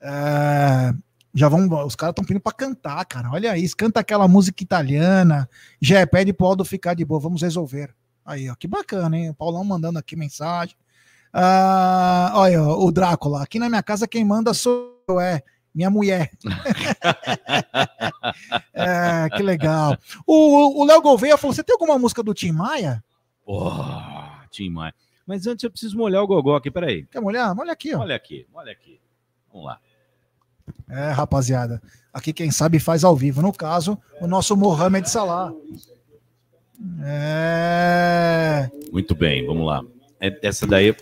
É, já vão, os caras estão pedindo para cantar, cara. Olha isso, canta aquela música italiana. Já é, pede pro Aldo ficar de boa, vamos resolver. Aí, ó, que bacana, hein? O Paulão mandando aqui mensagem. Ah, olha, o Drácula. Aqui na minha casa quem manda sou eu, é minha mulher. é, que legal. O Léo Gouveia falou: você tem alguma música do Tim Maia? Porra, Tim Maia. Mas antes eu preciso molhar o gogó aqui, peraí. Quer molhar? Molha aqui, ó. Olha aqui, olha aqui. Vamos lá. É, rapaziada. Aqui quem sabe faz ao vivo. No caso, o nosso Mohamed Salah. É. Muito bem, vamos lá. É, essa daí,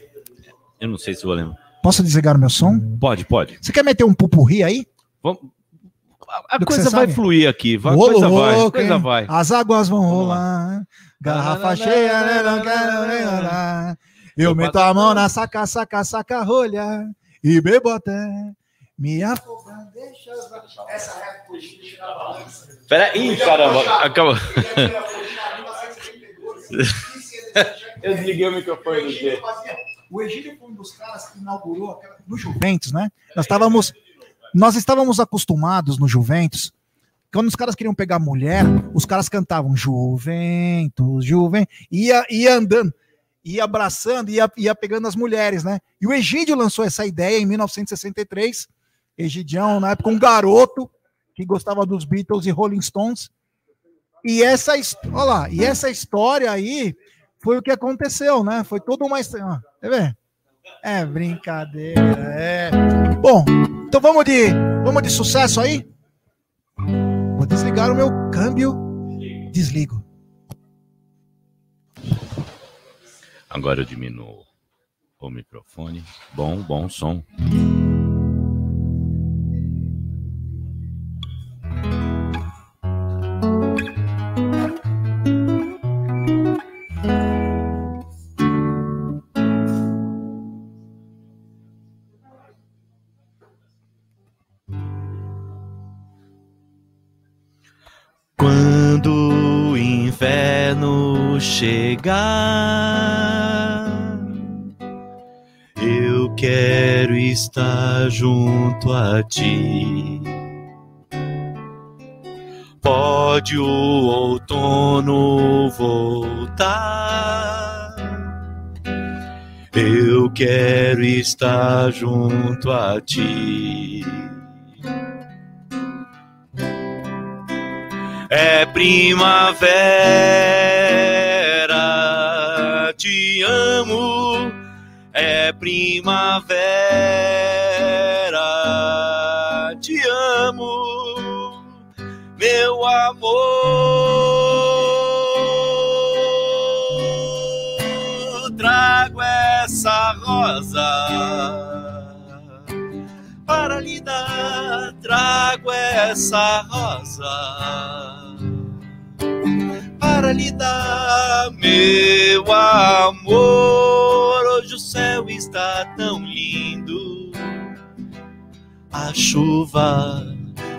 eu não sei se vou lembrar. Posso desligar o meu som? Pode, pode. Você quer meter um pupurri aí? Vamos. A Do coisa vai sabe? fluir aqui, vai, Ô, coisa vai, louco, coisa hein? vai. As águas vão rolar. Garrafa cheia, né, não quero nem olhar. Eu meto a mão na saca, saca, saca rolha e bebo até me afogar. Deixa essa é Pera aí, caramba, acabou. Eu desliguei o microfone do G. O Egílio foi um dos caras que inaugurou aquela- no Juventus, né? Nós estávamos, nós estávamos acostumados no Juventus. Quando os caras queriam pegar mulher, os caras cantavam Juventus, Juventus, ia, ia andando, ia abraçando, ia, ia pegando as mulheres, né? E o Egídio lançou essa ideia em 1963. Egidião, na época, um garoto que gostava dos Beatles e Rolling Stones. E essa, lá, e essa história aí foi o que aconteceu, né? Foi toda uma história. ó, Quer ver? É brincadeira, é. Bom, então vamos de, vamos de sucesso aí? Vou desligar o meu câmbio. Desligo. Agora eu diminuo o microfone. Bom, bom som. Chegar, eu quero estar junto a ti. Pode o outono voltar, eu quero estar junto a ti. É primavera, amo. É primavera, te amo, meu amor. Trago essa rosa para lhe dar. Trago essa rosa para lhe dar, meu amor. Hoje o céu está tão lindo, a chuva.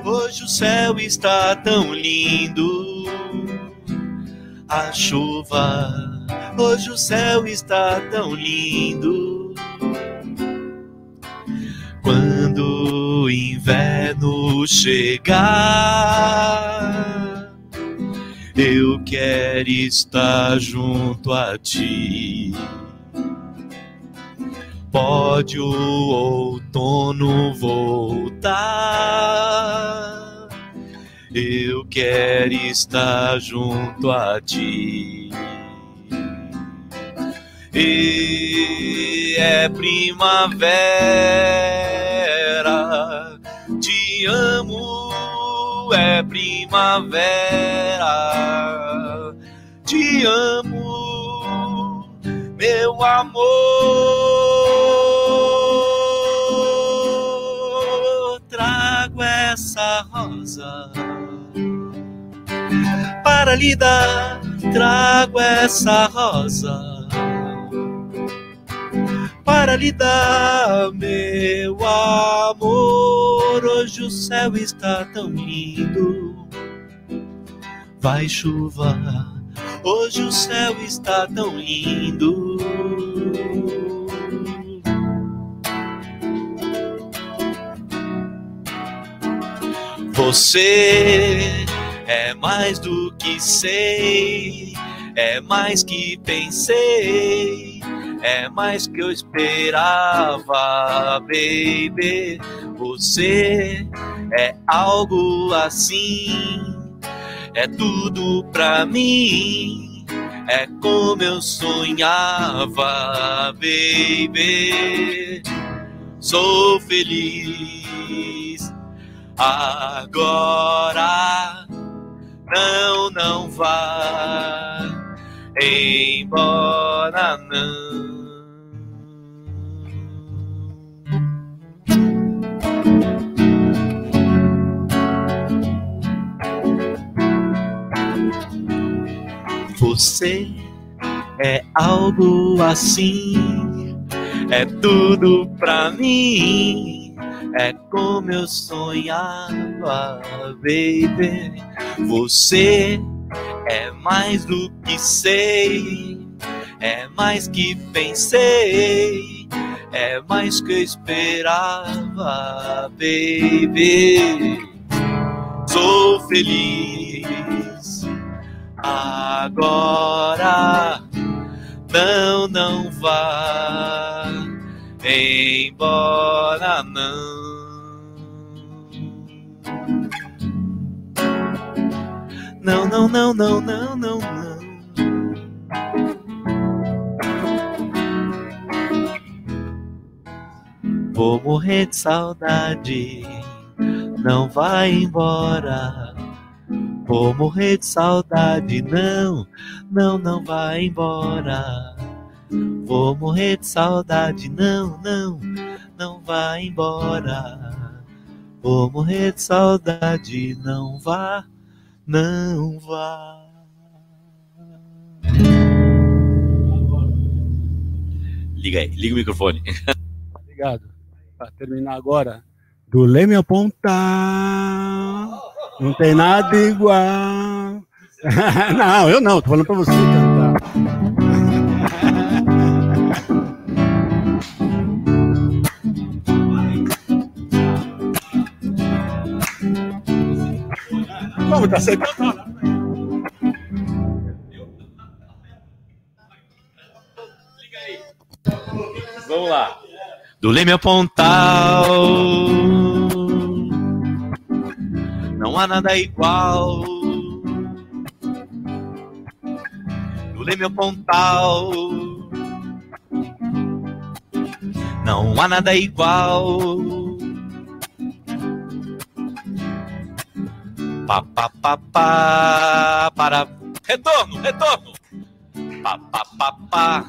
Hoje o céu está tão lindo, a chuva. Hoje o céu está tão lindo. Quando o inverno chegar, eu quero estar junto a ti. Pode o outono voltar, eu quero estar junto a ti. E é primavera, te amo, é primavera. Te amo, meu amor. Trago essa rosa para lhe dar. Trago essa rosa para lhe dar, meu amor. Hoje o céu está tão lindo. Vai chuva, hoje o céu está tão lindo. Você é mais do que sei, é mais que pensei, é mais que eu esperava, baby. Você é algo assim, é tudo pra mim, é como eu sonhava, baby. Sou feliz agora. Não, não vá embora, não. Você é algo assim, é tudo pra mim, é como eu sonhava, baby. Você é mais do que sei, é mais que pensei, é mais que eu esperava, baby. Sou feliz agora. Não, não vá embora, não. Não, não, não, não, não, não, não. Vou morrer de saudade, não vai embora. Vou morrer de saudade, não, não, não vai embora. Vou morrer de saudade, não, não, não vai embora. Vou morrer de saudade, não vá, não vá. Liga aí, liga o microfone. Obrigado. Para terminar agora, do Leme ao Pontal. Não tem nada igual. não, eu não, tô falando pra você cantar. Como tá sem cantar? Vamos lá. Do Leme ao Pontal. Não há nada igual. Do Leme Pontal. Não há nada igual. Pá, pá, pá, pá, para. Retorno, retorno. Pá, pá, pá, pá,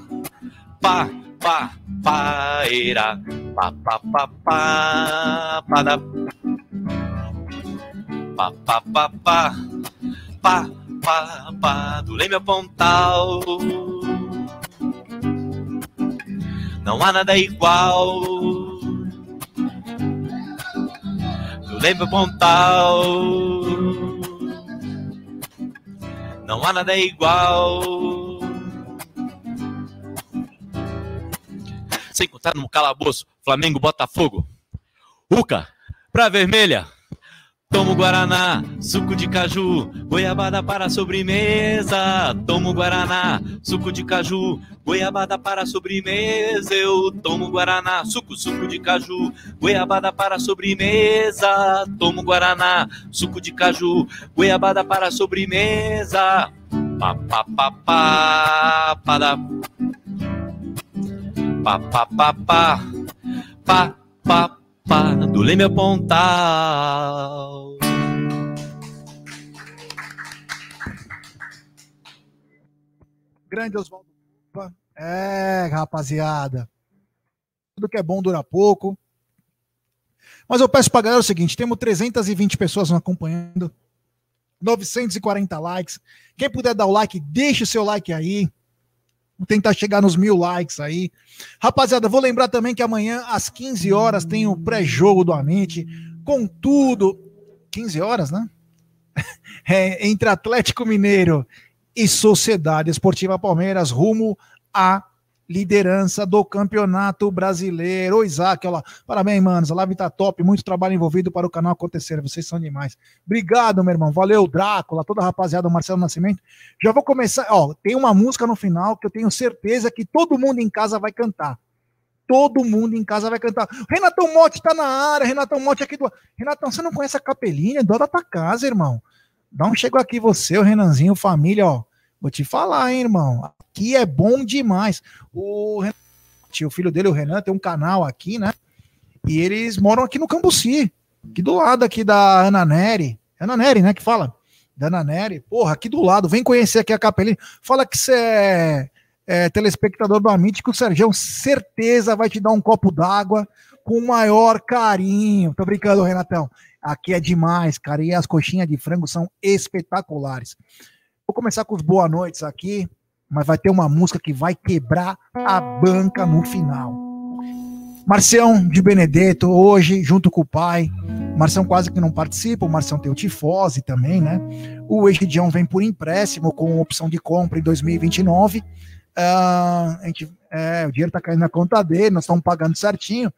pá, pá, paira. Pá, pá, pá, pá, para. Pá, pá, pá, pá, pá, pá, pá, do Leme ao Pontal. Não há nada igual. Do Leme ao Pontal. Não há nada igual. Sem contar no calabouço, Flamengo, Botafogo. Uca, pra vermelha. Tomo Guaraná, suco de caju, goiabada para sobremesa. Tomo Guaraná, suco de caju, goiabada para sobremesa. Eu tomo Guaraná, suco, suco de caju, goiabada para sobremesa. Tomo Guaraná, suco de caju, goiabada para sobremesa. Pá, pá, pá, pá, para. Pá, pá, pá, pá, pá, pá, pá, do Leme Pontal. Grande Oswaldo. É, rapaziada. Tudo que é bom dura pouco. Mas eu peço pra galera o seguinte: temos 320 pessoas nos acompanhando, 940 likes. Quem puder dar o like, deixa o seu like aí. Tentar chegar nos mil likes aí. Rapaziada, vou lembrar também que amanhã, às 15 horas, tem o pré-jogo do Amit, com tudo. 15 horas, né? É, entre Atlético Mineiro e Sociedade Esportiva Palmeiras, rumo a liderança do Campeonato Brasileiro. Ô, Isaac, olha lá. Parabéns, manos. A live tá top. Muito trabalho envolvido para o canal acontecer. Vocês são demais. Obrigado, meu irmão. Valeu, Drácula, toda a rapaziada, Marcelo Nascimento. Já vou começar. Ó, tem uma música no final que eu tenho certeza que todo mundo em casa vai cantar. Todo mundo em casa vai cantar. Renatão Motti tá na área. Renatão Motti aqui do. Renatão, você não conhece a capelinha? Dó da tua casa, irmão. Dá um chego aqui, você, o Renanzinho, família, ó. Vou te falar, hein, irmão aqui é bom demais. O, Renan, o filho dele, o Renan, tem um canal aqui, né? E eles moram aqui no Cambuci, aqui do lado aqui da Ana Neri. Ana Neri, né, que fala? Da Ana Neri. Porra, aqui do lado. Vem conhecer aqui a Capelinha. Fala que você é, é telespectador do Amit, que o Sergião certeza vai te dar um copo d'água com o maior carinho. Tô brincando, Renatão. Aqui é demais, cara. E as coxinhas de frango são espetaculares. Vou começar com os boa noites aqui mas vai ter uma música que vai quebrar a banca no final. Marcião de Benedetto, hoje, junto com o pai. Marcião quase que não participa, o Marcião tem o tifose também, né? O Egidião vem por empréstimo com opção de compra em 2029. Uh, ah, a gente, é, o dinheiro tá caindo na conta dele, nós estamos pagando certinho.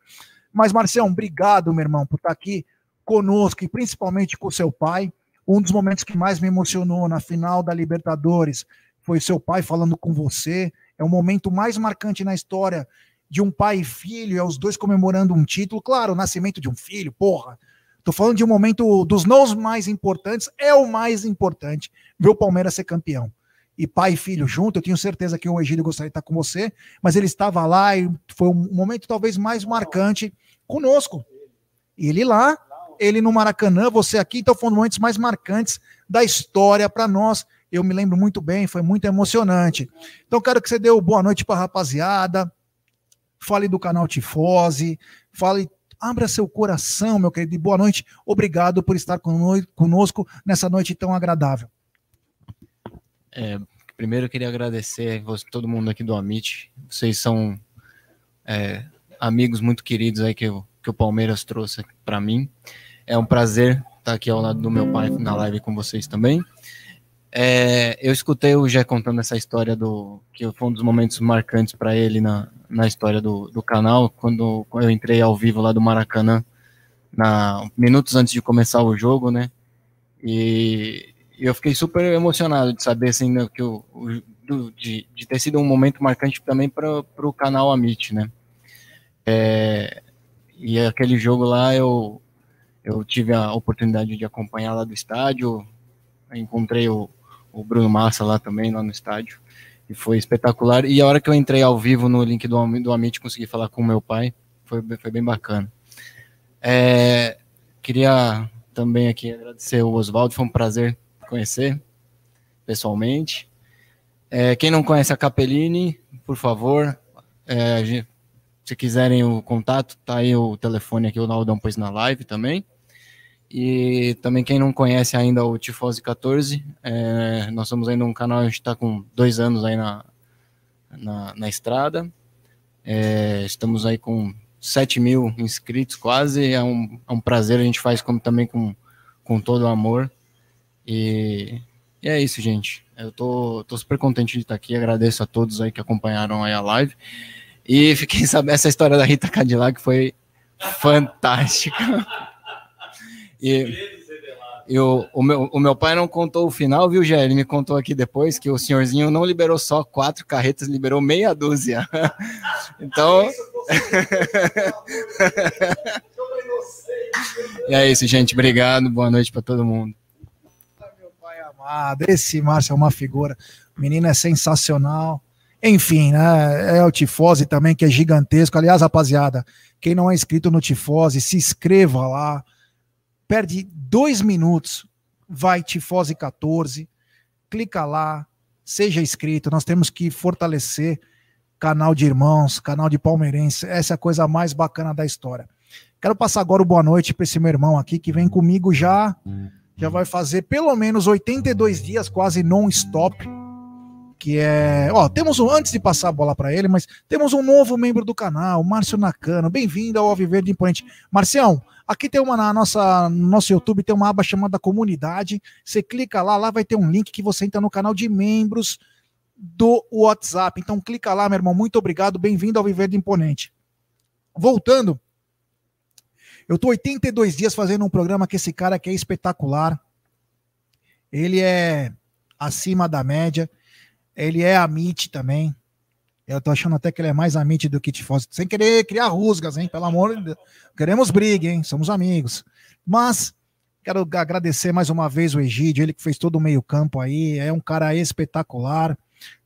Mas, Marcião, obrigado, meu irmão, por estar tá aqui conosco e principalmente com seu pai. Um dos momentos que mais me emocionou na final da Libertadores foi seu pai falando com você. É o momento mais marcante na história de um pai e filho, é os dois comemorando um título. Claro, o nascimento de um filho, porra. Tô falando de um momento dos não mais importantes, é o mais importante, ver o Palmeiras ser campeão. E pai e filho junto, eu tenho certeza que o Egílio gostaria de estar com você, mas ele estava lá e foi um momento talvez mais marcante conosco. Ele lá, ele no Maracanã, você aqui, então foram momentos mais marcantes da história para nós eu me lembro muito bem, foi muito emocionante. Então, quero que você dê boa noite para a rapaziada, fale do canal Tifose, fale, abra seu coração, meu querido, e boa noite. Obrigado por estar conosco nessa noite tão agradável. É, primeiro, eu queria agradecer a todo mundo aqui do Amit. Vocês são é, amigos muito queridos aí que, eu, que o Palmeiras trouxe para mim. É um prazer estar aqui ao lado do meu pai na live com vocês também. É, eu escutei o Jé contando essa história do que foi um dos momentos marcantes para ele na, na história do, do canal, quando, quando eu entrei ao vivo lá do Maracanã, na, minutos antes de começar o jogo, né? E, e eu fiquei super emocionado de saber assim, né, que o, o do, de, de, ter sido um momento marcante também para o canal Amit, né? É, e aquele jogo lá eu, eu tive a oportunidade de acompanhar lá do estádio, encontrei o, o Bruno Massa lá também, lá no estádio. E foi espetacular. E a hora que eu entrei ao vivo no link do, do Amit, consegui falar com o meu pai. Foi, foi bem bacana. É, queria também aqui agradecer o Oswaldo, foi um prazer conhecer pessoalmente. É, quem não conhece a Capellini, por favor, é, se quiserem o contato, tá aí o telefone aqui, o Naldão pôs na live também. E também quem não conhece ainda o Tifose 14, é, nós somos ainda um canal, a gente está com dois anos aí na, na, na estrada. É, estamos aí com 7 mil inscritos quase, é um, é um prazer, a gente faz como, também com, com todo o amor. E, e é isso, gente. Eu tô, tô super contente de estar aqui, agradeço a todos aí que acompanharam aí a live. E fiquei sabendo essa história da Rita Cadillac foi fantástica. E, e o, o, meu, o meu pai não contou o final, viu, Gé? Ele me contou aqui depois que o senhorzinho não liberou só quatro carretas, liberou meia dúzia. então. e é isso, gente. Obrigado. Boa noite para todo mundo. Meu pai amado, esse Márcio é uma figura. O menino é sensacional. Enfim, né? É o Tifose também, que é gigantesco. Aliás, rapaziada, quem não é inscrito no Tifose, se inscreva lá perde dois minutos, vai Tifose 14, clica lá, seja inscrito. Nós temos que fortalecer canal de irmãos, canal de palmeirense. Essa é a coisa mais bacana da história. Quero passar agora o boa noite para esse meu irmão aqui que vem comigo já. Já vai fazer pelo menos 82 dias, quase non-stop. Que é. Ó, temos um. Antes de passar a bola para ele, mas temos um novo membro do canal, Márcio Nakano. Bem-vindo ao Alviverde Imponente. Marcião, aqui tem uma na nossa, no nosso YouTube, tem uma aba chamada Comunidade. Você clica lá, lá vai ter um link que você entra no canal de membros do WhatsApp. Então clica lá, meu irmão. Muito obrigado. Bem-vindo ao Viver Imponente. Voltando, eu tô 82 dias fazendo um programa que esse cara que é espetacular. Ele é acima da média. Ele é Amit também. Eu tô achando até que ele é mais Amit do que Tifose. Sem querer criar rusgas, hein? Pelo amor de Deus. Queremos briga, hein? Somos amigos. Mas quero agradecer mais uma vez o Egídio, ele que fez todo o meio-campo aí. É um cara espetacular.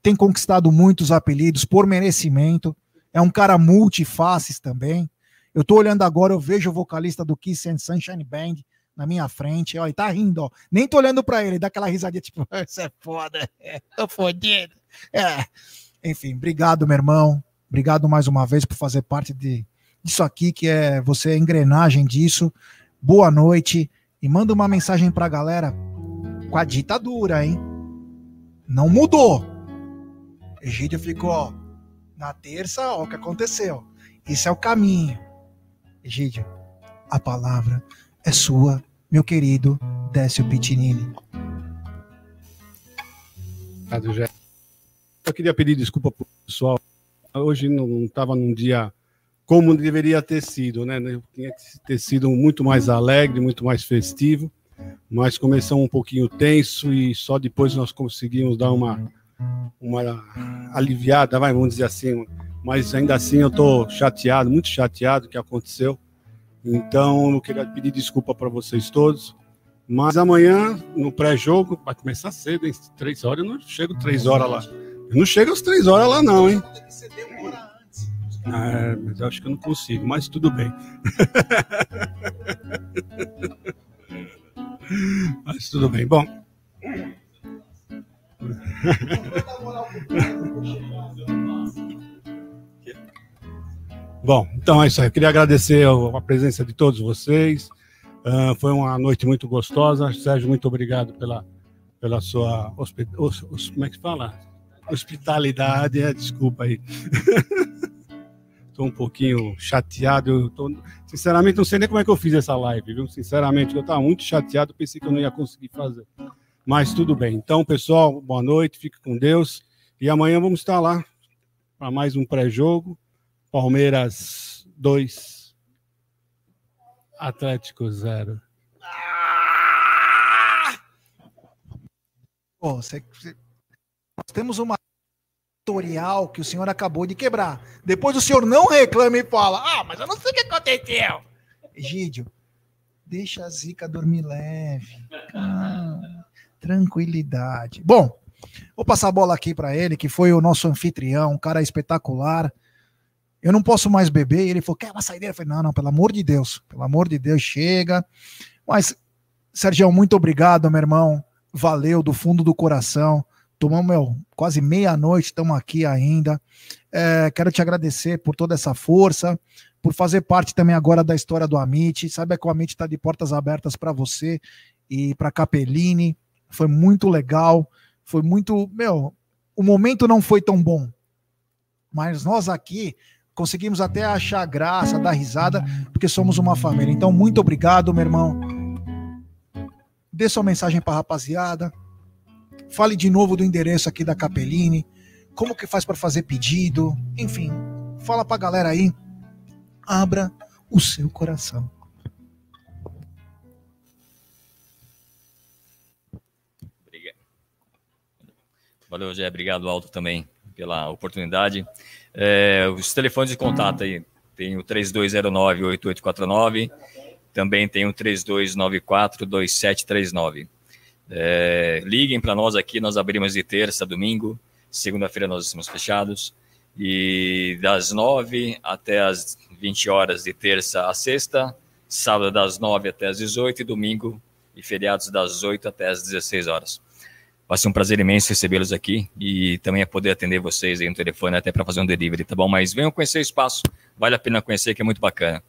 Tem conquistado muitos apelidos por merecimento. É um cara multifaces também. Eu tô olhando agora, eu vejo o vocalista do Kiss and Sunshine Band na minha frente, ó, e tá rindo, ó. Nem tô olhando para ele, dá aquela risadinha tipo, isso é foda, é, tô fodido. É. Enfim, obrigado, meu irmão. Obrigado mais uma vez por fazer parte de, disso aqui, que é você a engrenagem disso. Boa noite e manda uma mensagem pra galera com a ditadura, hein? Não mudou. Egídio ficou, ó, na terça, ó, o que aconteceu. Isso é o caminho. Egídio, a palavra é sua, meu querido Décio Pitinini. Eu queria pedir desculpa para o pessoal. Hoje não estava num dia como deveria ter sido, né? Tinha que ter sido muito mais alegre, muito mais festivo, mas começou um pouquinho tenso e só depois nós conseguimos dar uma uma aliviada, vamos dizer assim, mas ainda assim eu estou chateado, muito chateado que aconteceu. Então eu queria pedir desculpa para vocês todos. Mas amanhã, no pré-jogo, vai começar cedo, hein? Três horas, eu não chego três horas lá. Eu não chego às três horas lá, não, hein? Ah, mas eu acho que eu não consigo, mas tudo bem. mas tudo bem. Bom. Bom, então é isso aí. Eu queria agradecer a presença de todos vocês. Uh, foi uma noite muito gostosa. Sérgio, muito obrigado pela, pela sua hospi... como é que fala? hospitalidade. É, desculpa aí. Estou um pouquinho chateado. Tô... Sinceramente, não sei nem como é que eu fiz essa live, viu? Sinceramente, eu estava muito chateado. Pensei que eu não ia conseguir fazer. Mas tudo bem. Então, pessoal, boa noite. Fique com Deus. E amanhã vamos estar lá para mais um pré-jogo. Palmeiras 2, Atlético 0. Oh, você, você... Nós temos uma tutorial que o senhor acabou de quebrar. Depois o senhor não reclama e fala: Ah, mas eu não sei o que aconteceu. Egídio, deixa a zica dormir leve. Calma, tranquilidade. Bom, vou passar a bola aqui para ele, que foi o nosso anfitrião, um cara espetacular eu não posso mais beber. E ele falou, quer uma saideira? Eu falei, não, não, pelo amor de Deus, pelo amor de Deus, chega. Mas, Sérgio, muito obrigado, meu irmão. Valeu do fundo do coração. Tomamos, meu, quase meia-noite, estamos aqui ainda. É, quero te agradecer por toda essa força, por fazer parte também agora da história do Amit. Sabe que o Amit está de portas abertas para você e para Capellini. Foi muito legal. Foi muito. Meu, o momento não foi tão bom. Mas nós aqui Conseguimos até achar graça, dar risada, porque somos uma família. Então, muito obrigado, meu irmão. Dê sua mensagem para a rapaziada. Fale de novo do endereço aqui da Capeline. Como que faz para fazer pedido? Enfim, fala para a galera aí. Abra o seu coração. Obrigado. Valeu, Zé. Obrigado, Aldo, também, pela oportunidade. É, os telefones de contato aí, tem o 3209-8849, também tem o 3294-2739. É, liguem para nós aqui, nós abrimos de terça a domingo, segunda-feira nós estamos fechados, e das 9 até as 20 horas de terça a sexta, sábado das 9 até as 18 e domingo e feriados das 8 até as 16 horas. Vai ser um prazer imenso recebê-los aqui e também é poder atender vocês aí no telefone até para fazer um delivery, tá bom? Mas venham conhecer o espaço, vale a pena conhecer que é muito bacana.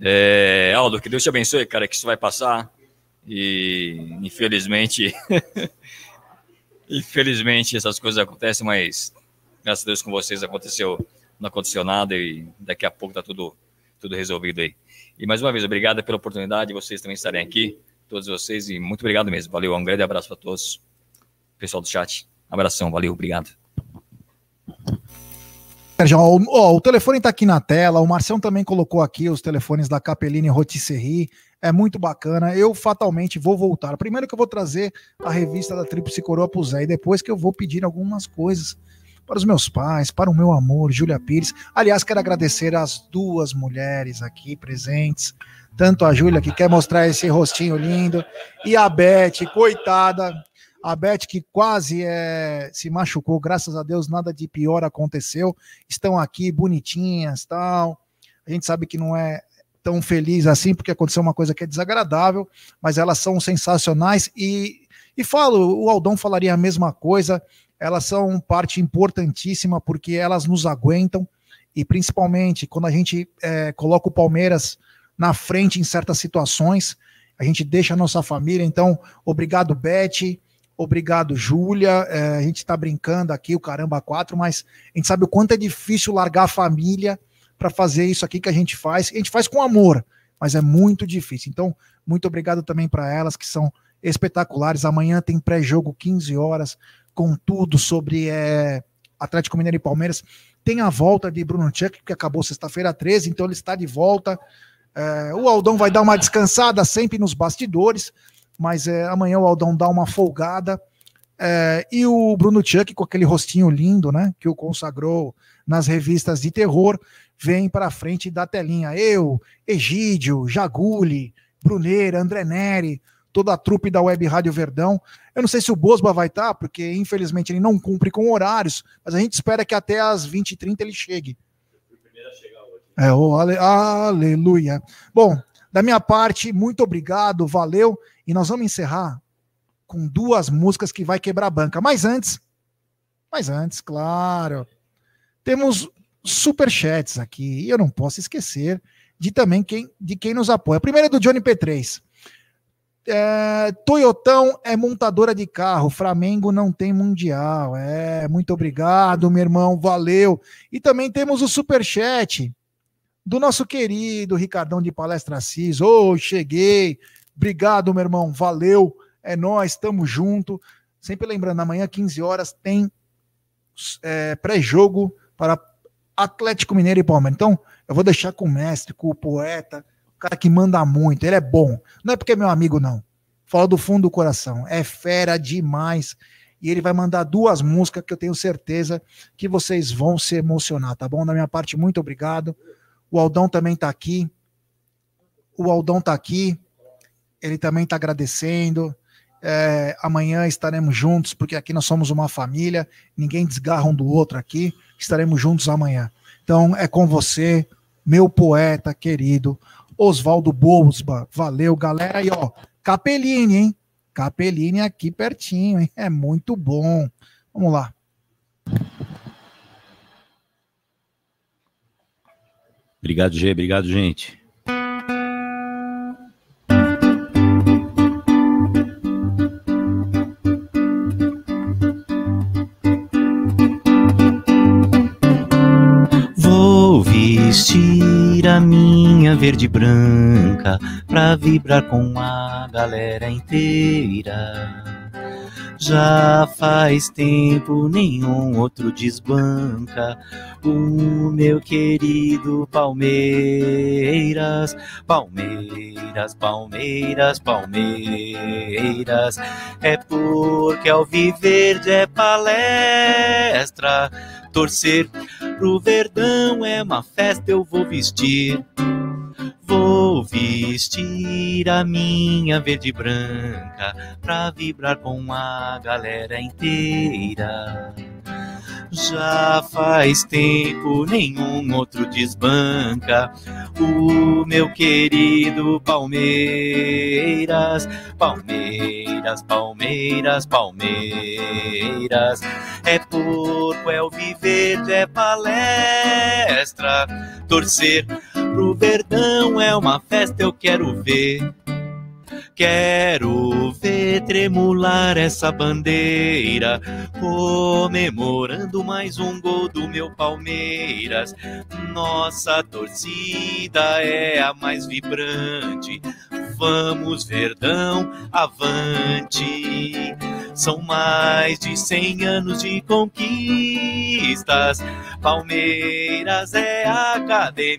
É, Aldo, que Deus te abençoe, cara, que isso vai passar. E infelizmente, infelizmente essas coisas acontecem, mas graças a Deus com vocês aconteceu, não aconteceu nada e daqui a pouco tá tudo, tudo resolvido aí. E mais uma vez, obrigado pela oportunidade de vocês também estarem aqui, todos vocês, e muito obrigado mesmo. Valeu, um grande abraço para todos. Pessoal do chat, abração, valeu, obrigado. Sérgio, o, o telefone está aqui na tela, o Marcião também colocou aqui os telefones da Capelline Rotisserie, é muito bacana, eu fatalmente vou voltar. Primeiro que eu vou trazer a revista da Tríplice Coroa pro Zé, e depois que eu vou pedir algumas coisas para os meus pais, para o meu amor, Júlia Pires. Aliás, quero agradecer às duas mulheres aqui presentes, tanto a Júlia, que quer mostrar esse rostinho lindo, e a Beth, coitada, a Beth, que quase é, se machucou, graças a Deus, nada de pior aconteceu. Estão aqui bonitinhas tal. A gente sabe que não é tão feliz assim, porque aconteceu uma coisa que é desagradável, mas elas são sensacionais e, e falo, o Aldão falaria a mesma coisa. Elas são parte importantíssima porque elas nos aguentam e principalmente quando a gente é, coloca o Palmeiras na frente em certas situações, a gente deixa a nossa família. Então, obrigado, Beth. Obrigado, Júlia. É, a gente está brincando aqui, o caramba quatro, mas a gente sabe o quanto é difícil largar a família para fazer isso aqui que a gente faz. A gente faz com amor, mas é muito difícil. Então, muito obrigado também para elas que são espetaculares. Amanhã tem pré-jogo 15 horas com tudo sobre é, Atlético Mineiro e Palmeiras. Tem a volta de Bruno Tchek, que acabou sexta-feira 13, então ele está de volta. É, o Aldão vai dar uma descansada sempre nos bastidores mas é, amanhã o Aldão dá uma folgada. É, e o Bruno Chuck, com aquele rostinho lindo, né, que o consagrou nas revistas de terror, vem para frente da telinha. Eu, Egídio, Jaguli, Bruneira, André Neri, toda a trupe da Web Rádio Verdão. Eu não sei se o Bosba vai estar, tá, porque infelizmente ele não cumpre com horários, mas a gente espera que até às 20h30 ele chegue. É, oh, ale, aleluia. Bom, da minha parte, muito obrigado, valeu. E nós vamos encerrar com duas músicas que vai quebrar a banca. Mas antes, mas antes, claro, temos superchats aqui. E eu não posso esquecer de também quem, de quem nos apoia. A primeira é do Johnny P3. É, Toyotão é montadora de carro, Flamengo não tem mundial. É, muito obrigado, meu irmão, valeu. E também temos o superchat do nosso querido Ricardão de Palestra Assis. Ô, oh, cheguei. Obrigado, meu irmão. Valeu. É nós, estamos junto. Sempre lembrando, amanhã, 15 horas, tem é, pré-jogo para Atlético Mineiro e Palmeiras. Então, eu vou deixar com o mestre, com o poeta, o cara que manda muito. Ele é bom. Não é porque é meu amigo, não. Fala do fundo do coração. É fera demais. E ele vai mandar duas músicas que eu tenho certeza que vocês vão se emocionar, tá bom? Da minha parte, muito obrigado. O Aldão também tá aqui. O Aldão tá aqui ele também está agradecendo. É, amanhã estaremos juntos, porque aqui nós somos uma família, ninguém desgarra um do outro aqui, estaremos juntos amanhã. Então é com você, meu poeta querido, Oswaldo Bosba. Valeu, galera. E ó, Capeline, hein? Capeline aqui pertinho, hein? É muito bom. Vamos lá. Obrigado, G. Obrigado, gente. Vestir a minha verde branca pra vibrar com a galera inteira. Já faz tempo nenhum outro desbanca o meu querido Palmeiras, Palmeiras, Palmeiras, Palmeiras. É porque ao viver é palestra torcer. Pro Verdão é uma festa, eu vou vestir. Vou vestir a minha verde branca pra vibrar com a galera inteira. Já faz tempo nenhum outro desbanca o meu querido Palmeiras, Palmeiras, Palmeiras, Palmeiras. É porco, é o viver, é palestra, torcer pro Verdão é uma festa, eu quero ver. Quero ver tremular essa bandeira, comemorando mais um gol do meu Palmeiras. Nossa torcida é a mais vibrante. Vamos, Verdão, avante. São mais de cem anos de conquistas. Palmeiras é academia.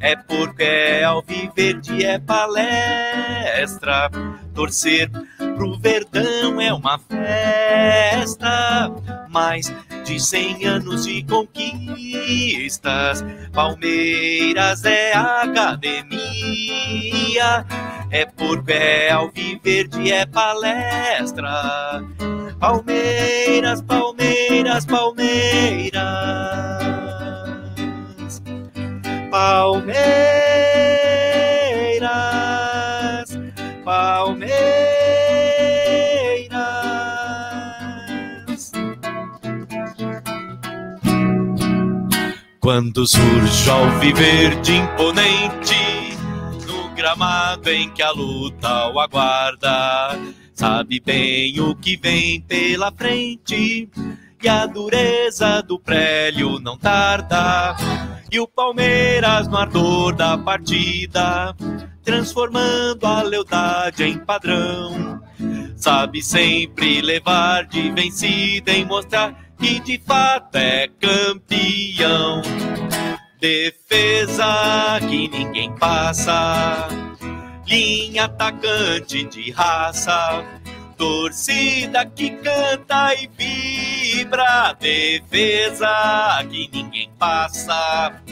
É porque ao viver de é palestra. Torcer pro Verdão é uma festa. Mais de cem anos de conquistas. Palmeiras é academia. É porque ao viver de é palestra. Palmeiras, Palmeiras, Palmeiras. Palmeiras, Palmeiras. Quando surge ao viver de imponente no gramado em que a luta o aguarda, sabe bem o que vem pela frente e a dureza do prélio não tarda. E o Palmeiras no ardor da partida, transformando a lealdade em padrão. Sabe sempre levar de vencida e mostrar que de fato é campeão. Defesa que ninguém passa, linha atacante de raça Torcida que canta e vibra, defesa que ninguém passa.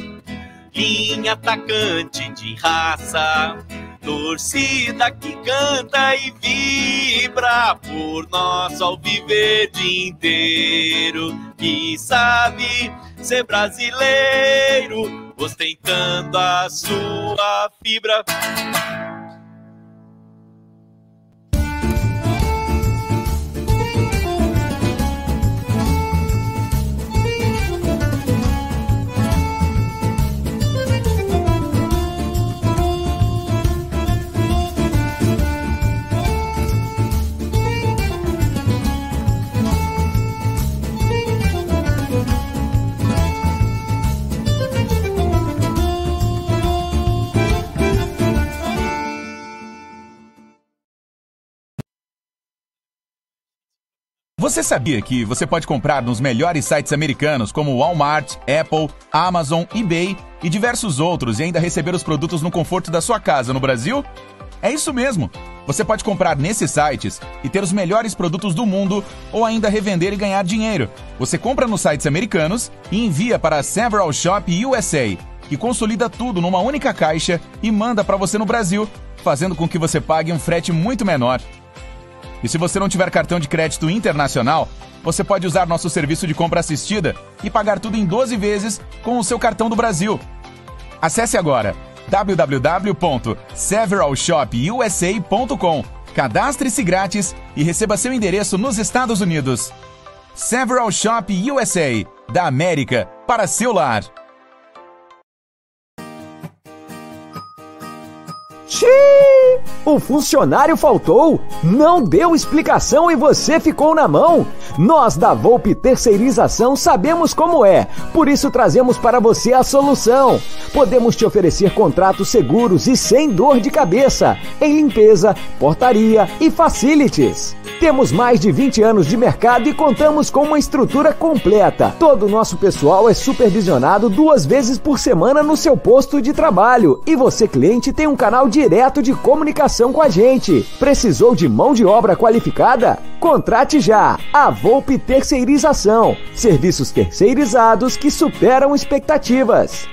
Linha atacante de raça, torcida que canta e vibra por nós ao viver de inteiro. Que sabe ser brasileiro, ostentando a sua fibra. Você sabia que você pode comprar nos melhores sites americanos como Walmart, Apple, Amazon, eBay e diversos outros e ainda receber os produtos no conforto da sua casa no Brasil? É isso mesmo! Você pode comprar nesses sites e ter os melhores produtos do mundo ou ainda revender e ganhar dinheiro. Você compra nos sites americanos e envia para a Several Shop USA, que consolida tudo numa única caixa e manda para você no Brasil, fazendo com que você pague um frete muito menor. E se você não tiver cartão de crédito internacional, você pode usar nosso serviço de compra assistida e pagar tudo em 12 vezes com o seu cartão do Brasil. Acesse agora www.severalshopusa.com. Cadastre-se grátis e receba seu endereço nos Estados Unidos. Several Shop USA, da América para seu lar. Xiii! O funcionário faltou, não deu explicação e você ficou na mão. Nós da Volpe Terceirização sabemos como é, por isso trazemos para você a solução. Podemos te oferecer contratos seguros e sem dor de cabeça em limpeza, portaria e facilities. Temos mais de 20 anos de mercado e contamos com uma estrutura completa. Todo o nosso pessoal é supervisionado duas vezes por semana no seu posto de trabalho. E você, cliente, tem um canal direto de comunicação com a gente. Precisou de mão de obra qualificada? Contrate já a Volpe Terceirização. Serviços terceirizados que superam expectativas.